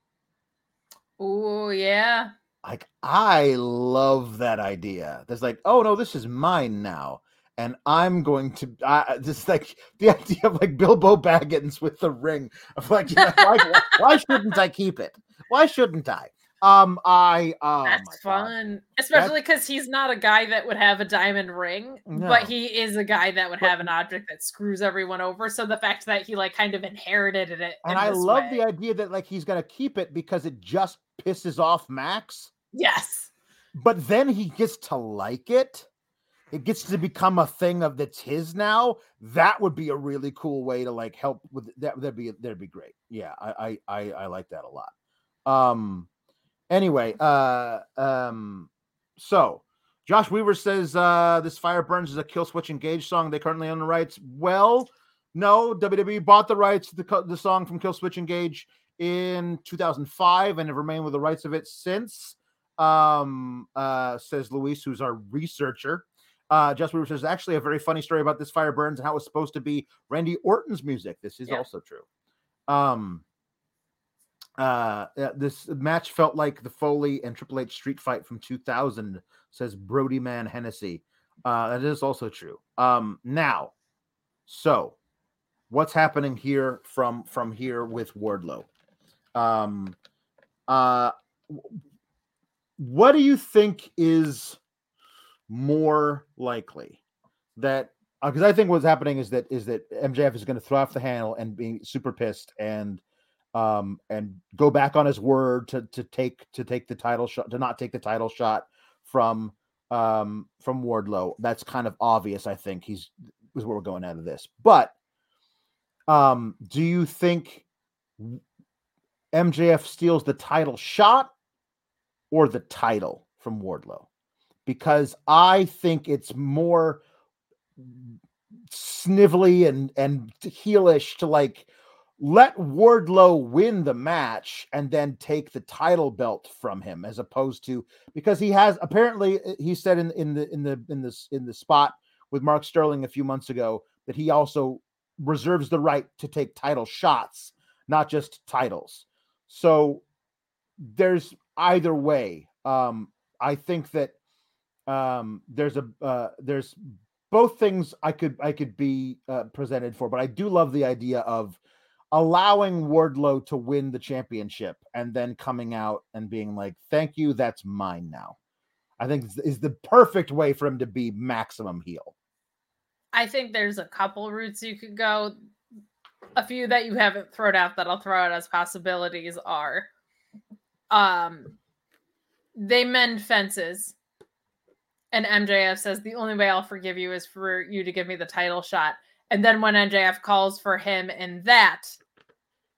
oh yeah. Like, I love that idea. There's like, oh no, this is mine now. And I'm going to I just like the idea of like Bilbo Baggins with the ring of like, you know, why, *laughs* why shouldn't I keep it? Why shouldn't I? Um, I oh That's my God. fun. Especially because he's not a guy that would have a diamond ring, No. but he is a guy that would But- have an object that screws everyone over. So the fact that he like kind of inherited it. And in I love way- the idea that like he's gonna keep it because it just pisses off Max, Yes. but then he gets to like it. It gets to become a thing of that's his now. That would be a really cool way to like help with that. That'd be that'd be great. Yeah, I I I, I like that a lot. Um. Anyway, uh, um, so Josh Weaver says uh this Fire Burns is a Killswitch Engage song. They currently own the rights. Well, no, WWE bought the rights to the, the song from Killswitch Engage in 2005 and have remained with the rights of it since. Um, uh, says Luis, who's our researcher. Uh, Josh Weaver says actually a very funny story about this Fire Burns and how it was supposed to be Randy Orton's music. This is Yeah. also true. Um, uh, uh, this match felt like the Foley and Triple H street fight from 2000, says Brody Man Hennessy. Uh, that is also true. Um, now, so what's happening here from from here with Wardlow? Um, uh, what do you think is more likely that? Because I think what's happening is that is that MJF is going to throw off the handle and be super pissed and um and go back on his word to to take to take the title shot to not take the title shot from um from Wardlow. That's kind of obvious. I think he's is where we're going out of this. But um, do you think MJF steals the title shot or the title from Wardlow? Because I think it's more snivelly and and heelish to like let Wardlow win the match and then take the title belt from him as opposed to because he has apparently uh, he said in in the in the in this in the spot with Mark Sterling a few months ago that he also reserves the right to take title shots, not just titles. So there's either way. Um, I think that um, there's a uh, there's both things I could I could be uh, presented for, but I do love the idea of allowing Wardlow to win the championship and then coming out and being like, "Thank you, that's mine now." I think is- the perfect way for him to be maximum heel. I think there's a couple routes you could go. A few that you haven't thrown out that I'll throw out as possibilities are um they mend fences And MJF says, The only way I'll forgive you is for you to give me the title shot. And then when MJF calls for him in that,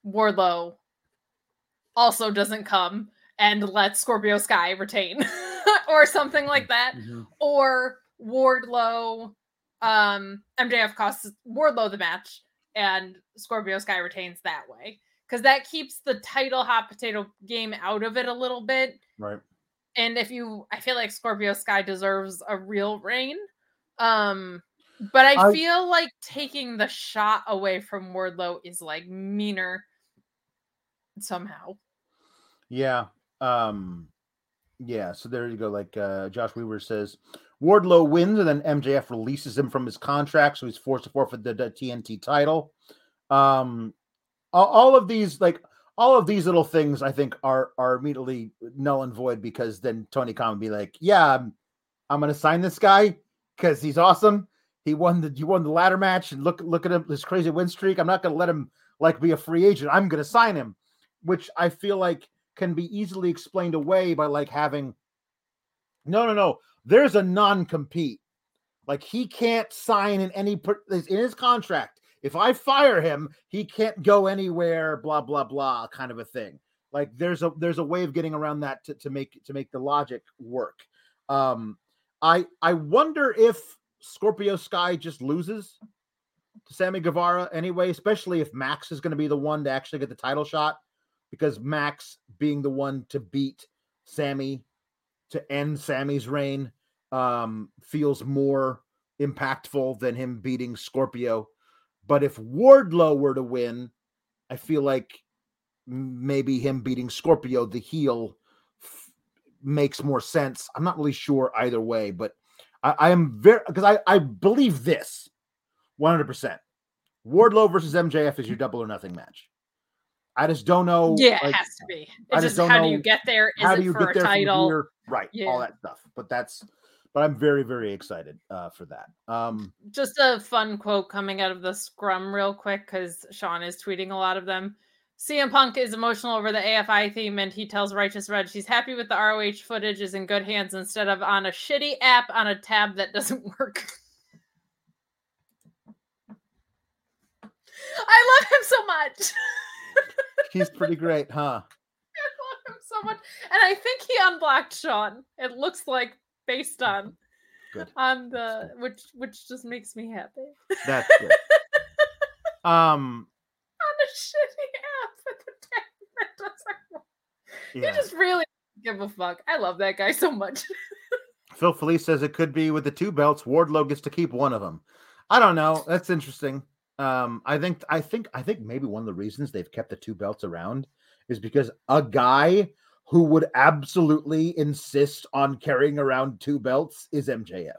Wardlow also doesn't come and let Scorpio Sky retain *laughs* or something like that. Mhm. Or Wardlow, um, MJF costs Wardlow the match and Scorpio Sky retains that way. Because that keeps the title hot potato game out of it a little bit Right. And if you i feel like scorpio sky deserves a real reign um but i, I- feel like taking the shot away from wardlow is like meaner somehow Yeah. Um yeah, so there you go. Like uh Josh Weaver says, Wardlow wins and then MJF releases him from his contract, so he's forced to forfeit the, the TNT title. Um all, all of these like all of these little things I think are are immediately null and void because then Tony Khan would be like, Yeah, I'm, I'm gonna sign this guy because he's awesome. He won the he won the ladder match and look look at him this crazy win streak. I'm not gonna let him like be a free agent. I'm gonna sign him, which I feel like can be easily explained away by like having no no no there's a non-compete like he can't sign in any in his contract if i fire him he can't go anywhere blah blah blah kind of a thing like there's a there's a way of getting around that to, to make to make the logic work um i i wonder if scorpio sky just loses to sammy guevara anyway especially if max is going to be the one to actually get the title shot because Max being the one to beat Sammy to end Sammy's reign um, feels more impactful than him beating Scorpio. But if Wardlow were to win, I feel like maybe him beating Scorpio, the heel, f- makes more sense. I'm not really sure either way, but I, I am very because I, I believe this 100%. Wardlow versus MJF is your double or nothing match. I just don't know. yeah like, it has to be I it's just just, don't how do you get there is how it do you for get a there title? Right, all that stuff. But that's, but I'm very, very excited uh, for that. Um, just a fun quote coming out of the scrum real quick because Sean is tweeting a lot of them. CM Punk is emotional over the AFI theme and he tells Righteous Red she's happy with the ROH footage is in good hands instead of on a shitty app on a tab that doesn't *laughs* work. I love him so much. he's *laughs* pretty great, huh? I love him so much. And I think he unblocked Sean. It looks like based on Good. on the which which just makes me happy. That's *laughs* good. um, on a shitty app with the tag that doesn't yeah. He just really give a fuck. I love that guy so much. *laughs* Phil Felice says it could be with the two belts. Wardlow gets to keep one of them. I don't know. That's interesting. Um, I think I think I think maybe one of the reasons they've kept the two belts around is because a guy who would absolutely insist on carrying around two belts is MJF.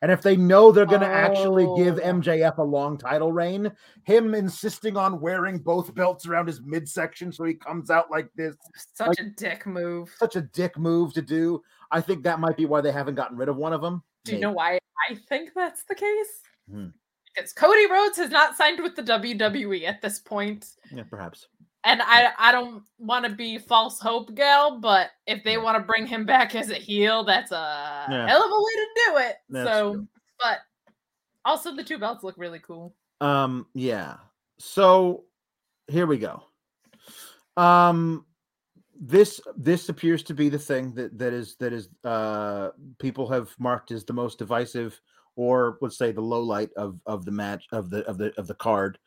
And if they know they're going to actually give Oh. MJF a long title reign, him insisting on wearing both belts around his midsection so he comes out like this, Such Like- a dick move. such a dick move to do. I think that might be why they haven't gotten rid of one of them. Do you know why I think that's the case? Hmm. Because Cody Rhodes has not signed with the WWE at this point. Yeah, perhaps. And I I don't want to be false hope gal, but if they want to bring him back as a heel, that's a Yeah. hell of a way to do it. That's so true. but also the two belts look really cool. Um, yeah. So here we go. Um this this appears to be the thing that that is that is uh people have marked as the most divisive or let's say the low light of of the match of the of the of the card.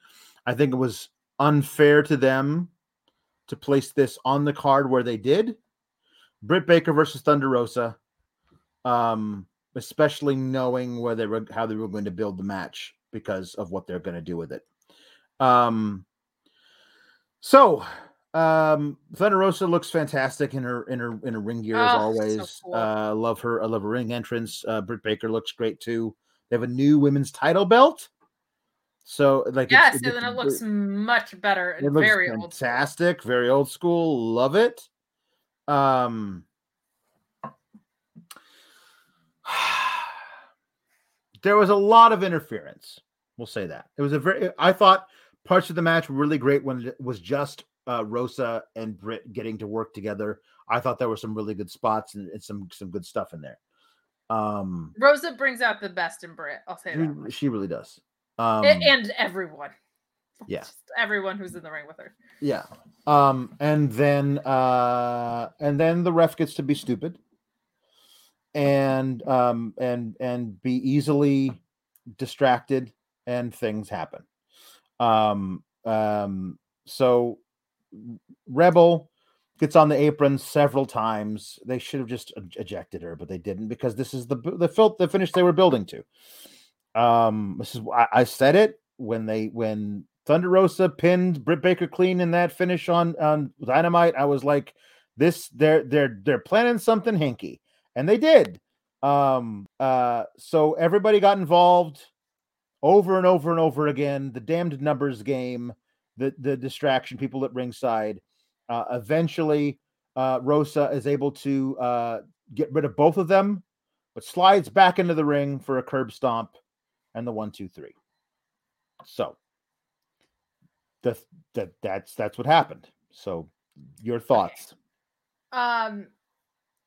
I think it was unfair to them to place this on the card where they did. Britt Baker versus Thunder Rosa. Um especially knowing where they were how they were going to build the match because of what they're going to do with it. Um so um Thunder Rosa looks fantastic in her in her in her ring gear as Oh, so always. cool. Uh love her I love her ring entrance. Uh Britt Baker looks great too. They have a new women's title belt. So like Yes, it's- and then it looks much better it and looks very old. fantastic, very old school. Love it. Um, *sighs* there was a lot of interference. We'll say that it was a very. I thought parts of the match were really great when it was just uh, Rosa and Britt getting to work together. I thought there were some really good spots and, and some some good stuff in there. Um, Rosa brings out the best in Brit. I'll say that. she really does. Um, and everyone. yeah. Just everyone who's in the ring with her. Yeah. Um, and then uh and then the ref gets to be stupid and um and and be easily distracted and things happen. Um um so Rebel gets on the apron several times. They should have just ejected her, but they didn't because this is the the fil- the finish they were building to. Um, this is I, I said it when they when Thunder Rosa pinned Britt Baker clean in that finish on on Dynamite. I was like, this they're they're they're planning something hinky, and they did. Um, uh, so everybody got involved over and over and over again. The damned numbers game, the the distraction, people at ringside. Uh, eventually, uh, Rosa is able to uh, get rid of both of them, but slides back into the ring for a curb stomp and the one, two, three. So the, that that's that's what happened. So your thoughts? Um,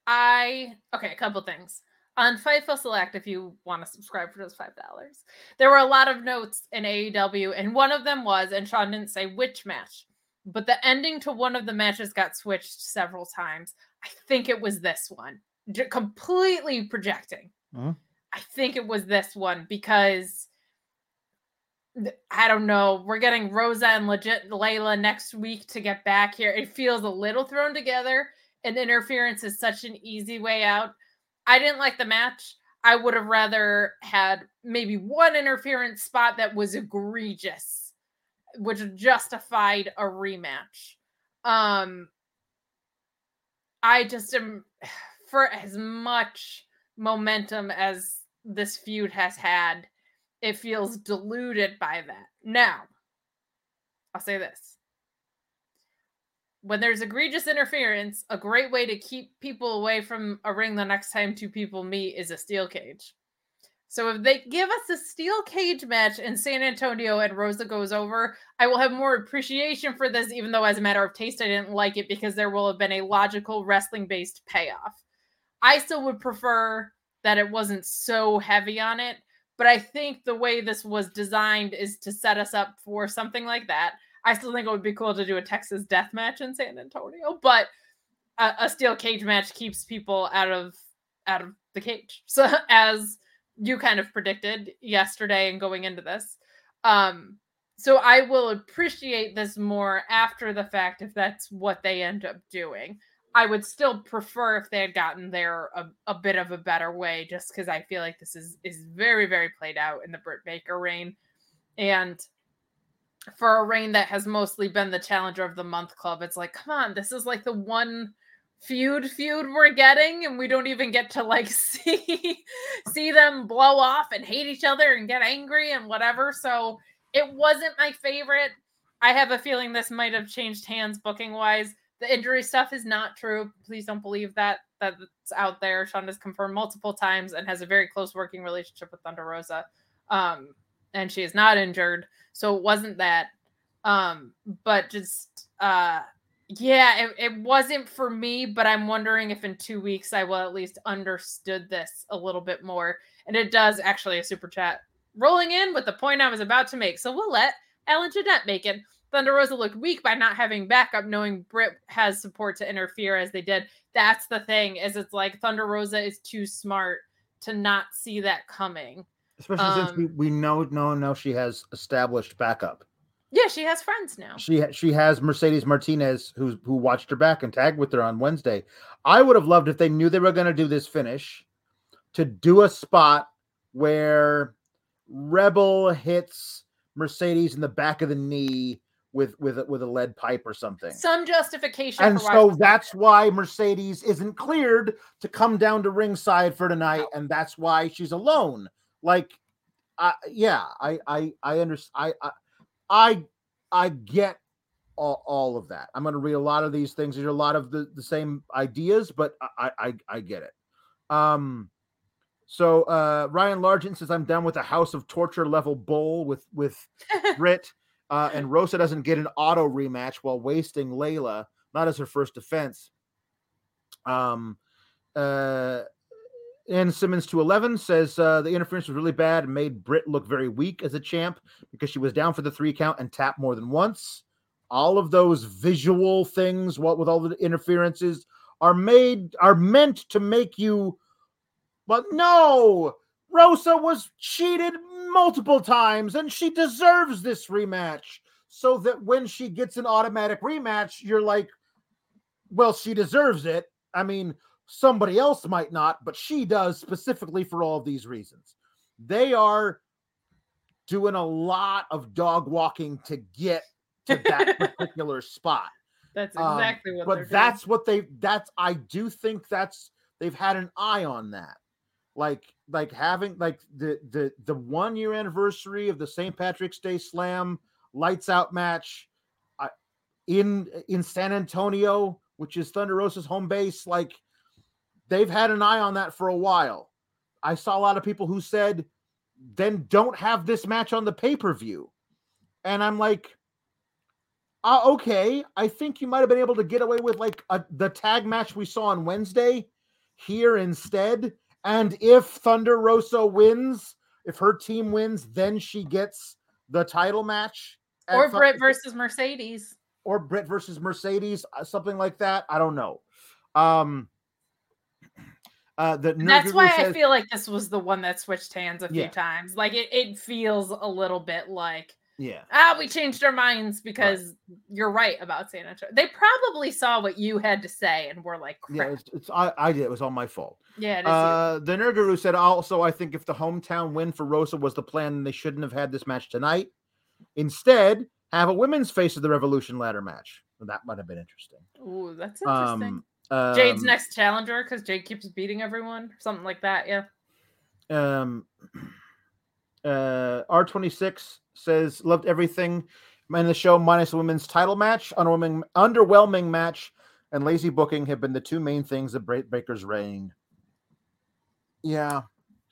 I okay, a couple things on Fightful Select. If you want to subscribe for those five dollars, there were a lot of notes in AEW, and one of them was, and Sean didn't say which match, but the ending to one of the matches got switched several times. I think it was this one, completely projecting. Mhm. I think it was this one because I don't know. We're getting Rosa and legit Leyla next week to get back here. It feels a little thrown together, and interference is such an easy way out. I didn't like the match. I would have rather had maybe one interference spot that was egregious, which justified a rematch. Um, I just am *sighs* for as much momentum as this feud has had, it feels diluted by that. Now, I'll say this. When there's egregious interference, a great way to keep people away from a ring the next time two people meet is a steel cage. So if they give us a steel cage match in San Antonio and Rosa goes over, I will have more appreciation for this, even though as a matter of taste, I didn't like it because there will have been a logical wrestling based payoff. I still would prefer that it wasn't so heavy on it, but I think the way this was designed is to set us up for something like that. I still think it would be cool to do a Texas death match in San Antonio, but a, a steel cage match keeps people out of out of the cage. *laughs* So as you kind of predicted yesterday and going into this. Um, so I will appreciate this more after the fact if that's what they end up doing. I would still prefer if they had gotten there a, a bit of a better way, just because I feel like this is is very, very played out in the Britt Baker reign. And for a reign that has mostly been the challenger of the month club, it's like, come on, this is like the one feud feud we're getting and we don't even get to like *laughs* see see them blow off and hate each other and get angry and whatever. So it wasn't my favorite. I have a feeling this might have changed hands booking wise the injury stuff is not true please don't believe that that's out there sean has confirmed multiple times and has a very close working relationship with thunder rosa um and she is not injured so it wasn't that um but just uh yeah, it, it wasn't for me, but I'm wondering if in two weeks I will at least understood this a little bit more. And it does actually a super chat rolling in with the point I was about to make. So we'll let Alan Jeanette make it. Thunder Rosa looked weak by not having backup, knowing Britt has support to interfere as they did. That's the thing, is it's like Thunder Rosa is too smart to not see that coming. Especially since we, Um, we know no no she has established backup. Yeah, she has friends now. She she has Mercedes Martinez who who watched her back and tagged with her on Wednesday. I would have loved if they knew they were going to do this finish to do a spot where Rebel hits Mercedes in the back of the knee with with a, with a lead pipe or something. Some justification and so that's why Mercedes isn't cleared to come down to ringside for tonight, and that's why she's alone. Like, uh, yeah, I I I understand. I, I I I get all, all of that. I'm going to read a lot of these things. There's a lot of the, the same ideas, but I, I I get it. Um, so uh, Ryan Largent says I'm done with a House of Torture level bull with with *laughs* Britt, uh, and Rosa doesn't get an auto rematch while wasting Leyla, not as her first defense. Um, uh, and Simmons to eleven says uh, the interference was really bad and made Britt look very weak as a champ because she was down for the three count and tapped more than once. All of those visual things, what with all the interferences, are made are meant to make you. But no, Rosa was cheated multiple times and she deserves this rematch. So that when she gets an automatic rematch, you're like, well, she deserves it. I mean, somebody else might not, but she does specifically for all of these reasons. They are doing a lot of dog walking to get to that *laughs* particular spot. That's Um, exactly what. but they're that's what they that's I do think that's they've had an eye on that. Like like having like the the the one year anniversary of the St. Patrick's Day Slam lights out match uh, in in San Antonio, which is Thunder Rosa's home base. Like they've had an eye on that for a while. I saw a lot of people who said, then don't have this match on the pay per view. And I'm like, uh, okay, I think you might have been able to get away with like a, the tag match we saw on Wednesday here instead. And if Thunder Rosa wins, if her team wins, then she gets the title match. or Britt versus Mercedes. or Britt versus Mercedes, uh, something like that. I don't know. Um, *clears throat* uh, That's why Guru I feel like this was the one that switched hands a few Yeah. times. Like it, it feels a little bit like yeah, ah, we changed our minds because you're right about San Antonio. They probably saw what you had to say and were like, yeah. It's, it's I, I did. It was all my fault. Yeah, it is you. Uh, the Nerd Guru said also, I think if the hometown win for Rosa was the plan, they shouldn't have had this match tonight. Instead, have a women's face of the Revolution ladder match. Well, that might have been interesting. Ooh, that's interesting. Um, Jade's um, next challenger because Jade keeps beating everyone, something like that. Yeah. um *clears throat* uh R26 says loved everything in the show minus the women's title match, underwhelming underwhelming match, and lazy booking have been the two main things of Bra- Baker's reign. Yeah.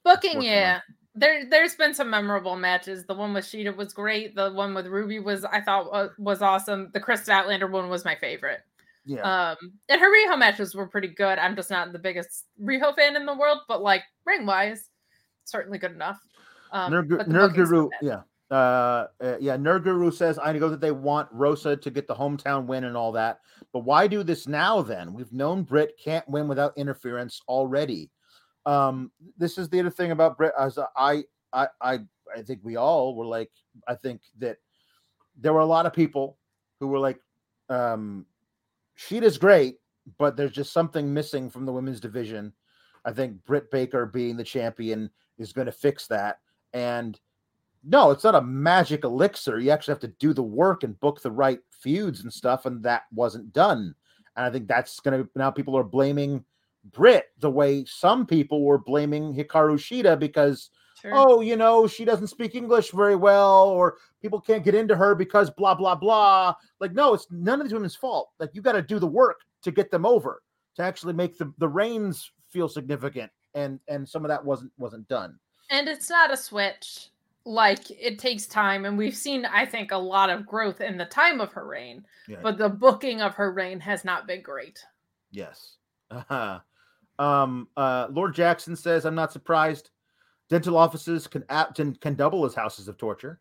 Booking, working on yeah. There, there's been some memorable matches. The one with Shida was great. The one with Ruby was, I thought, uh, was awesome. The Kris Statlander one was my favorite. Yeah. Um, and her Riho matches were pretty good. I'm just not the biggest Riho fan in the world, but like ring wise, certainly good enough. Um, Nerd, Gu- but the Nerd booking's Guru, yeah. Uh, uh, yeah, Nerd Guru says I know that they want Rosa to get the hometown win and all that, but why do this now then? We've known Britt can't win without interference already. Um, this is the other thing about Britt. As I, I, I, I think we all were like, I think that there were a lot of people who were like, um, Shida's great, but there's just something missing from the women's division. I think Britt Baker being the champion is going to fix that. And no, it's not a magic elixir. You actually have to do the work and book the right feuds and stuff, and that wasn't done. And I think that's going to now people are blaming Britt the way some people were blaming Hikaru Shida because Sure. oh, you know, she doesn't speak English very well, or people can't get into her because blah blah blah. Like, no, it's none of these women's fault. Like, you got to do the work to get them over, to actually make the the reigns feel significant, and and some of that wasn't wasn't done. And it's not a switch. Like it takes time, and we've seen, I think, a lot of growth in the time of her reign, Yeah. but the booking of her reign has not been great. Yes. Uh-huh. *laughs* Um, uh, Lord Jackson says, I'm not surprised. Dental offices can, apt can, can double as houses of torture.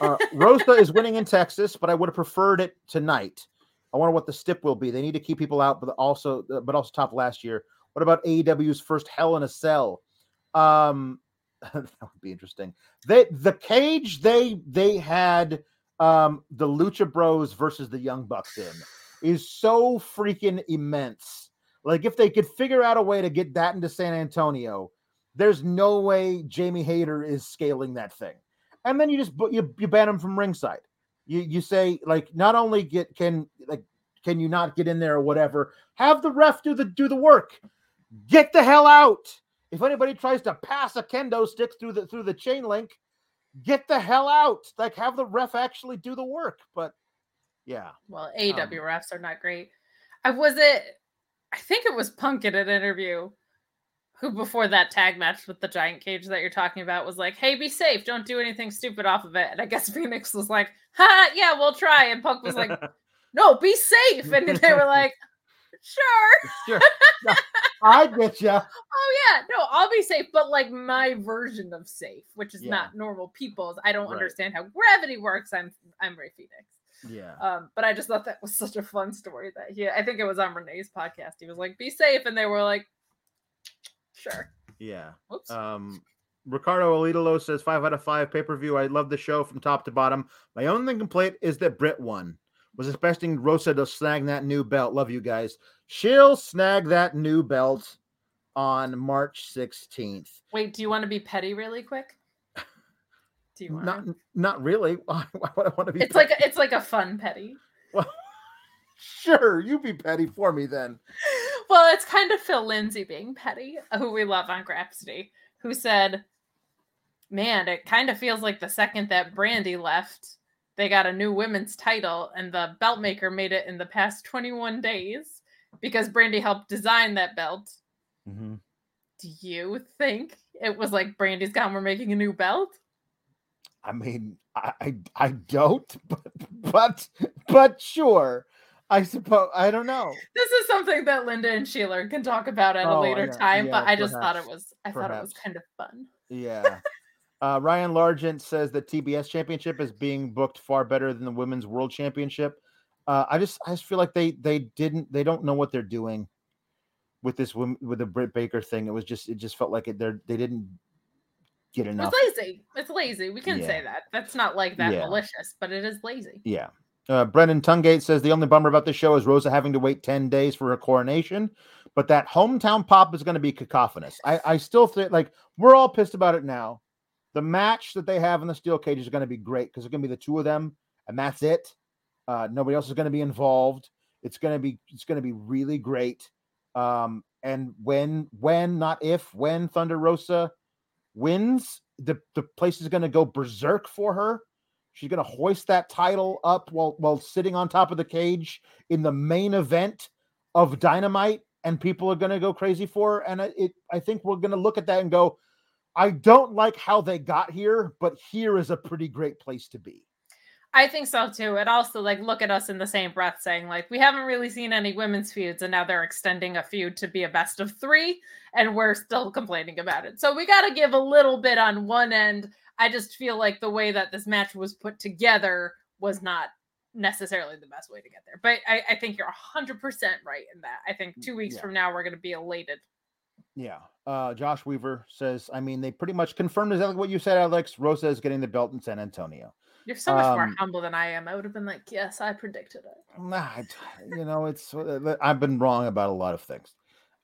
Uh, *laughs* Rosa is winning in Texas, but I would have preferred it tonight. I wonder what the stip will be. They need to keep people out, but also, but also top last year. What about AEW's first Hell in a Cell? Um, *laughs* that would be interesting. They the cage they they had um the Lucha Bros versus the Young Bucks in is so freaking immense. Like if they could figure out a way to get that into San Antonio, there's no way Jamie Hayter is scaling that thing. And then you just you, you ban him from ringside. You you say like not only get can like can you not get in there or whatever, have the ref do the do the work. Get the hell out. If anybody tries to pass a kendo stick through the through the chain link, get the hell out. Like have the ref actually do the work. But yeah. Well, Um, refs are not great. I was it. I think it was Punk in an interview, who before that tag match with the giant cage that you're talking about was like, "Hey, be safe. Don't do anything stupid off of it." And I guess *laughs* Fenix was like, "Ha, yeah, we'll try." And Punk was like, *laughs* "No, be safe." And they were like, *laughs* "Sure." sure. I get you. Oh yeah, no, I'll be safe, but like my version of safe, which is Yeah. not normal people's. I don't Right. understand how gravity works. I'm I'm Rey Fenix. Yeah. Um, but I just thought that was such a fun story that he I think it was on Renee's podcast. He was like, be safe, and they were like, Sure. Yeah. Whoops. Um, Ricardo Alidolo says five out of five pay per view. I love the show from top to bottom. My only complaint is that Britt won. Was expecting Rosa to snag that new belt. Love you guys. She'll snag that new belt on March 16th. Wait, do you want to be petty really quick? Do you want? Not not really. *laughs* Why, why would I want to be It's like a, it's like a fun petty. well, *laughs* sure, you be petty for me then. Well, it's kind of Phil Lindsay being petty, uh, who we love on Grapsity, who said, Man, it kind of feels like the second that Brandi left, they got a new women's title, and the belt maker made it in the past 21 days because Brandi helped design that belt. Mm-hmm. Do you think it was like Brandi's gone, we're making a new belt? I mean, I, I I don't, *laughs* but but but sure. I suppose I don't know. This is something that Linda and Sheila can talk about at a Oh, later yeah, time, but yeah, I just thought it was I thought it was kind of fun. Yeah. Uh, Ryan Largent says the TBS championship is being booked far better than the women's world championship. Uh, I just I just feel like they they didn't they don't know what they're doing with this with the Britt Baker thing. It was just it just felt like it they're they didn't get enough. It's lazy. It's lazy. We can Yeah. say that. That's not like that Yeah. malicious, but it is lazy. Yeah. Uh, Brendan Tungate says the only bummer about this show is Rosa having to wait 10 days for her coronation, but that hometown pop is going to be cacophonous. I, I still think like we're all pissed about it now. The match that they have in the steel cage is going to be great because it's going to be the two of them and that's it. Uh, nobody else is going to be involved. It's going to be it's going to be really great. Um, and when when not if when Thunder Rosa wins, the the place is going to go berserk for her. She's going to hoist that title up while while sitting on top of the cage in the main event of Dynamite, and people are going to go crazy for her. And I- it, I think we're going to look at that and go, I don't like how they got here, but here is a pretty great place to be. I think so too. And also, like, look at us in the same breath saying, like, we haven't really seen any women's feuds, and now they're extending a feud to be a best of three, and we're still complaining about it. So we got to give a little bit on one end. I just feel like the way that this match was put together was not necessarily the best way to get there. But I, I think you're 100% right in that. I think two weeks Yeah. from now, we're going to be elated. Yeah. Uh, Josh Weaver says, I mean, they pretty much confirmed exactly what you said, Alex. Rosa is getting the belt in San Antonio. You're so much more Um, humble than I am. I would have been like, yes, I predicted it. Nah, you know, it's uh, I've been wrong about a lot of things.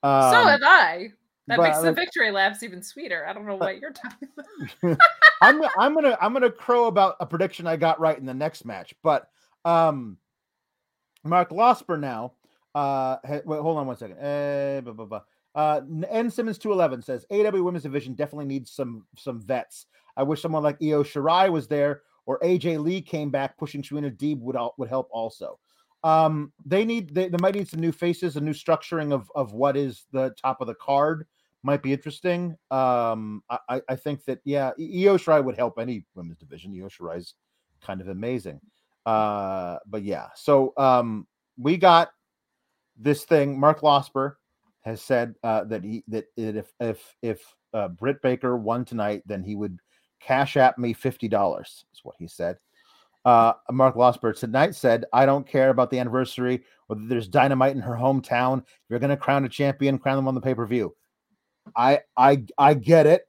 so Um, have I. That but, makes the victory laps even sweeter. I don't know what you're talking about. *laughs* I'm I'm gonna I'm gonna crow about a prediction I got right in the next match, but um, Mark Losper now. Uh, ha- wait, hold on one second. Uh, blah, blah, blah. Uh, N Simmons two eleven says AW Women's Division definitely needs some some vets. I wish someone like Io Shirai was there or AJ Lee came back pushing Serena Deeb would would help also. Um, they need they, they might need some new faces, a new structuring of of what is the top of the card might be interesting. Um, I, I- think that yeah, Io Shirai would help any women's division. Io Shirai's kind of amazing. Uh, but yeah, so um, we got this thing. Mark Losper has said uh, that he that if if if uh, Britt Baker won tonight, then he would cash at me fifty dollars. Is what he said. Uh, Mark Losper tonight said, "I don't care about the anniversary whether there's dynamite in her hometown. If you're going to crown a champion, crown them on the pay per view." I I I get it,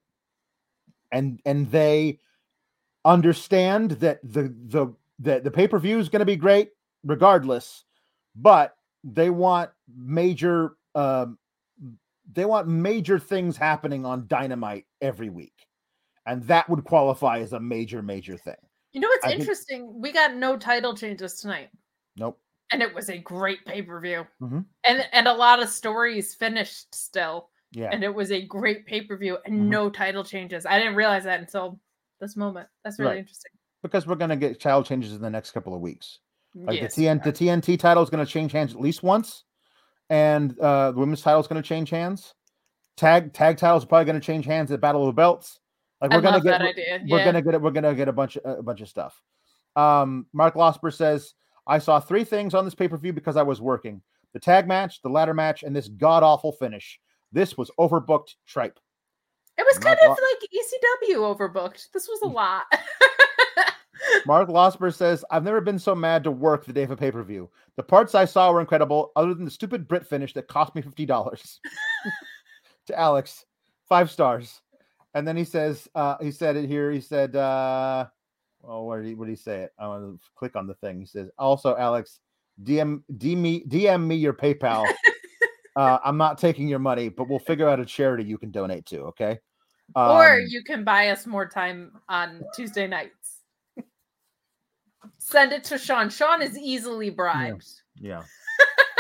and and they understand that the the the, the pay per view is going to be great regardless, but they want major um they want major things happening on Dynamite every week, and that would qualify as a major major thing. You know what's I think- interesting? We got no title changes tonight. Nope. And it was a great pay-per-view. Mhm. And and a lot of stories finished still. Yeah. And it was a great pay-per-view and Mhm. no title changes. I didn't realize that until this moment. That's really Right. interesting. because we're going to get child changes in the next couple of weeks. Like Yes, the TN, the TNT title is going to change hands at least once, and uh, the women's title is going to change hands. Tag tag titles are probably going to change hands at Battle of the Belts. Like we're going to get that we're, idea. we're yeah. going to get. We're going to get a bunch of a bunch of stuff. Um, Mark Losper says, "I saw three things on this pay per view because I was working: the tag match, the ladder match, and this god awful finish. This was overbooked tripe. It was Mark kind of like ECW overbooked. This was a lot. *laughs* Mark Losper says, I've never been so mad to work the day of a pay per view. The parts I saw were incredible, other than the stupid Brit finish that cost me $50. *laughs* *laughs* to Alex, five stars. And then he says, uh, he said it here. He said, uh, oh, where did he, what did he say it? I want to click on the thing. He says, also, Alex, DM, DM me, DM me your PayPal. *laughs* uh, I'm not taking your money, but we'll figure out a charity you can donate to. Okay. or Um, you can buy us more time on Tuesday nights. Send it to Sean. Sean is easily bribed. Yeah.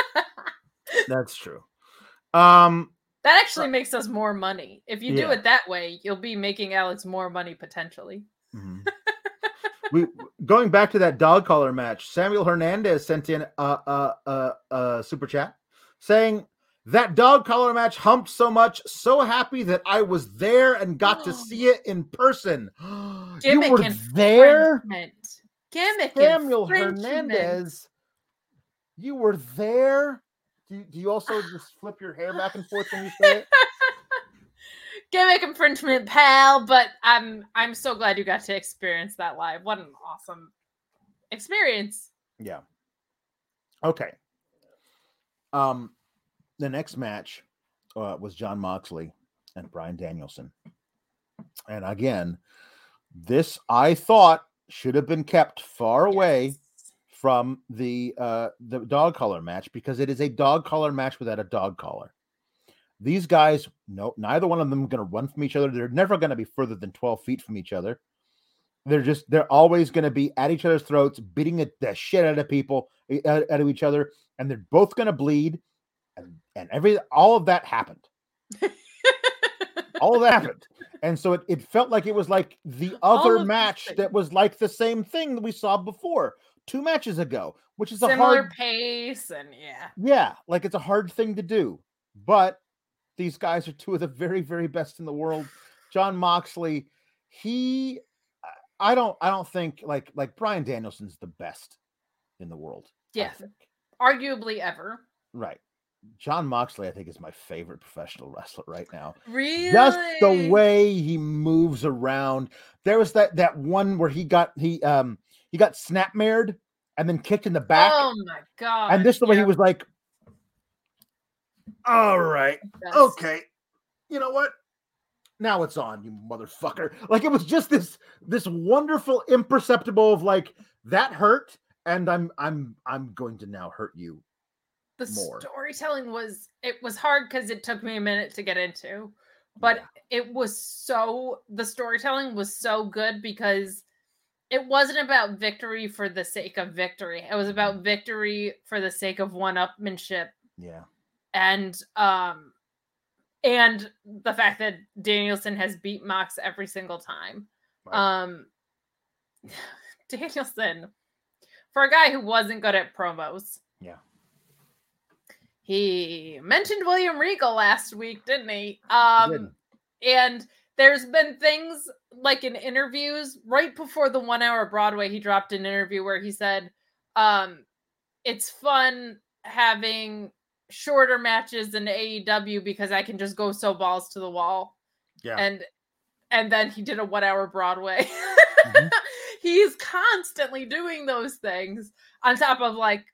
*laughs* That's true. Um That actually makes us more money. If you do it that way, you'll be making Alex more money potentially. mhm. *laughs* we going back to that dog collar match, Samuel Hernandez sent in a a a, a super chat saying that dog collar match humped so much, so happy that I was there and got to Oh. see it in person. *gasps* you were there. Gimmick Samuel. Hernandez. You were there. Do you, do you also *laughs* just flip your hair back and forth when you say it? *laughs* Gimmick infringement, pal. But I'm I'm so glad you got to experience that live. What an awesome experience. Yeah. Okay. Um, the next match uh, was Jon Moxley and Bryan Danielson, and again, this I thought should have been kept far away Yes. from the uh the dog collar match because it is a dog collar match without a dog collar. These guys, no, neither one of them going to run from each other. They're never going to be further than 12 feet from each other. They're just, they're always going to be at each other's throats, beating the, the shit out of people, out, out of each other, and they're both going to bleed. And, and every, all of that happened. *laughs* all that happened. And so it, it felt like it was like the *laughs* other match that was like the same thing that we saw before two matches ago, which is a hard, pace and yeah. yeah, like it's a hard thing to do. But these guys are two of the very, very best in the world. Jon Moxley, he, I don't, I don't think like like Bryan Danielson's the best in the world. Yeah. Arguably ever. right. Jon Moxley, I think, is my favorite professional wrestler right now. Really? just the way he moves around. There was that that one where he got he um he got snapmared and then kicked in the back, Oh my god. and this is the way he was like, "All right, okay, you know what? Now it's on, you motherfucker!" Like it was just this this wonderful imperceptible of like that hurt, and I'm I'm I'm going to now hurt you. The more. storytelling was it was hard because it took me a minute to get into but Yeah. it was so the storytelling was so good because it wasn't about victory for the sake of victory it was about victory for the sake of one-upmanship yeah, and um and the fact that danielson has beat mox every single time Right. um *sighs* danielson for a guy who wasn't good at promos yeah, he mentioned William Regal last week, didn't he? Um, did. and there's been things like in interviews right before the one hour Broadway, he dropped an interview where he said, um, it's fun having shorter matches in AEW because I can just go so balls to the wall. yeah. And and then he did a one hour Broadway. Mhm. *laughs* He's constantly doing those things on top of like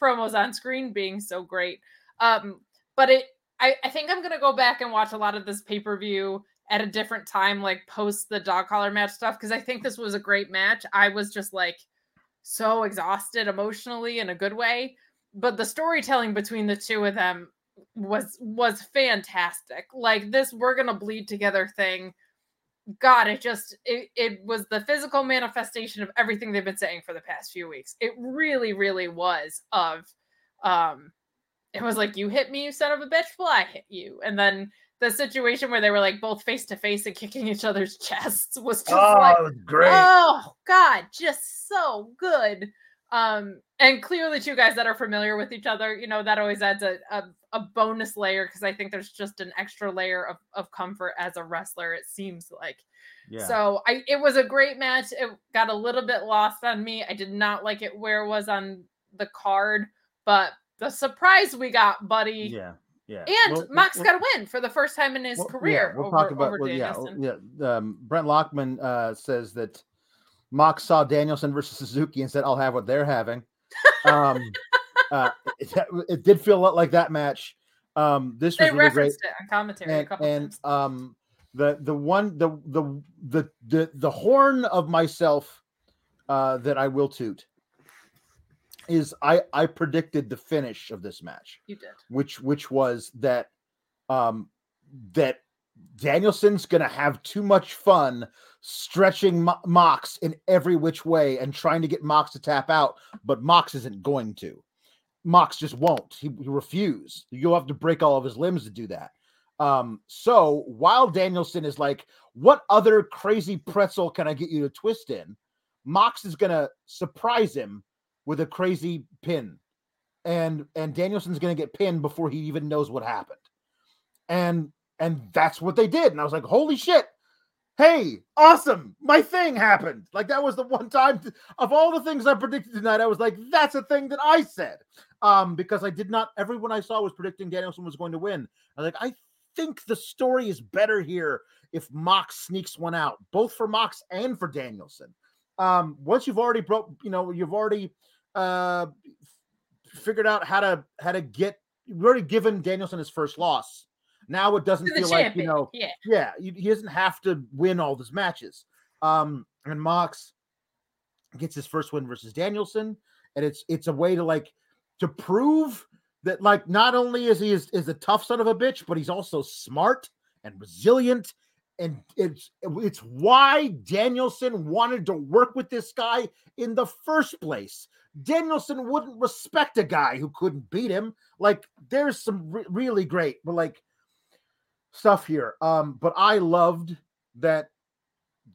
promos on screen being so great. Um, but it I, I think I'm gonna go back and watch a lot of this pay-per-view at a different time, like post the dog collar match stuff, because I think this was a great match. I was just like so exhausted emotionally in a good way. But the storytelling between the two of them was was fantastic. Like this we're gonna bleed together thing. God, it just it, it was the physical manifestation of everything they've been saying for the past few weeks. It really, really was of um it was like you hit me, you son of a bitch, well, I hit you. And then the situation where they were like both face to face and kicking each other's *laughs* chests was just like was great. Oh God, just so good. Um, and clearly two guys that are familiar with each other, you know, that always adds a a, a bonus layer because I think there's just an extra layer of, of comfort as a wrestler, it seems like. yeah. So I it was a great match. It got a little bit lost on me. I did not like it where it was on the card, but the surprise we got, buddy, yeah. Yeah. And We'll- Mox we'll- got a win for the first time in his Well, career Yeah, we'll over, talk about well, yeah, yeah. Um, Brent Lockman uh, says that Mox saw Danielson versus Suzuki and said, "I'll have what they're having." Um, *laughs* uh, it, it did feel a lot like that match. Um, this was They really great, referenced it on commentary a and, couple and times. um, the the one the the the the the horn of myself uh, that I will toot is I I predicted the finish of this match You did. which which was that um that Danielson's gonna have too much fun stretching Mox in every which way and trying to get Mox to tap out, but Mox isn't going to. Mox just won't. He, he refuse. You'll have to break all of his limbs to do that. Um, so while Danielson is like, what other crazy pretzel can I get you to twist in? Mox is gonna surprise him with a crazy pin and and Danielson's to get pinned before he even knows what happened. And and that's what they did. And I was like, "Holy shit. Hey, awesome. My thing happened." Like that was the one time of all the things I predicted tonight, I was like, "That's a thing that I said." Um because I did not everyone I saw was predicting Danielson was going to win. I like, "I think the story is better here if Mox sneaks one out, both for Mox and for Danielson." Um once you've already broke, you know, you've already uh figured out how to how to get you've already given Danielson his first loss. Now it doesn't feel like you know, yeah. yeah, he he doesn't have to win all his matches. Um, and Mox gets his first win versus Danielson, and it's it's a way to like to prove that like not only is he is, is a tough son of a bitch, but he's also smart and resilient. And it's it's why Danielson wanted to work with this guy in the first place. Danielson wouldn't respect a guy who couldn't beat him. Like there's some re- really great, but like stuff here. Um, but I loved that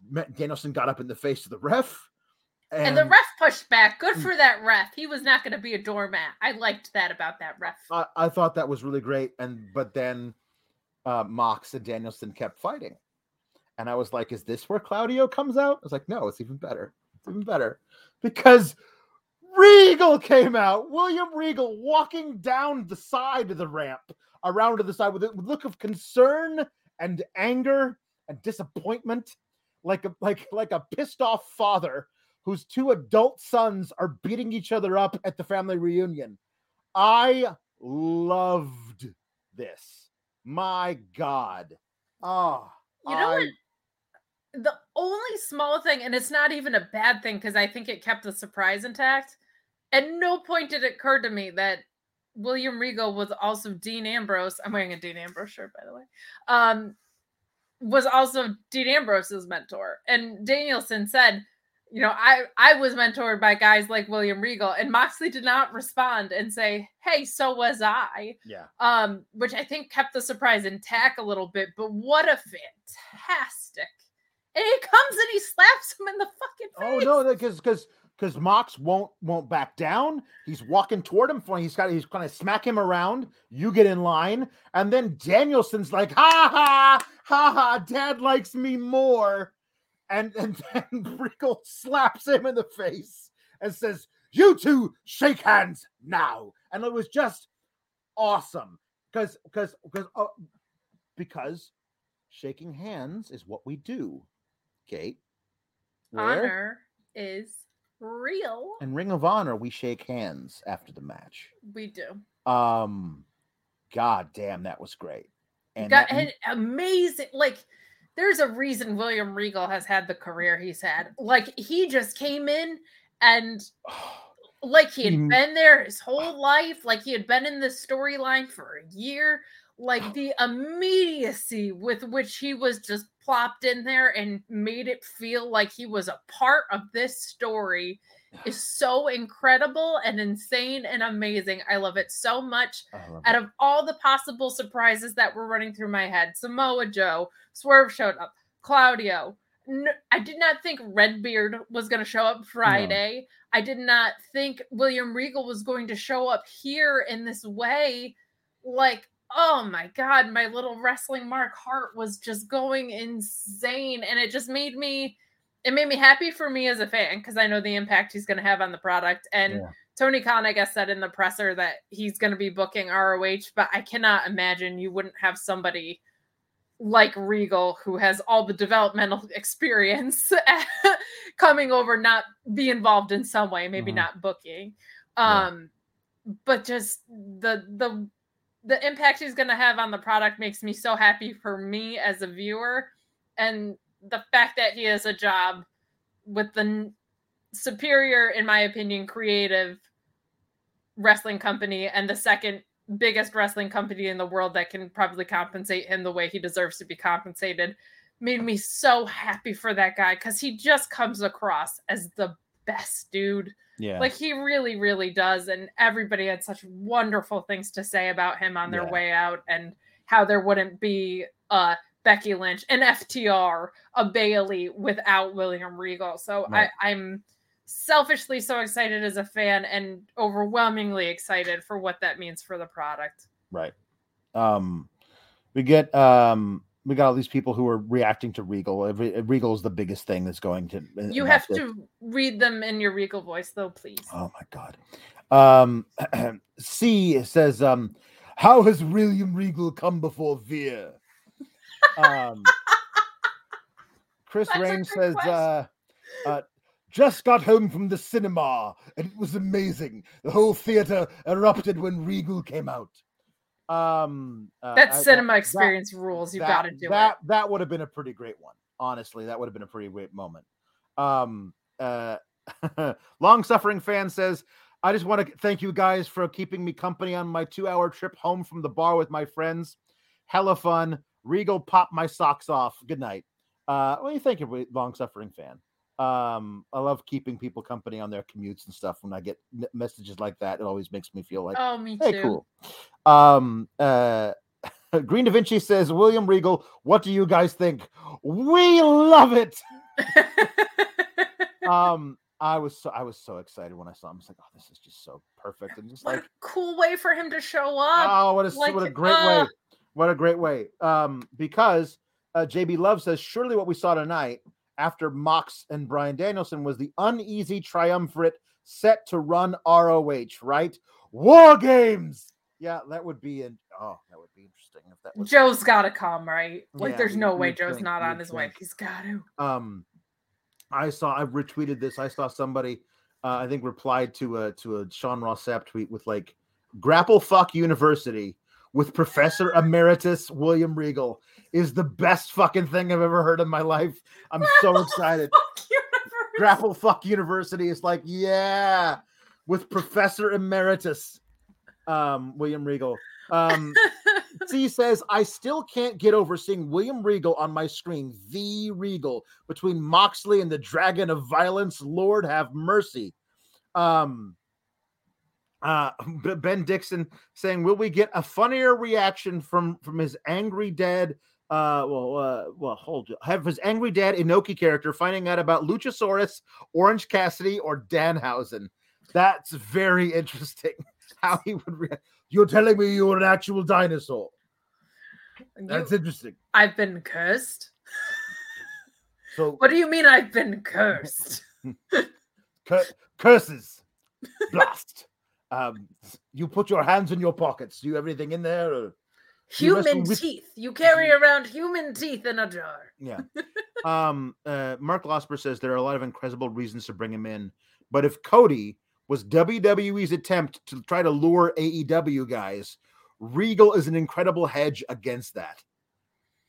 Ma- Danielson got up in the face of the ref, and, And, the ref pushed back. Good Mm. for that ref. He was not going to be a doormat. I liked that about that ref. I, I thought that was really great. And but then uh, Mox and Danielson kept fighting, and I was like, "Is this where Claudio comes out?" I was like, "No, it's even better. It's even better because." Regal came out. William Regal walking down the side of the ramp, around to the side with a look of concern and anger and disappointment, like a like like a pissed off father whose two adult sons are beating each other up at the family reunion. I loved this. My God. Oh, You know what? The only small thing, and it's not even a bad thing because I think it kept the surprise intact. At no point did it occur to me that William Regal was also Dean Ambrose. I'm wearing a Dean Ambrose shirt, by the way. Um, was also Dean Ambrose's mentor. And Danielson said, you know, I I was mentored by guys like William Regal, and Moxley did not respond and say, "Hey, so was I." Yeah. um, which I think kept the surprise intact a little bit. But what a fantastic! And he comes and he slaps him in the fucking Oh face. no, because because because Mox won't won't back down. He's walking toward him. He's got he's going to smack him around. You get in line, and then Danielson's like, "Ha ha ha ha! Dad likes me more," and *laughs* and then Regal slaps him in the face and says, "You two shake hands now." And it was just awesome because because because uh, because shaking hands is what we do, Kate. Where? Honor is real. In Ring of Honor, we shake hands after the match. We do. Um, god damn, that was great. And Got that- and amazing. Like, there's a reason William Regal has had the career he's had. Like, he just came in and *sighs* like he had been there his *sighs* whole life, like he had been in the storyline for a year. Like *sighs* the immediacy with which he was just plopped in there and made it feel like he was a part of this story is so incredible and insane and amazing. I love it so much out it. of all the possible surprises that were running through my head, Samoa Joe, Swerve showed up, Claudio. I did not think Redbeard was going to show up Friday. I did not think William Regal was going to show up here in this way. Like, oh my God, my little wrestling Mark Hart was just going insane. And it just made me, it made me happy for me as a fan because I know the impact he's going to have on the product. And Yeah. Tony Khan, I guess, said in the presser that he's going to be booking ROH, but I cannot imagine you wouldn't have somebody like Regal who has all the developmental *laughs* experience *laughs* coming over, not be involved in some way, maybe Mhm. not booking. Yeah. Um, but just the the the impact he's going to have on the product makes me so happy for me as a viewer and the fact that he has a job with the superior in my opinion creative wrestling company and the second biggest wrestling company in the world that can probably compensate him the way he deserves to be compensated made me so happy for that guy cuz he just comes across as the best dude Yeah. like he really, really does. And everybody had such wonderful things to say about him on their Yeah. way out and how there wouldn't be uh Becky Lynch, an FTR, a Bayley without William Regal. So Right. I, I'm selfishly so excited as a fan and overwhelmingly excited for what that means for the product. Right. Um, we get um, we got all these people who are reacting to Regal. Regal is the biggest thing that's going to. You have this. to read them in your Regal voice, though, please. Oh my god. Um, *clears throat* C says, um, how has William Regal come before Veer? Um, *laughs* Chris Rain says, uh, uh, just got home from the cinema and it was amazing. The whole theater erupted when Regal came out. Um, uh, that I- cinema that- experience rules. You that- got to do that. That would have been a pretty great one. Honestly, that would have been a pretty great moment. Um, uh, *laughs* long suffering fan says, I just want to thank you guys for keeping me company on my two hour trip home from the bar with my friends. Hella fun. Regal popped my socks off. Good night. Uh, well, thank you, think of long suffering fan. Um, I love keeping people company on their commutes and stuff. When I get messages like that, it always makes me feel like. Oh, me hey, too. cool. Um, uh, *laughs* Green Da Vinci says, William Regal, what do you guys think? We love it. *laughs* Um, I was so I was so excited when I saw him. I was like, oh, this is just so perfect. And just what like, a cool way for him to show up. oh, what a what a great uh, way. What a great way. Um, because uh, JB Love says, surely what we saw tonight after Mox and Bryan Danielson was the uneasy triumvirate set to run ROH, right? War games. Yeah, that would be an oh, that would be interesting if that was Joe's got to come, right? Like, Yeah, there's no way Joe's think- not on his way. He's got to. um i saw i retweeted this i saw somebody uh, i think replied to a to a sean ross sapp tweet with like grapple fuck university with professor emeritus william regal is the best fucking thing i've ever heard in my life i'm so excited grapple fuck university is like yeah with professor emeritus um william regal um *laughs* C says, I still can't get over seeing William Regal on my screen, the Regal, between Moxley and the Dragon of Violence. Lord have mercy. Um, uh, *laughs* Ben Dixon saying, Will we get a funnier reaction from from his angry dad? Uh, well, uh, well, hold. Have his angry dad Inoki character finding out about Luchasaurus, Orange Cassidy, or Danhausen? That's very *laughs* interesting. How he would react. You're telling me you're an actual dinosaur. That's You- interesting. I've been cursed. *laughs* So What do you mean I've been cursed? cur- curses, blast. Um, you put your hands in your pockets. Do you have anything in there? Or... You human with- teeth. You carry around human teeth in a jar. Yeah. *laughs* um. Uh. Mark Losper says there are a lot of incredible reasons to bring him in, but if Cody was WWE's attempt to try to lure AEW guys, Regal is an incredible hedge against that.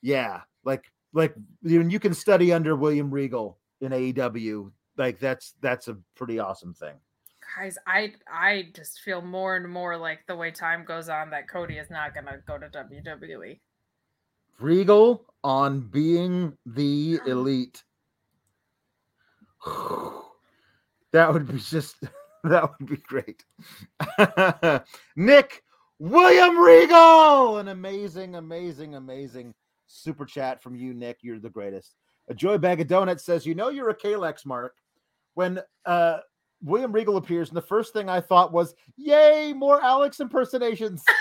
Yeah, like like you, you can study under William Regal in AEW. Like that's that's a pretty awesome thing. Guys, I I just feel more and more like the way time goes on that Cody is not gonna go to. WWE. Regal on being the elite. *sighs* that would be just *laughs* that would be great. *laughs* Nick William Regal, an amazing, amazing, amazing super chat from you, Nick. You're the greatest. A joy bag of donuts says, "You know you're a Kalex, Mark." When uh, William Regal appears, and the first thing I thought was, "Yay, more Alex impersonations!" *laughs*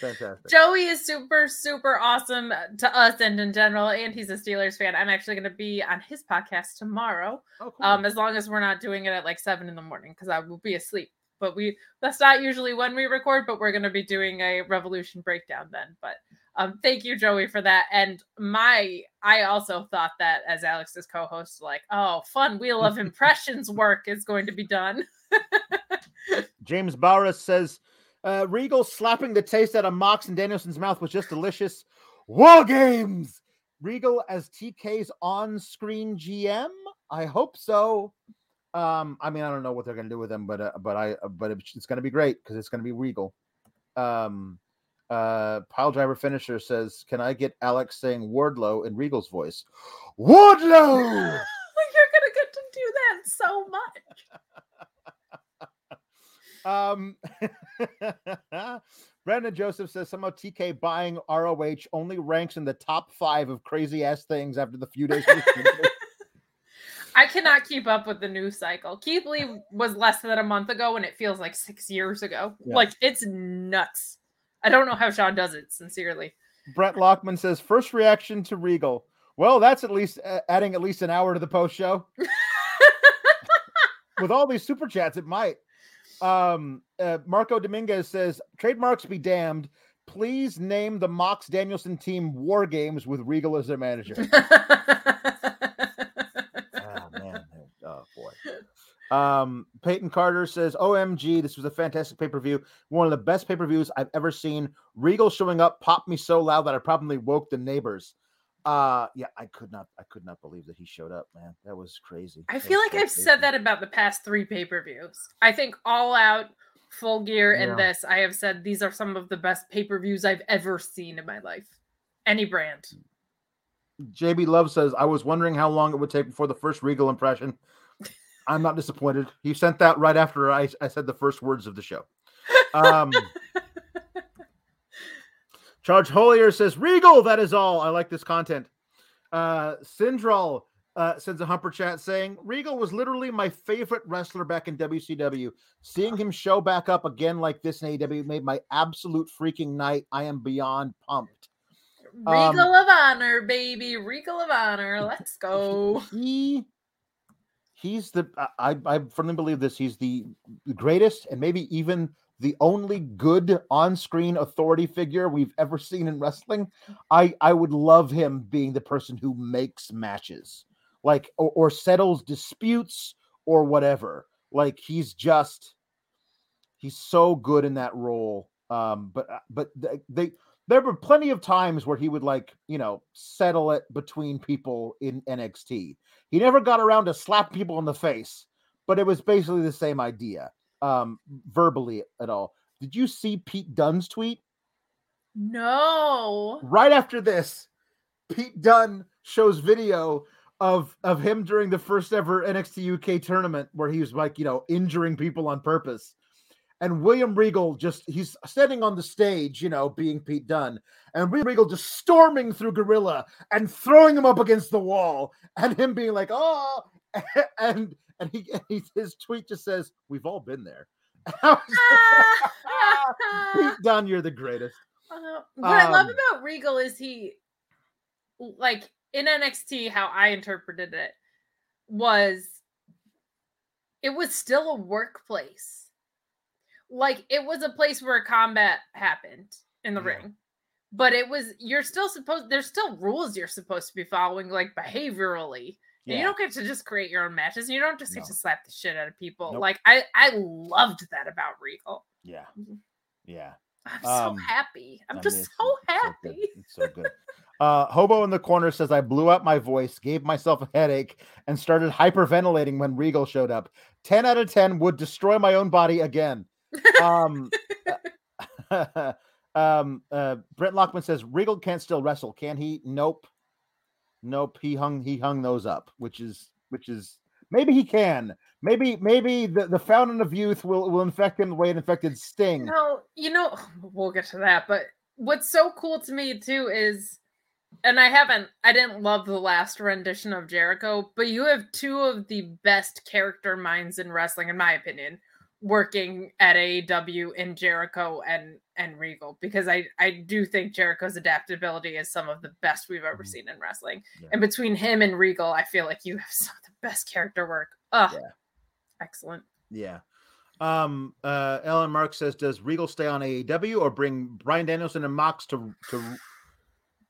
Fantastic. Joey is super, super awesome to us and in general, and he's a Steelers fan. I'm actually going to be on his podcast tomorrow, Oh, cool. um, as long as we're not doing it at like seven in the morning because I will be asleep. But we that's not usually when we record, but we're going to be doing a Revolution breakdown then. But um, thank you, Joey, for that. And my, I also thought that as Alex's co-host, like, oh, fun Wheel of *laughs* Impressions work is going to be done. *laughs* James Bowers says uh, Regal slapping the taste out of Mox and Danielson's mouth was just delicious. War games. Regal as TK's on-screen GM. I hope so. Um, I mean, I don't know what they're gonna do with him, but uh, but I but it's, it's gonna be great because it's gonna be Regal. Um, uh, Pile Driver Finisher says, "Can I get Alex saying Wardlow in Regal's voice?" Wardlow. *laughs* You're gonna get to do that so much. *laughs* Um, *laughs* Brandon Joseph says somehow TK buying ROH only ranks in the top five of crazy ass things after the few days. I cannot keep up with the news cycle. Keith Lee was less than a month ago, and it feels like six years ago. Yeah. Like it's nuts. I don't know how Sean does it. Sincerely, Brett Lockman says first reaction to Regal. Well, that's at least uh, adding at least an hour to the post show. *laughs* With all these super chats, it might. Um, uh, Marco Dominguez says trademarks be damned. Please name the Mox Danielson team War Games with Regal as their manager. *laughs* oh man oh boy um peyton carter says omg this was a fantastic pay-per-view one of the best pay-per-views i've ever seen regal showing up popped me so loud that i probably woke the neighbors uh yeah i could not i could not believe that he showed up man that was crazy I That feel like I've said that about the past three pay per views. I think All Out, Full Gear, and Yeah. this, I have said these are some of the best pay per views I've ever seen in my life. Any brand. jb love says i was wondering how long it would take before the first regal impression i'm not disappointed he sent that right after i, I said the first words of the show um *laughs* Charge Holier says, Regal, that is all. I like this content. Uh Syndral uh sends a humper chat saying, Regal was literally my favorite wrestler back in WCW. Seeing him show back up again like this in AEW made my absolute freaking night. I am beyond pumped. Um, Regal of Honor, baby. Regal of Honor. Let's go. He he's the I I firmly believe this. He's the greatest and maybe even the only good on-screen authority figure we've ever seen in wrestling. I I would love him being the person who makes matches, like or, or settles disputes or whatever. Like he's just he's so good in that role. Um, but uh, but th- they there were plenty of times where he would like you know settle it between people in NXT. He never got around to slap people in the face, but it was basically the same idea um verbally at all. Did you see Pete Dunne's tweet? No. right after this, Pete Dunne shows video of of him during the first ever NXT UK tournament where he was like, you know, injuring people on purpose. And William Regal just he's standing on the stage, you know, being Pete Dunne, and William Regal just storming through Gorilla and throwing him up against the wall, and him being like, oh, *laughs* and and he, he his tweet just says, We've all been there. *laughs* *laughs* Pete Dunne, you're the greatest. Uh, what I love Um, about Regal is he, like in NXT, how I interpreted it was it was still a workplace. Like it was a place where combat happened in the Yeah. ring. But it was you're still supposed there's still rules you're supposed to be following, like behaviorally. And You don't get to just create your own matches. You don't just get No. to slap the shit out of people. Nope. Like I, I loved that about Regal. Yeah. Mhm. Yeah. I'm so Um, happy. I'm I just so it's- it's good. happy. It's so good. Uh, Hobo in the corner says, I blew out my voice, gave myself a headache, and started hyperventilating when Regal showed up. 10 out of 10 would destroy my own body again. Um, um, uh, *laughs* Brent Lockman says, Regal can't still wrestle, can he? Nope. Nope. He hung, he hung those up, which is, which is, maybe he can. Maybe, maybe the, the fountain of youth will, will infect him the way it infected Sting. No, you know, *sighs* we'll get to that. But what's so cool to me too is, and I haven't, I didn't love the last rendition of Jericho, but you have two of the best character minds in wrestling, in my opinion, working at AEW in Jericho and and Regal because I I do think Jericho's adaptability is some of the best we've ever Mhm. seen in wrestling. Yeah. And between him and Regal, I feel like you have some of the best character work. Oh, Yeah. excellent. Yeah. Um. Uh. Ellen Mark says, "Does Regal stay on AEW or bring Bryan Danielson and Mox to to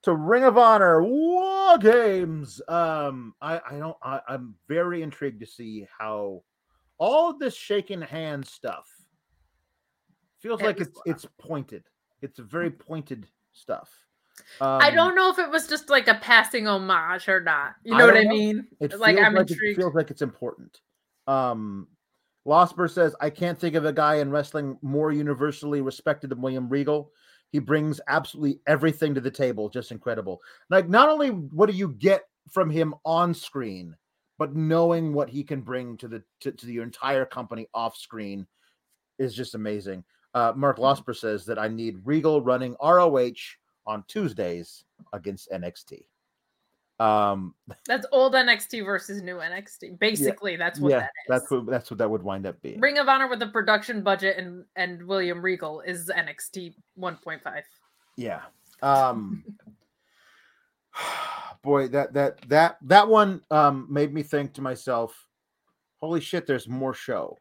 to Ring of Honor War Games?" Um. I. I don't. I, I'm very intrigued to see how all of this shaking hand stuff feels like it's it's pointed. It's very pointed stuff. I Um, don't know if it was just like a passing homage or not. You I know what I mean? It like feels I'm like intrigued. it feels like it's important. Um Losper says, I can't think of a guy in wrestling more universally respected than William Regal. He brings absolutely everything to the table, just incredible. Like, not only what do you get from him on screen, but knowing what he can bring to the to, to the entire company off screen is just amazing. Uh, Mark Losper says that I need Regal running ROH on Tuesdays against NXT. Um, That's old NXT versus new NXT. Basically, that's what yeah, that is. that's what that's what that would wind up being. Ring of Honor with a production budget and and William Regal is NXT 1.5. Yeah. Um *laughs* boy, that that that that one um made me think to myself, holy shit, there's more show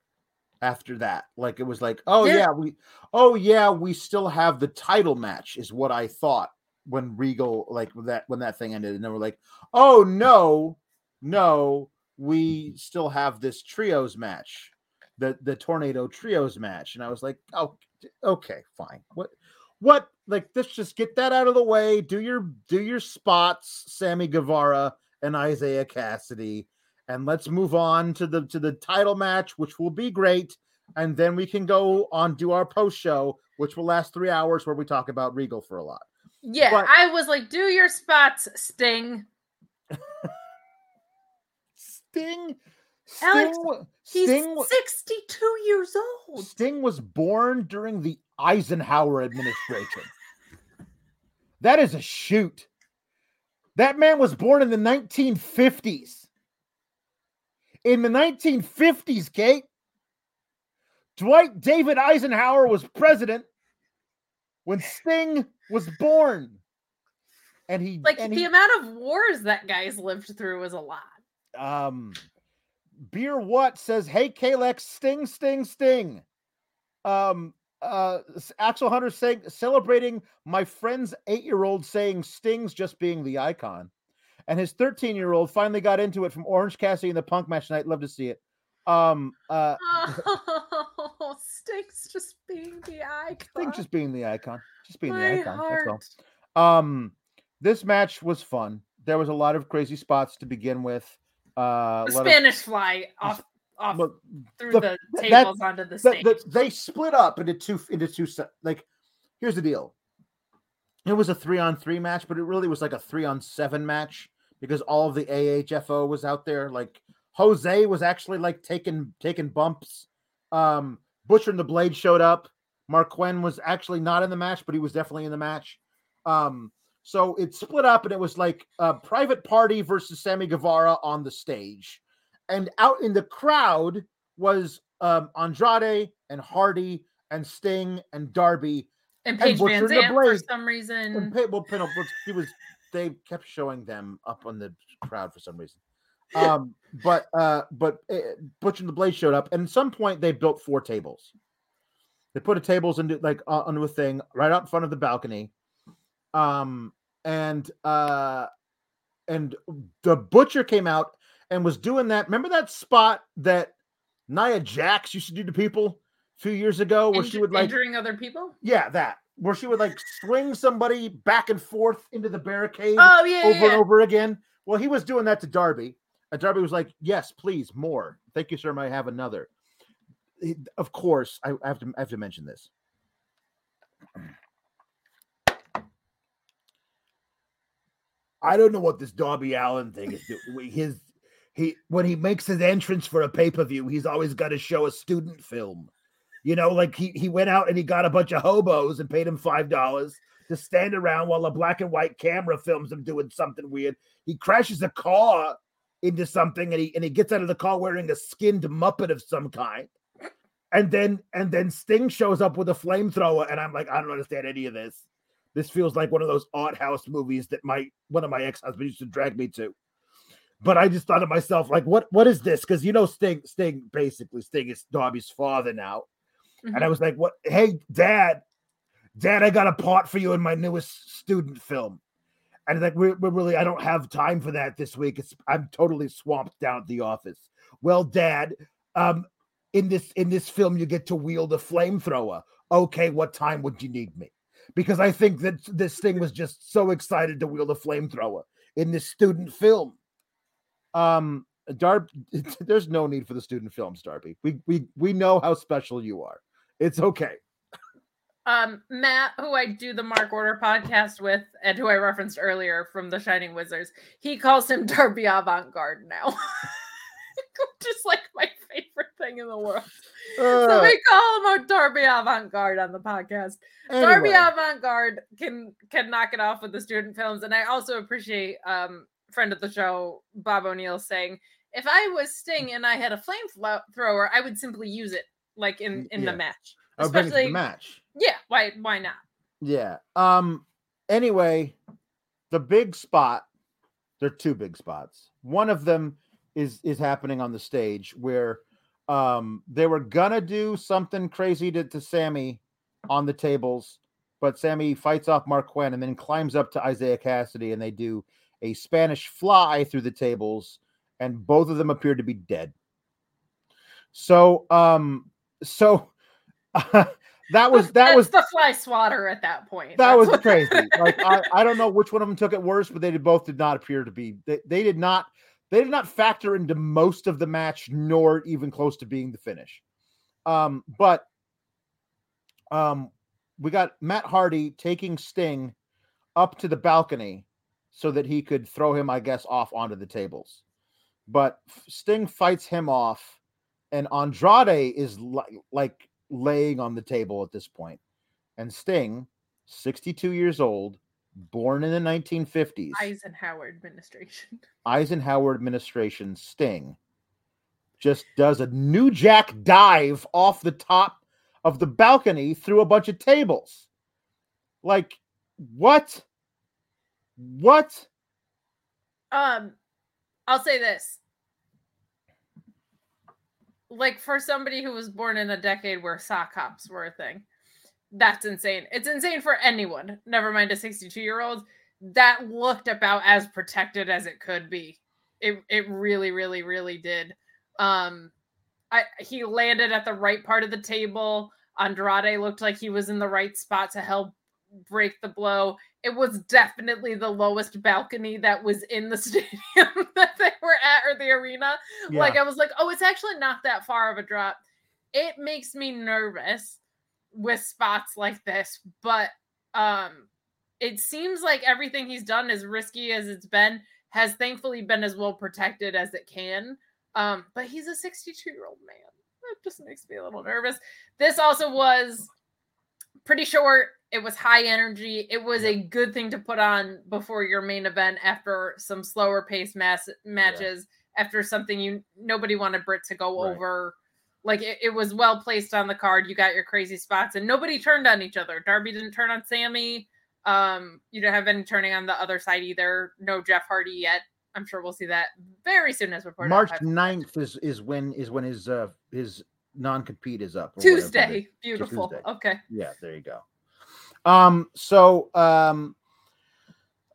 after that. Like it was like, oh Yeah. yeah, we oh yeah, we still have the title match, is what I thought when Regal like that when that thing ended, and then we're like, oh no, no, we still have this trios match, the the tornado trios match. And I was like, oh okay, fine. What what like let's just get that out of the way. Do your do your spots, Sammy Guevara and Isiah Kassidy, and let's move on to the to the title match, which will be great. And then we can go on do our post show, which will last three hours, where we talk about Regal for a lot. Yeah, But- I was like, do your spots, Sting. Sting, Alex, Sting, wa- He's Sting, 62 years old. Sting was born during the Eisenhower administration. that is a shoot. That man was born in the 1950s. In the 1950s, Kate, Dwight David Eisenhower was president when Sting was born. And he Like and the he, amount of wars that guy's lived through is a lot. um beer what says hey kalex sting sting sting um uh axel hunter saying celebrating my friend's eight-year-old saying sting's just being the icon and his 13-year-old finally got into it from orange cassidy in the punk match tonight love to see it um uh *laughs* Oh, Sting's just being the icon. sting just being the icon just being My the icon that's all. Um, this match was fun. There was a lot of crazy spots to begin with. Uh, The lot of- Spanish fly off off look, through the- the, that- tables onto the stage. the- they split up into two into two. Like, here's the deal. It was a three on three match, but it really was like a three on seven match because all of the AHFO was out there. Like Jose was actually like taking taking bumps. Um, Butcher and the Blade showed up. Marq Quen was actually not in the match, but he was definitely in the match. Um, so it split up, and it was like a private party versus Sammy Guevara on the stage, and out in the crowd was um, Andrade and Hardy and Sting and Darby and and Van Butcher the Zant for some and reason. Pa- well, Pin- he was. They kept showing them up on the crowd for some reason. Um, but uh, but uh, Butcher and the Blade showed up, and at some point they built four tables. They put a tables into like uh, onto a thing right out in front of the balcony, um, and uh, and the Butcher came out and was doing that. Remember that spot that Nia Jax used to do to people a few years ago, where she would like injuring other people. yeah, that where she would like swing somebody back and forth into the barricade Oh yeah, over yeah. and over again. Well, he was doing that to Darby, and Darby was like, "Yes, please, more. Thank you, sir. May I have another?" He- Of course, I, I have to. I have to mention this. I don't know what this Darby Allin thing is doing. His he when he makes his entrance for a pay per view, he's always got to show a student film. You know, like he he went out and he got a bunch of hobos and paid him five dollars to stand around while a black and white camera films him doing something weird. He crashes a car into something and he and he gets out of the car wearing a skinned muppet of some kind. and then and then Sting shows up with a flamethrower, and I'm like, I don't understand any of this. This feels like one of those art house movies that my one of my ex husbands used to drag me to. But I just thought to myself, like, what what is this? Because you know, Sting, Sting, basically, Sting is Darby's father now. And I was like, what? Hey, dad, dad, I got a part for you in my newest student film. And like, we're, we're really, I don't have time for that this week. It's I'm totally swamped down at the office. Well, dad, um, in this in this film, you get to wield a flamethrower. Okay, what time would you need me? Because I think that this thing was just so excited to wield a flamethrower in this student film. Um, Darb, *laughs* there's no need for the student films, Darby. We we we know how special you are. It's okay. Um, Matt, who I do the Mark Order podcast with, and who I referenced earlier from the Shining Wizards, he calls him *laughs* Darby Avant Garde now. *laughs* Just like my favorite thing in the world. so Uh, we call him a Darby Avant Garde on the podcast. Darby. Avant Garde can can knock it off with the student films, and I also appreciate um friend of the show Bob O'Neill saying, if I was Sting and I had a flamethrower, I would simply use it like in in Yeah. the match. I'll bring it the match. yeah. Why why not? Yeah. Um. Anyway, the big spot. There are two big spots. One of them is is happening on the stage where um they were gonna do something crazy to, to Sammy on the tables, but Sammy fights off Marq Quen and then climbs up to Isiah Kassidy and they do a Spanish fly through the tables, and both of them appeared to be dead. So um so *laughs* that was that That's was the fly swatter at that point. that That's was crazy. *laughs* Like I, I don't know which one of them took it worse, but they did both did not appear to be they, they did not they did not factor into most of the match, nor even close to being the finish. Um, but um we got Matt Hardy taking Sting up to the balcony so that he could throw him, I guess, off onto the tables. But Sting fights him off, and Andrade is li- like laying on the table at this point. And Sting, 62 years old, born in the 1950s, Eisenhower administration. *laughs* Eisenhower administration Sting just does a New Jack dive off the top of the balcony through a bunch of tables. Like, what? What? Um, I'll say this. Like for somebody who was born in a decade where sock hops were a thing, that's insane. It's insane for anyone. Never mind a 62 year old. That looked about as protected as it could be. It it really, really, really did. Um, I he landed at the right part of the table. Andrade looked like he was in the right spot to help break the blow it was definitely the lowest balcony that was in the *laughs* stadium that they were at or the arena. Like I was like, oh, it's actually not that far of a drop. It makes me nervous with spots like this, but um it seems like everything he's done as risky as it's been has thankfully been as well protected as it can. Um, but he's a 62 year old man. That just makes me a little nervous. This also was pretty short. It was high energy. It was a good thing to put on before your main event after some slower pace mass matches. After something you nobody wanted Britt to go Right. over. Like it, it was well placed on the card. You got your crazy spots, and nobody turned on each other. Darby didn't turn on Sammy. Um, you don't have any turning on the other side either. No Jeff Hardy yet. I'm sure we'll see that very soon as reported. March Five- 9th is is when is when his uh his non-compete is up. Tuesday. Beautiful. Tuesday. Okay. Yeah, there you go. Um, so um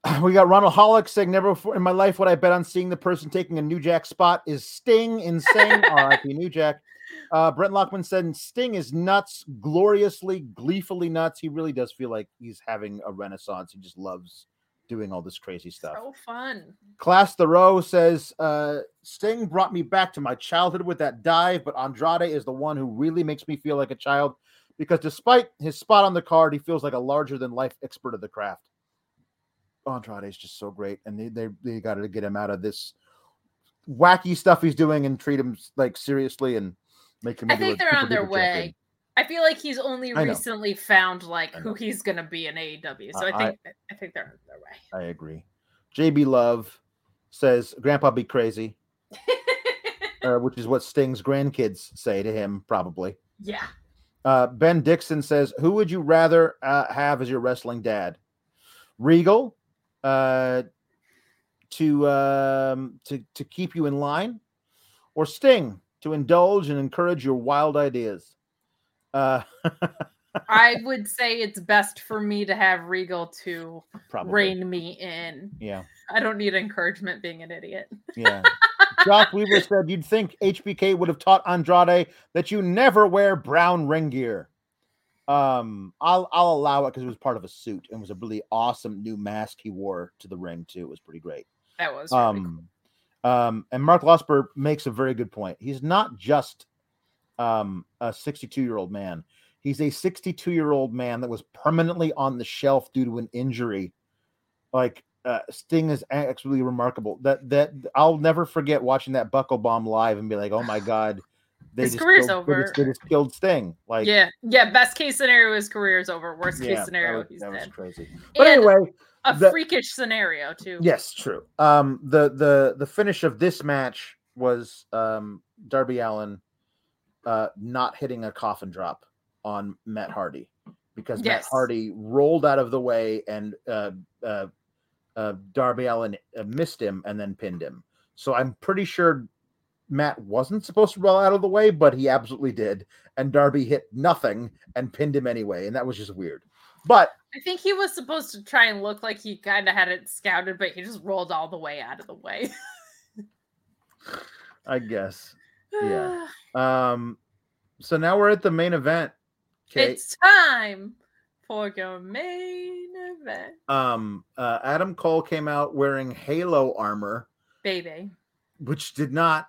*sighs* we got Ronald Hollick saying, Never before in my life would I bet on seeing the person taking a New Jack spot is Sting insane. *laughs* RIP New Jack. Uh Brent Lockman said Sting is nuts, gloriously, gleefully nuts. He really does feel like he's having a renaissance. He just loves doing all this crazy stuff. So fun. Class Thoreau says, uh, Sting brought me back to my childhood with that dive, but Andrade is the one who really makes me feel like a child because despite his spot on the card, he feels like a larger than life expert of the craft. Andrade is just so great, and they they, they got to get him out of this wacky stuff he's doing and treat him like seriously and make him. I think they're on their way. I feel like he's only recently found like who he's gonna be in AEW. So Uh, I I- think I think they're on their way. I agree. JB Love says, "Grandpa, be crazy," *laughs* uh, which is what Sting's grandkids say to him, probably. Yeah. Uh, ben Dixon says, "Who would you rather uh, have as your wrestling dad? Regal, uh, to um, to to keep you in line, or Sting to indulge and encourage your wild ideas?" Uh, *laughs* I would say it's best for me to have Regal to probably. rein me in. Yeah, I don't need encouragement being an idiot. yeah. *laughs* Josh Weaver said, "You'd think HBK would have taught Andrade that you never wear brown ring gear." Um, I'll I'll allow it because it was part of a suit and was a really awesome new mask he wore to the ring too. It was pretty great. That was really cool. Um, um, and Mark Losper makes a very good point. He's not just um a 62 year old man. He's a 62 year old man that was permanently on the shelf due to an injury. Like uh, Sting is actually remarkable. That that I'll never forget watching that Buckle Bomb live and be like, oh my *sighs* god, they His just career's killed, they over. just- They just killed Sting. Like yeah, yeah. Best case scenario, his career's over. Worst yeah, case that scenario, was- he's that was crazy. But And anyway, a the- freakish scenario too. Yes, true. Um, the the the finish of this match was um Darby Allin uh not hitting a coffin drop on Matt Hardy because Matt Hardy rolled out of the way and uh uh, uh Darby Allin uh, missed him and then pinned him. So I'm pretty sure Matt wasn't supposed to roll out of the way, but he absolutely did. And Darby hit nothing and pinned him anyway, and that was just weird. But I think he was supposed to try and look like he kind of had it scouted, but he just rolled all the way out of the way. *laughs* I guess Yeah. *sighs* Um, so now we're at the main event. Okay. It's time for your main event, Um, uh, Adam Cole came out wearing Halo armor, baby. which did not.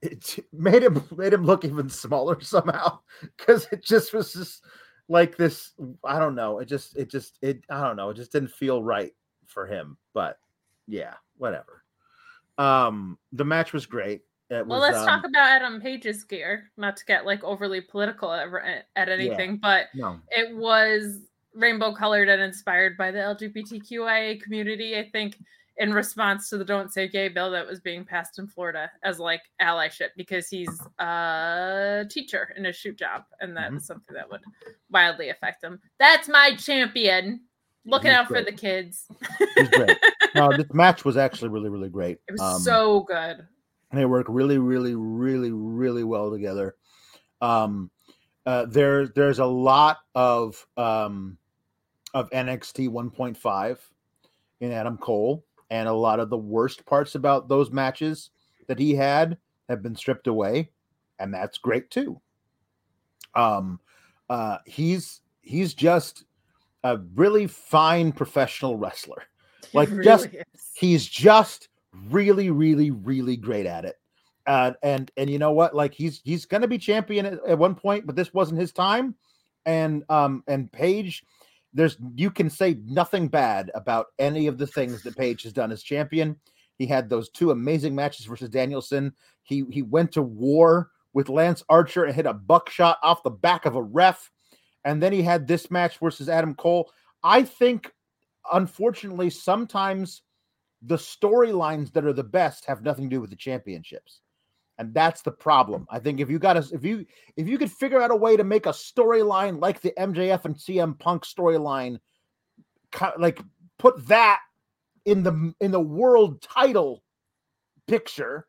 It made him made him look even smaller somehow *laughs* because it just was just like this. I don't know. It just it just it I don't know. It just didn't feel right for him. But yeah, whatever. Um, the match was great. It Well, was, let's um, talk about Adam Page's gear. Not to get like overly political at, at anything, but No, it was rainbow colored and inspired by the LGBTQIA community. I think in response to the "Don't Say Gay" bill that was being passed in Florida as like allyship because he's a teacher in a shoot job, and that Mhm. is something that would wildly affect him. That's my champion. Looking He's out for the kids. He's great. *laughs* no, this match was actually really really great. It was Um, so good. they work really really really really well together um uh there there's a lot of um of nxt 1.5 in adam cole and a lot of the worst parts about those matches that he had have been stripped away and that's great too. Um uh he's he's just a really fine professional wrestler. *laughs* Like, just- is. he's just really really really great at it. Uh, and and you know what? Like he's he's gonna be champion at, at one point but this wasn't his time. And um and page there's you can say nothing bad about any of the things that page has done as champion. He had those two amazing matches versus danielson. He he went to war with lance archer and hit a buckshot off the back of a ref. And then he had this match versus adam cole. I think unfortunately sometimes the storylines that are the best have nothing to do with the championships and that's the problem. I think if you got to if you if you could figure out a way to make a storyline like the mjf and cm punk storyline like put that in the in the world title picture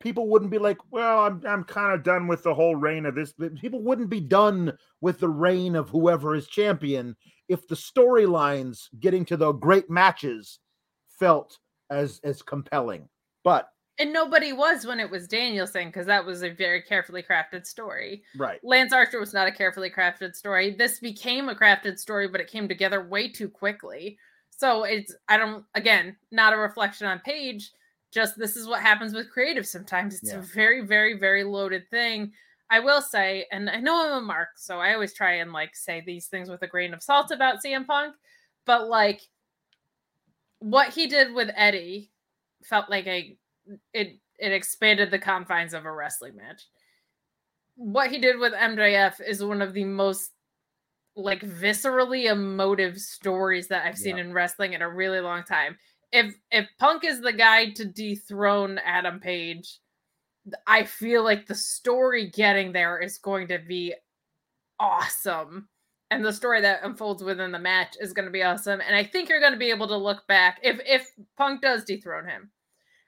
people wouldn't be like well i'm, I'm kind of done with the whole reign of this people wouldn't be done with the reign of whoever is champion if the storylines getting to the great matches felt as as compelling. But And nobody was when it was Danielson because that was a very carefully crafted story. right Lance Archer was not a carefully crafted story. This became a crafted story, but it came together way too quickly. So it's I don't again not a reflection on Page. Just this is what happens with creative sometimes. It's Yeah. a very very very loaded thing. I will say, and I know I'm a mark, so I always try and like say these things with a grain of salt about CM Punk, but like what he did with Eddie felt like a it it expanded the confines of a wrestling match. What he did with MJF is one of the most like viscerally emotive stories that I've seen Yeah. in wrestling in a really long time. If if Punk is the guy to dethrone Adam Page, I feel like the story getting there is going to be awesome. And the story that unfolds within the match is going to be awesome. And I think you're going to be able to look back if if Punk does dethrone him.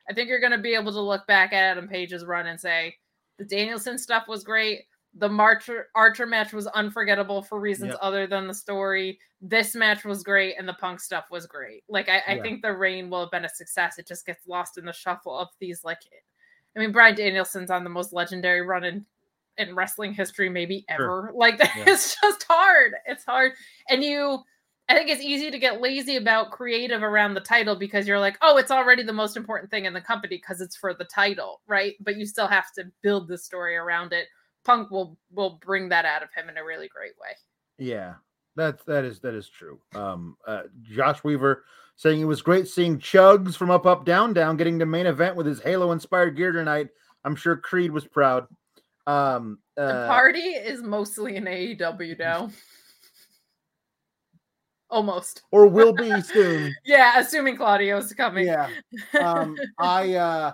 I think you're going to be able to look back at Adam Page's run and say the Danielson stuff was great. The Marcher Archer match was unforgettable for reasons Yep. other than the story. This match was great, and the Punk stuff was great. Like I, I Yeah. think the reign will have been a success. It just gets lost in the shuffle of these. Like, I mean, Bryan Danielson's on the most legendary run in in wrestling history, maybe Sure. ever. Like that, *laughs* Yeah. it's just hard. It's hard, and you. I think it's easy to get lazy about creative around the title because you're like, oh, it's already the most important thing in the company because it's for the title, right? But you still have to build the story around it. Punk will will bring that out of him in a really great way. Yeah, that that is that is true. Um, uh, Josh Weaver saying it was great seeing Chugs from Up Up Down Down getting the main event with his Halo inspired gear tonight. I'm sure Creed was proud. Um, The uh, party is mostly in AEW *laughs* now. Almost. *laughs* or will be soon. *laughs* Yeah, assuming Claudio's coming. Yeah. Um, *laughs* I uh,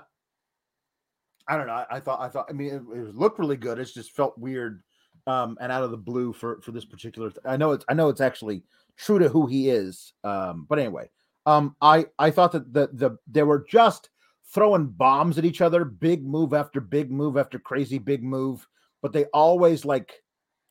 I don't know. I, I thought I thought I mean it, it looked really good. It's just felt weird um and out of the blue for for this particular th- I know it's I know it's actually true to who he is. Um but anyway, um I I thought that the the they were just throwing bombs at each other, big move after big move after crazy big move, but they always like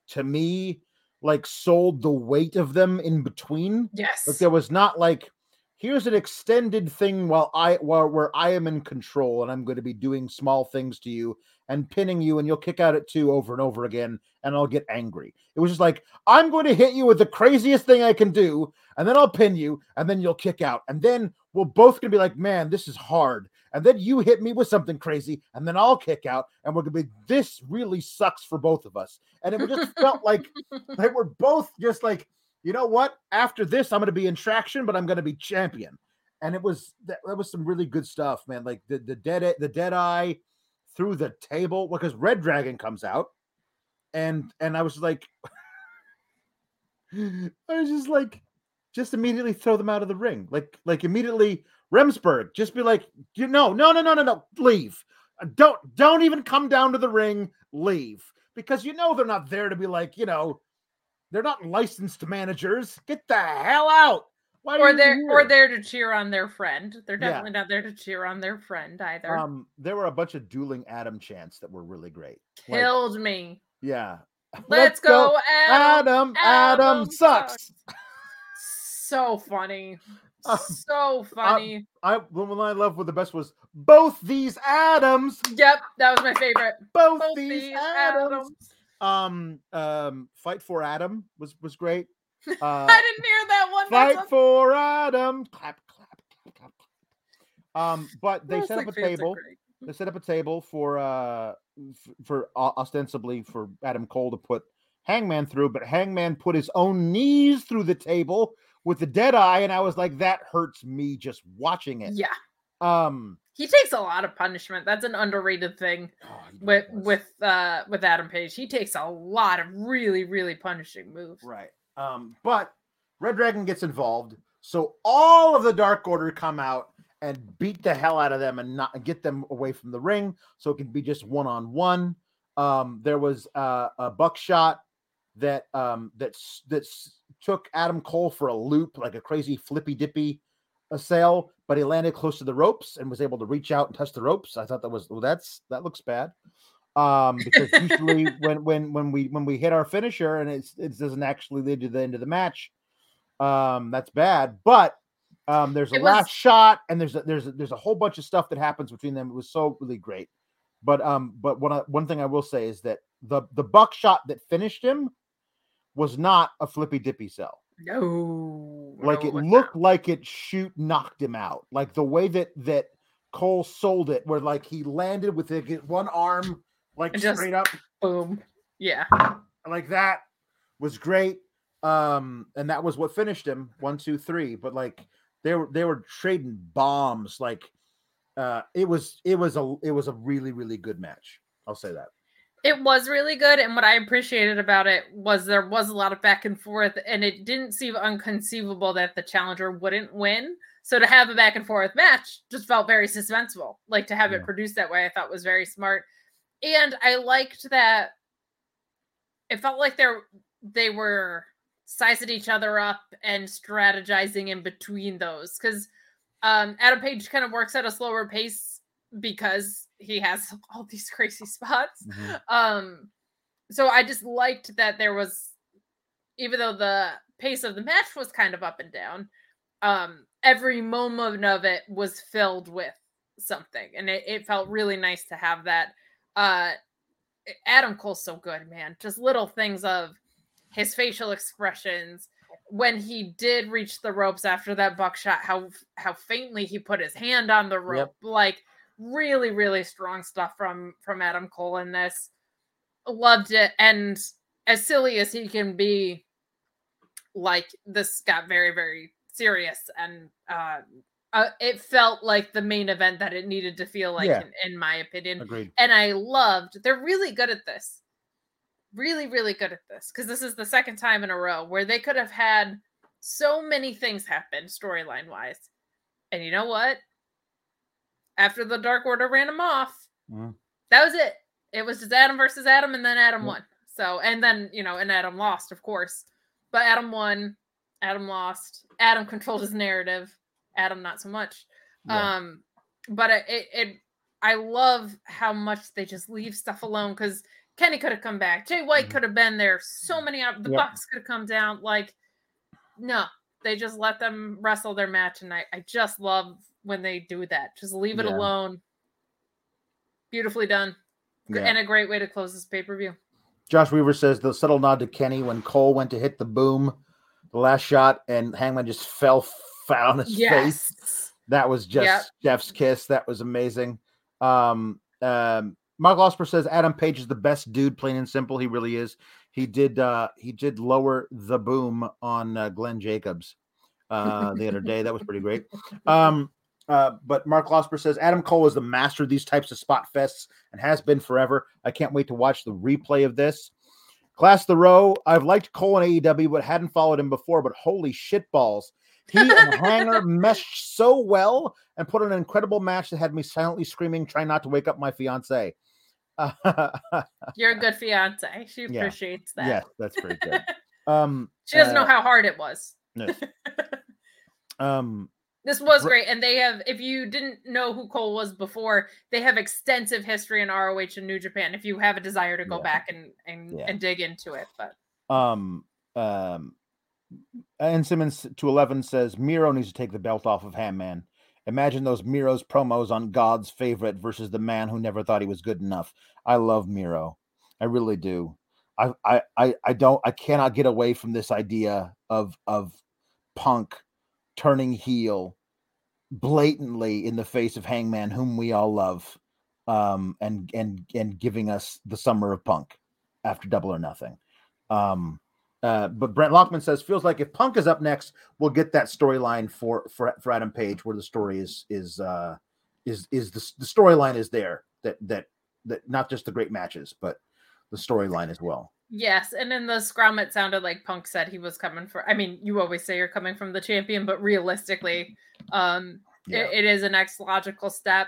to me like sold the weight of them in between. Yes. Like there was not like here's an extended thing while I while where I am in control and I'm going to be doing small things to you and pinning you and you'll kick out at two over and over again and I'll get angry. It was just like I'm going to hit you with the craziest thing I can do and then I'll pin you and then you'll kick out and then we're both going to be like man this is hard and then you hit me with something crazy and then I'll kick out and we're going to be this really sucks for both of us. And it just felt like *laughs* like we're both just like you know what? After this, I'm going to be in traction, but I'm going to be champion. And it was that, that was some really good stuff, man. Like the the dead the dead eye through the table because Red Dragon comes out, and and I was like, *laughs* I was just like, just immediately throw them out of the ring, like like immediately Remsburg, just be like, you know, no, no, no, no, no, leave. Uh, Don't don't even come down to the ring. Leave because you know they're not there to be like you know they're not licensed managers. Get the hell out. Why are or they're here? or they're to cheer on their friend. They're Yeah. definitely not there to cheer on their friend either. Um, there were a bunch of dueling Adam chants that were really great. Like, Killed me. yeah. *laughs* Let's, go, Adam. Adam. Adam, sucks. So funny. Um, so funny. I the one I loved with the best was both these Adams. yep, that was my favorite. Both, Both these, these. Um, um, fight for Adam was was great. *laughs* Uh, I didn't hear that one. Fight That's a- for Adam. Clap, clap, clap, clap. Um, but they set up Wrestling a table. They set up a table for uh for o- ostensibly for Adam Cole to put Hangman through, but Hangman put his own knees through the table with the dead eye, and I was like, that hurts me just watching it. Yeah, Um, he takes a lot of punishment. That's an underrated thing oh, with with uh with Adam Page. He takes a lot of really really punishing moves. Right. Um, but Red Dragon gets involved, so all of the Dark Order come out and beat the hell out of them and not get them away from the ring, so it can be just one on one. Um, there was uh, a buckshot that um that that took Adam Cole for a loop, like a crazy flippy dippy a sail, but he landed close to the ropes and was able to reach out and touch the ropes. I thought that was well, that's that looks bad. Um, because usually *laughs* when when when we when we hit our finisher and it's it doesn't actually lead to the end of the match, um, that's bad. But um, there's a was- last shot and there's a, there's a, there's a whole bunch of stuff that happens between them. It was so really great. But um, but one one thing I will say is that the the buckshot that finished him was not a flippy dippy cell No, like no, it looked not. like it shoot knocked him out. Like the way that that cole sold it where like he landed with like, one arm like And straight up. boom. Yeah, like that was great um and that was what finished him one two three but like they were they were trading bombs like uh it was it was a it was a really really good match. I'll say that it was really good. And what I appreciated about it was there was a lot of back and forth, and it didn't seem unconceivable that the challenger wouldn't win. So to have a back and forth match just felt very suspenseful. Like to have Yeah. it produced that way, I thought was very smart. And I liked that it felt like they're they were sizing each other up and strategizing in between those because um, Adam Page kind of works at a slower pace because he has *laughs* all these crazy spots. Mhm. Um, so I just liked that there was, even though the pace of the match was kind of up and down, um, every moment of it was filled with something, and it, it felt really nice to have that. Uh, Adam Cole's so good, man. Just little things of his facial expressions when he did reach the ropes after that buckshot, how how faintly he put his hand on the rope, like really, really strong stuff from from Adam Cole in this. Loved it, and as silly as he can be, like this got very, very serious, and uh, uh it felt like the main event that it needed to feel like, Yeah. in, in my opinion Agreed. and I loved. They're really good at this. Really, really good at this because this is the second time in a row where they could have had so many things happen storyline wise. And you know what? After the Dark Order ran him off, Mhm. that was it. It was just Adam versus Adam, and then Adam Yep. won. So, and then you know, and Adam lost, of course. But Adam won. Adam lost. Adam *laughs* controlled his narrative. Adam not so much. Yeah. Um, but it, it, it I love how much they just leave stuff alone because Kenny could have come back, Jay White Mhm. could have been there, so many op- the Yep. Bucks could have come down. Like, no, they just let them wrestle their match, and I, I just love when they do that. Just leave it Yeah. alone. Beautifully done, Yeah. and a great way to close this pay per view. Josh Weaver says the subtle nod to Kenny when Cole went to hit the boom, the last shot, and Hangman just fell flat on his face. That was just Yep. Jeff's kiss. That was amazing. Um, um, Mark Losper says Adam Page is the best dude, plain and simple. He really is. He did uh he did lower the boom on uh, Glenn Jacobs uh the other day. That was pretty great. *laughs* Um uh, but Mark Losper says Adam Cole is the master of these types of spot fests and has been forever. I can't wait to watch the replay of this. Class the row. I've liked Cole in AEW, but hadn't followed him before. But holy shit balls. He and *laughs* Hanger meshed so well and put on an incredible match that had me silently screaming, trying not to wake up my fiance. you're a *laughs* good fiance. She Yeah. appreciates that. yes, that's very good. *laughs* Um, She doesn't know uh, how hard it was. yes. um, This was great, and they have. If you didn't know who Cole was before, they have extensive history in ROH and New Japan. If you have a desire to go Yeah. back and and, Yeah. and dig into it, but um, um, and Simmons to 11 says Miro needs to take the belt off of Hamman. Imagine those Miro's promos on God's favorite versus the man who never thought he was good enough. I love Miro. I really do. I I I, I don't I cannot get away from this idea of of punk turning heel blatantly in the face of Hangman, whom we all love, um, and and and giving us the summer of punk after double or nothing. Um, uh, but Brent Lockman says feels like if Punk is up next, we'll get that storyline for for for Adam Page, where the story is is uh is is the the storyline is there that that that not just the great matches, but the storyline as well. Yes. And in the scrum, it sounded like Punk said he was coming for. I mean, you always say you're coming from the champion, but realistically, um, Yeah. it, it is a next logical step.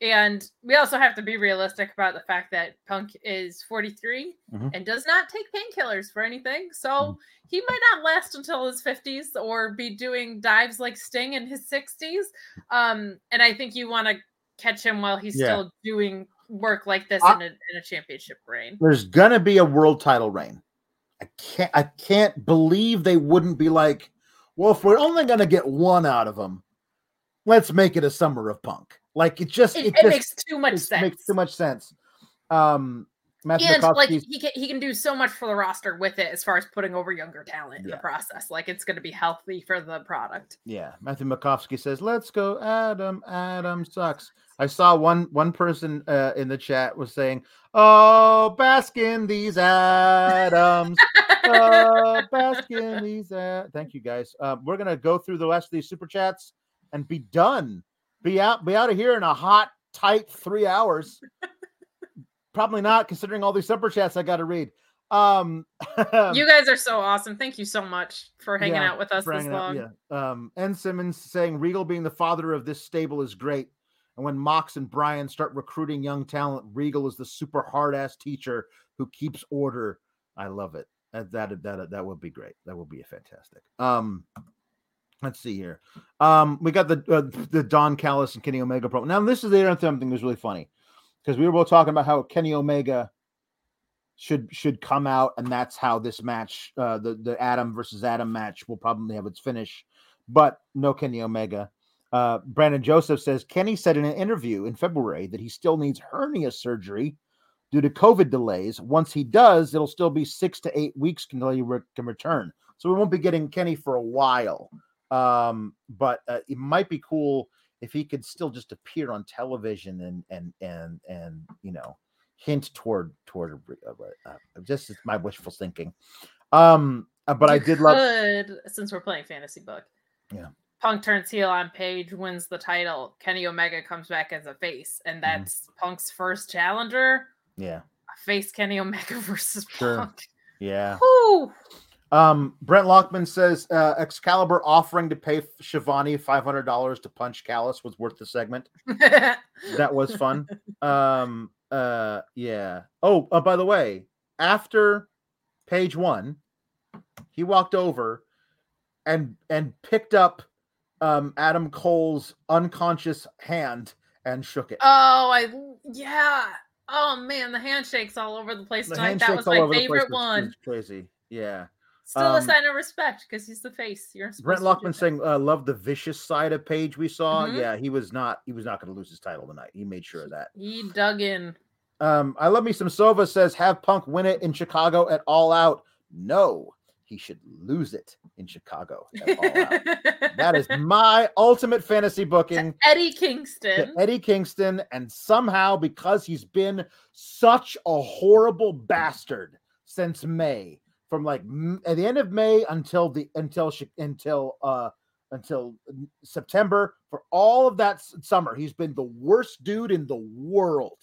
And we also have to be realistic about the fact that Punk is 43 Mhm. and does not take painkillers for anything. So Mhm. he might not last until his 50s or be doing dives like Sting in his 60s. Um, and I think you want to catch him while he's Yeah. still doing work like this I- in, a, in a championship reign. There's gonna be a world title reign. I can't I can't believe they wouldn't be like, well, if we're only gonna get one out of them, let's make it a summer of punk. Like it just It, it, it just makes too much it sense. makes too much sense. Um Matthew and like he can he can do so much for the roster with it as far as putting over younger talent in Yeah. the process. Like it's going to be healthy for the product. Yeah, Matthew Makovsky says, "Let's go, Adam. Adam sucks." I saw one one person uh, in the chat was saying, "Oh, bask in these Adams. oh, bask in these." Ad-. Thank you, guys. Uh, we're gonna go through the rest of these super chats and be done. Be out. Be out of here in a hot, tight three hours. *laughs* Probably not, considering all these super chats I got to read. Um, *laughs* you guys are so awesome. Thank you so much for hanging Yeah, out with us this hanging out, long. yeah. Um, N. Simmons saying Regal being the father of this stable is great. And when Mox and Bryan start recruiting young talent, Regal is the super hard ass teacher who keeps order. I love it. That that that that would be great. That would be a fantastic. Um, let's see here. Um, we got the uh, the Don Callis and Kenny Omega promo. Now this is the other thing that was really funny because we were both talking about how Kenny Omega should should come out, and that's how this match, uh, the the Adam versus Adam match, will probably have its finish. But no Kenny Omega. Uh, Brandon Joseph says Kenny said in an interview in February that he still needs hernia surgery due to COVID delays. Once he does, it'll still be six to eight weeks until he re- can return. So we won't be getting Kenny for a while. Um, but uh, it might be cool if he could still just appear on television and and and and you know hint toward toward uh, uh, just my wishful thinking. Um, uh, but You I did love. since we're playing fantasy book. Yeah. Punk turns heel on Page, wins the title. Kenny Omega comes back as a face, Mm-hmm. and that's Punk's first challenger. Yeah, face Kenny Omega *laughs* versus Sure. Punk. yeah. Whew. Um, Brent Lockman says uh, Excalibur offering to pay Schiavone five hundred dollars to punch Callis was worth the segment. *laughs* That was fun. um, uh, yeah. Oh, uh, by the way, after page one, he walked over and and picked up um Adam Cole's unconscious hand and shook it. oh, I yeah. Oh man, the handshakes all over the place The tonight. That was my over the place favorite one. crazy. Yeah. Still a um, sign of respect because he's the face. You're Brent Lockman saying, uh, "Love the vicious side of Page we saw." Mhm. Yeah, he was not. He was not going to lose his title tonight. He made sure of that. he dug in. Um, I love me some Sova says, "Have Punk win it in Chicago at All Out." No, he should lose it in Chicago at All Out. *laughs* that is my ultimate fantasy booking. Eddie to Kingston. Eddie Kingston, and somehow because he's been such a horrible bastard since May, from like at the end of May until the until until uh until September, for all of that summer, he's been the worst dude in the world.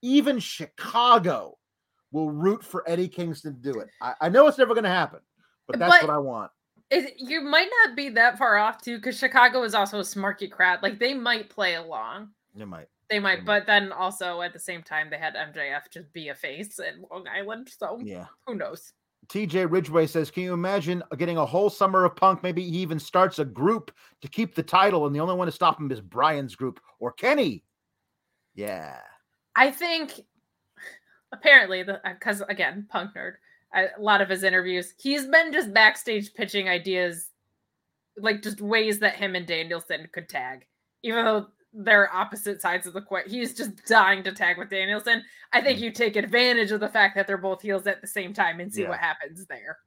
Even Chicago will root for Eddie Kingston to do it. I, I know it's never going to happen, but that's But- what I want. It, you might not be that far off too, because Chicago is also a smarky crowd. Like they might play along. They might. They might, Mm. but then also at the same time, they had MJF just be a face in Long Island. So Yeah. who knows? TJ Ridgeway says, Can you imagine getting a whole summer of punk? Maybe he even starts a group to keep the title, and the only one to stop him is Bryan's group or Kenny. Yeah. I think apparently because uh, again, punk nerd. I, a lot of his interviews, he's been just backstage pitching ideas, like just ways that him and Danielson could tag, even though they're opposite sides of the coin. He's just dying to tag with Danielson. I think you take advantage of the fact that they're both heels at the same time and see Yeah. what happens there.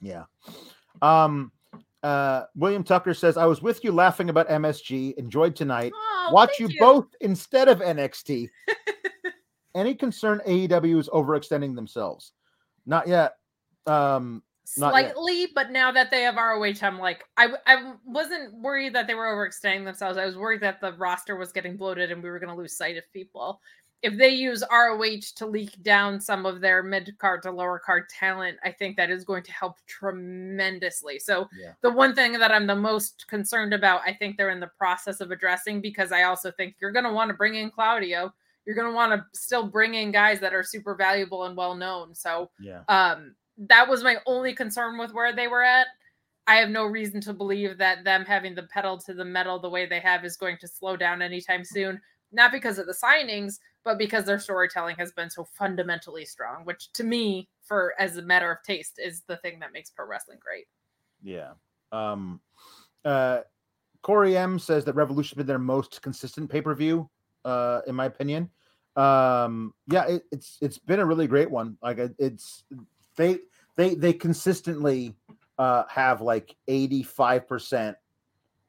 Yeah. Um, uh, William Tucker says, I was with you laughing about MSG, enjoyed tonight. Oh, Watch you, thank both instead of NXT. *laughs* Any concern AEW is overextending themselves? Not yet. Um, Not yet. Slightly, but now that they have ROH, I'm like, I, I wasn't worried that they were overextending themselves. I was worried that the roster was getting bloated and we were going to lose sight of people. If they use ROH to leak down some of their mid card to lower card talent, I think that is going to help tremendously. So, Yeah. the one thing that I'm the most concerned about, I think they're in the process of addressing because I also think you're going to want to bring in Claudio. You're going to want to still bring in guys that are super valuable and well known. So, yeah. um that was my only concern with where they were at i have no reason to believe that them having the pedal to the metal the way they have is going to slow down anytime soon not because of the signings but because their storytelling has been so fundamentally strong which to me for as a matter of taste is the thing that makes pro wrestling great Yeah. Um, uh, Corey M says that Revolution has been their most consistent pay per view, uh, in my opinion. Um, yeah, it, it's it's been a really great one. Like it- it's they they they consistently uh have like eighty five percent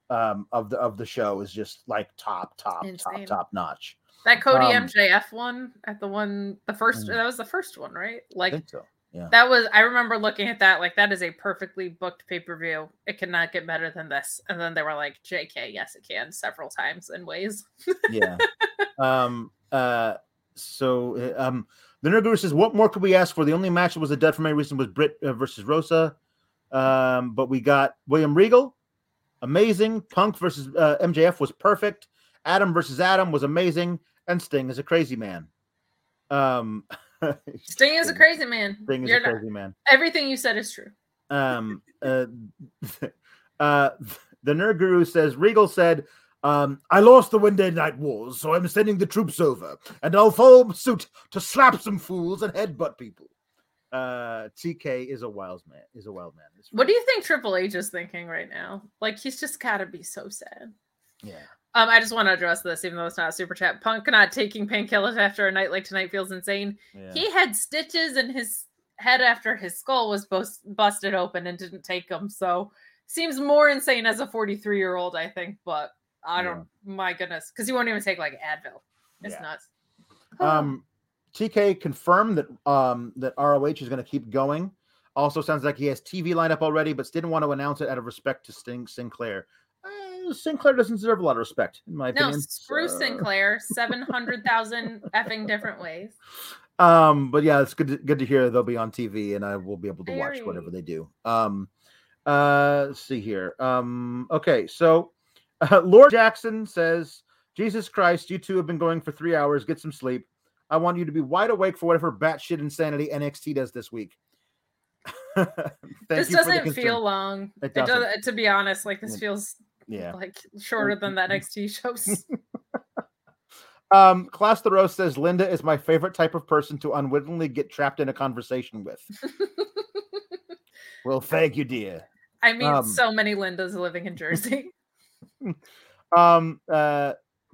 um of the of the show is just like top top Insane. top top notch. that cody Um, mjf one at the one the first Mm. that was the first one right I like so. Yeah. That was I remember looking at that like that is a perfectly booked pay-per-view. It cannot get better than this. And then they were like, JK, yes it can several times in ways. yeah. *laughs* Um. Uh. So, uh, um, the Nerd Guru says, "What more could we ask for? The only match that was a dud for many reason was Britt uh, versus Rosa. Um, but we got William Regal, amazing. Punk versus uh, MJF was perfect. Adam versus Adam was amazing, and Sting is a crazy man. Um, *laughs* Sting is a crazy man. Sting is You're a not- crazy man. everything you said is true. Um, uh, *laughs* uh, *laughs* the nerd guru says Regal said, um, "I lost the Wednesday Night Wars, so I'm sending the troops over, and I'll follow suit to slap some fools and headbutt people." Uh, TK is a wild man. Is a wild man. What do you think Triple H is thinking right now? Like he's just gotta be so sad. Yeah. Um, I just want to address this, even though it's not a super chat. Punk not taking painkillers after a night like tonight feels insane. Yeah. He had stitches in his head after his skull was bus- busted open and didn't take them. So seems more insane as a 43 year old, I think. But I don't. My goodness, because he won't even take like Advil. It's Yeah. nuts. Um, TK confirmed that um that ROH is going to keep going. Also, sounds like he has TV lined up already, but didn't want to announce it out of respect to Sting Sinclair. Uh, Sinclair doesn't deserve a lot of respect, in my no, opinion. No, screw So- Sinclair. *laughs* Seven hundred thousand effing different ways. Um, but yeah, it's good. To, good to hear they'll be on TV, and I will be able to watch whatever they do. Um, uh, let's see here. Um, okay, so uh, *laughs* Lord Jackson says, "Jesus Christ, you two have been going for three hours. Get some sleep. I want you to be wide awake for whatever batshit insanity NXT does this week." *laughs* This you for the doesn't feel long. It It does, doesn't. to be honest, like this feels Yeah. like shorter than the *laughs* NXT shows. Um, Class the Rose says Linda is my favorite type of person to unwittingly get trapped in a conversation with. well, thank you, dear. I mean, Um, so many Lindas living in Jersey. Um, uh,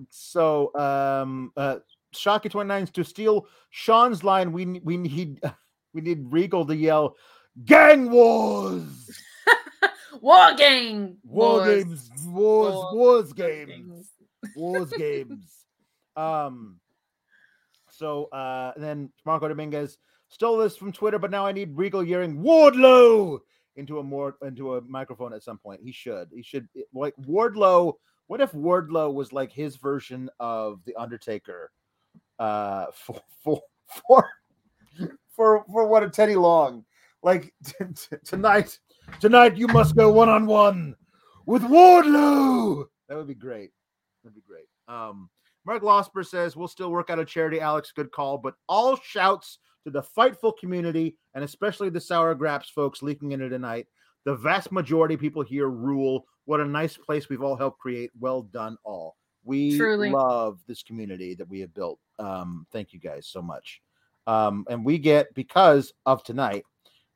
so, um, uh, Shocky 29 to steal Sean's line. We we need *laughs* we need Regal to yell, "Gang wars, *laughs* War gang. war wars, games, wars, War- wars games, games. wars *laughs* games." Um, so uh, then Marco Dominguez stole this from Twitter, but now I need Regal yelling Wardlow into a more into a microphone at some point. He should. He should like Wardlow. What if Wardlow was like his version of the Undertaker? Uh, *laughs* for for for for, for what a Teddy Long. Like *laughs* t- t- tonight, tonight you must go one on one with Wardlow. That would be great. That'd be great. Um, Mark Losper says we'll still work out a charity. Alex, good call. But all shouts to the Fightful community and especially the Sour Graps folks leaking into tonight. The vast majority of people here rule. What a nice place we've all helped create. Well done, all. We Truly. love this community that we have built. Um, thank you guys so much. Um, and we get because of tonight,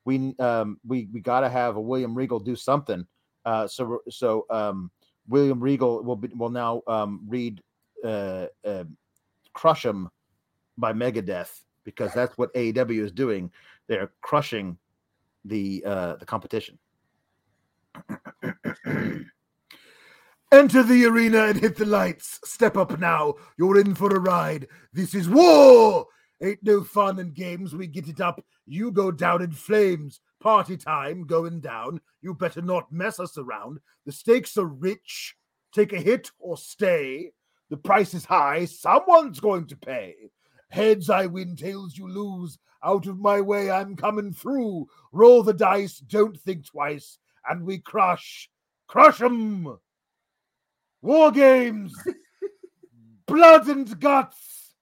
we um, we we got to have a William Regal do something. Uh, so so um, William Regal will be will now um, read uh, uh, "Crush 'Em" by Megadeth because that's what AEW is doing. They're crushing the uh, the competition. *clears throat* Enter the arena and hit the lights. Step up now. You're in for a ride. This is war. Ain't no fun and games. We get it up. You go down in flames. Party time going down. You better not mess us around. The stakes are rich. Take a hit or stay. The price is high. Someone's going to pay. Heads I win, tails you lose. Out of my way, I'm coming through. Roll the dice, don't think twice, and we crush. Crush 'em! War games! *laughs* Blood and guts!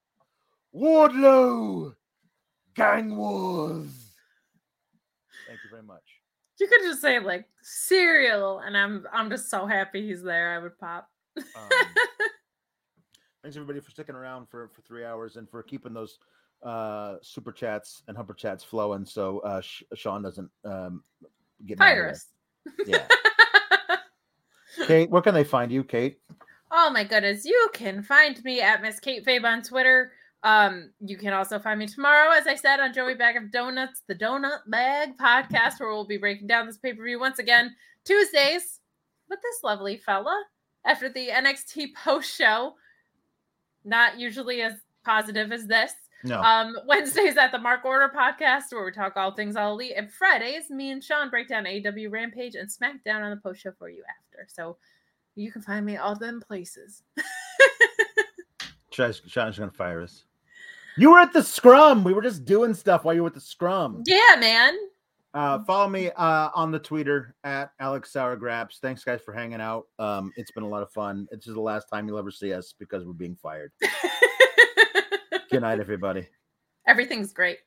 Wardlow! Gang wars! Thank you very much. You could just say like cereal, and I'm I'm just so happy he's there. I would pop. Um, thanks everybody for sticking around for for three hours and for keeping those uh super chats and humper chats flowing so uh Sh- sean doesn't um get Fire us. yeah *laughs* kate where can they find you kate Oh my goodness. You can find me at Miss Kate Fabe on Twitter. Um, you can also find me tomorrow, as I said, on Joey Bag of Donuts, the Donut Bag podcast, where we'll be breaking down this pay-per-view once again. Tuesdays with this lovely fella after the NXT post show. Not usually as positive as this. no Um, *laughs* Wednesdays at the Mark Order podcast, where we talk all things all elite, and Fridays, me and Sean break down AEW Rampage and SmackDown on the post show for you after. So you can find me all them places. *laughs* Sean's, gonna fire us you were at the scrum we were just doing stuff while you were at the scrum Yeah, man. Uh, follow me uh, on the Twitter at Alex Sour Graps. Thanks, guys, for hanging out. Um, it's been a lot of fun. This is the last time you'll ever see us because we're being fired. *laughs* Good night, everybody. Everything's great.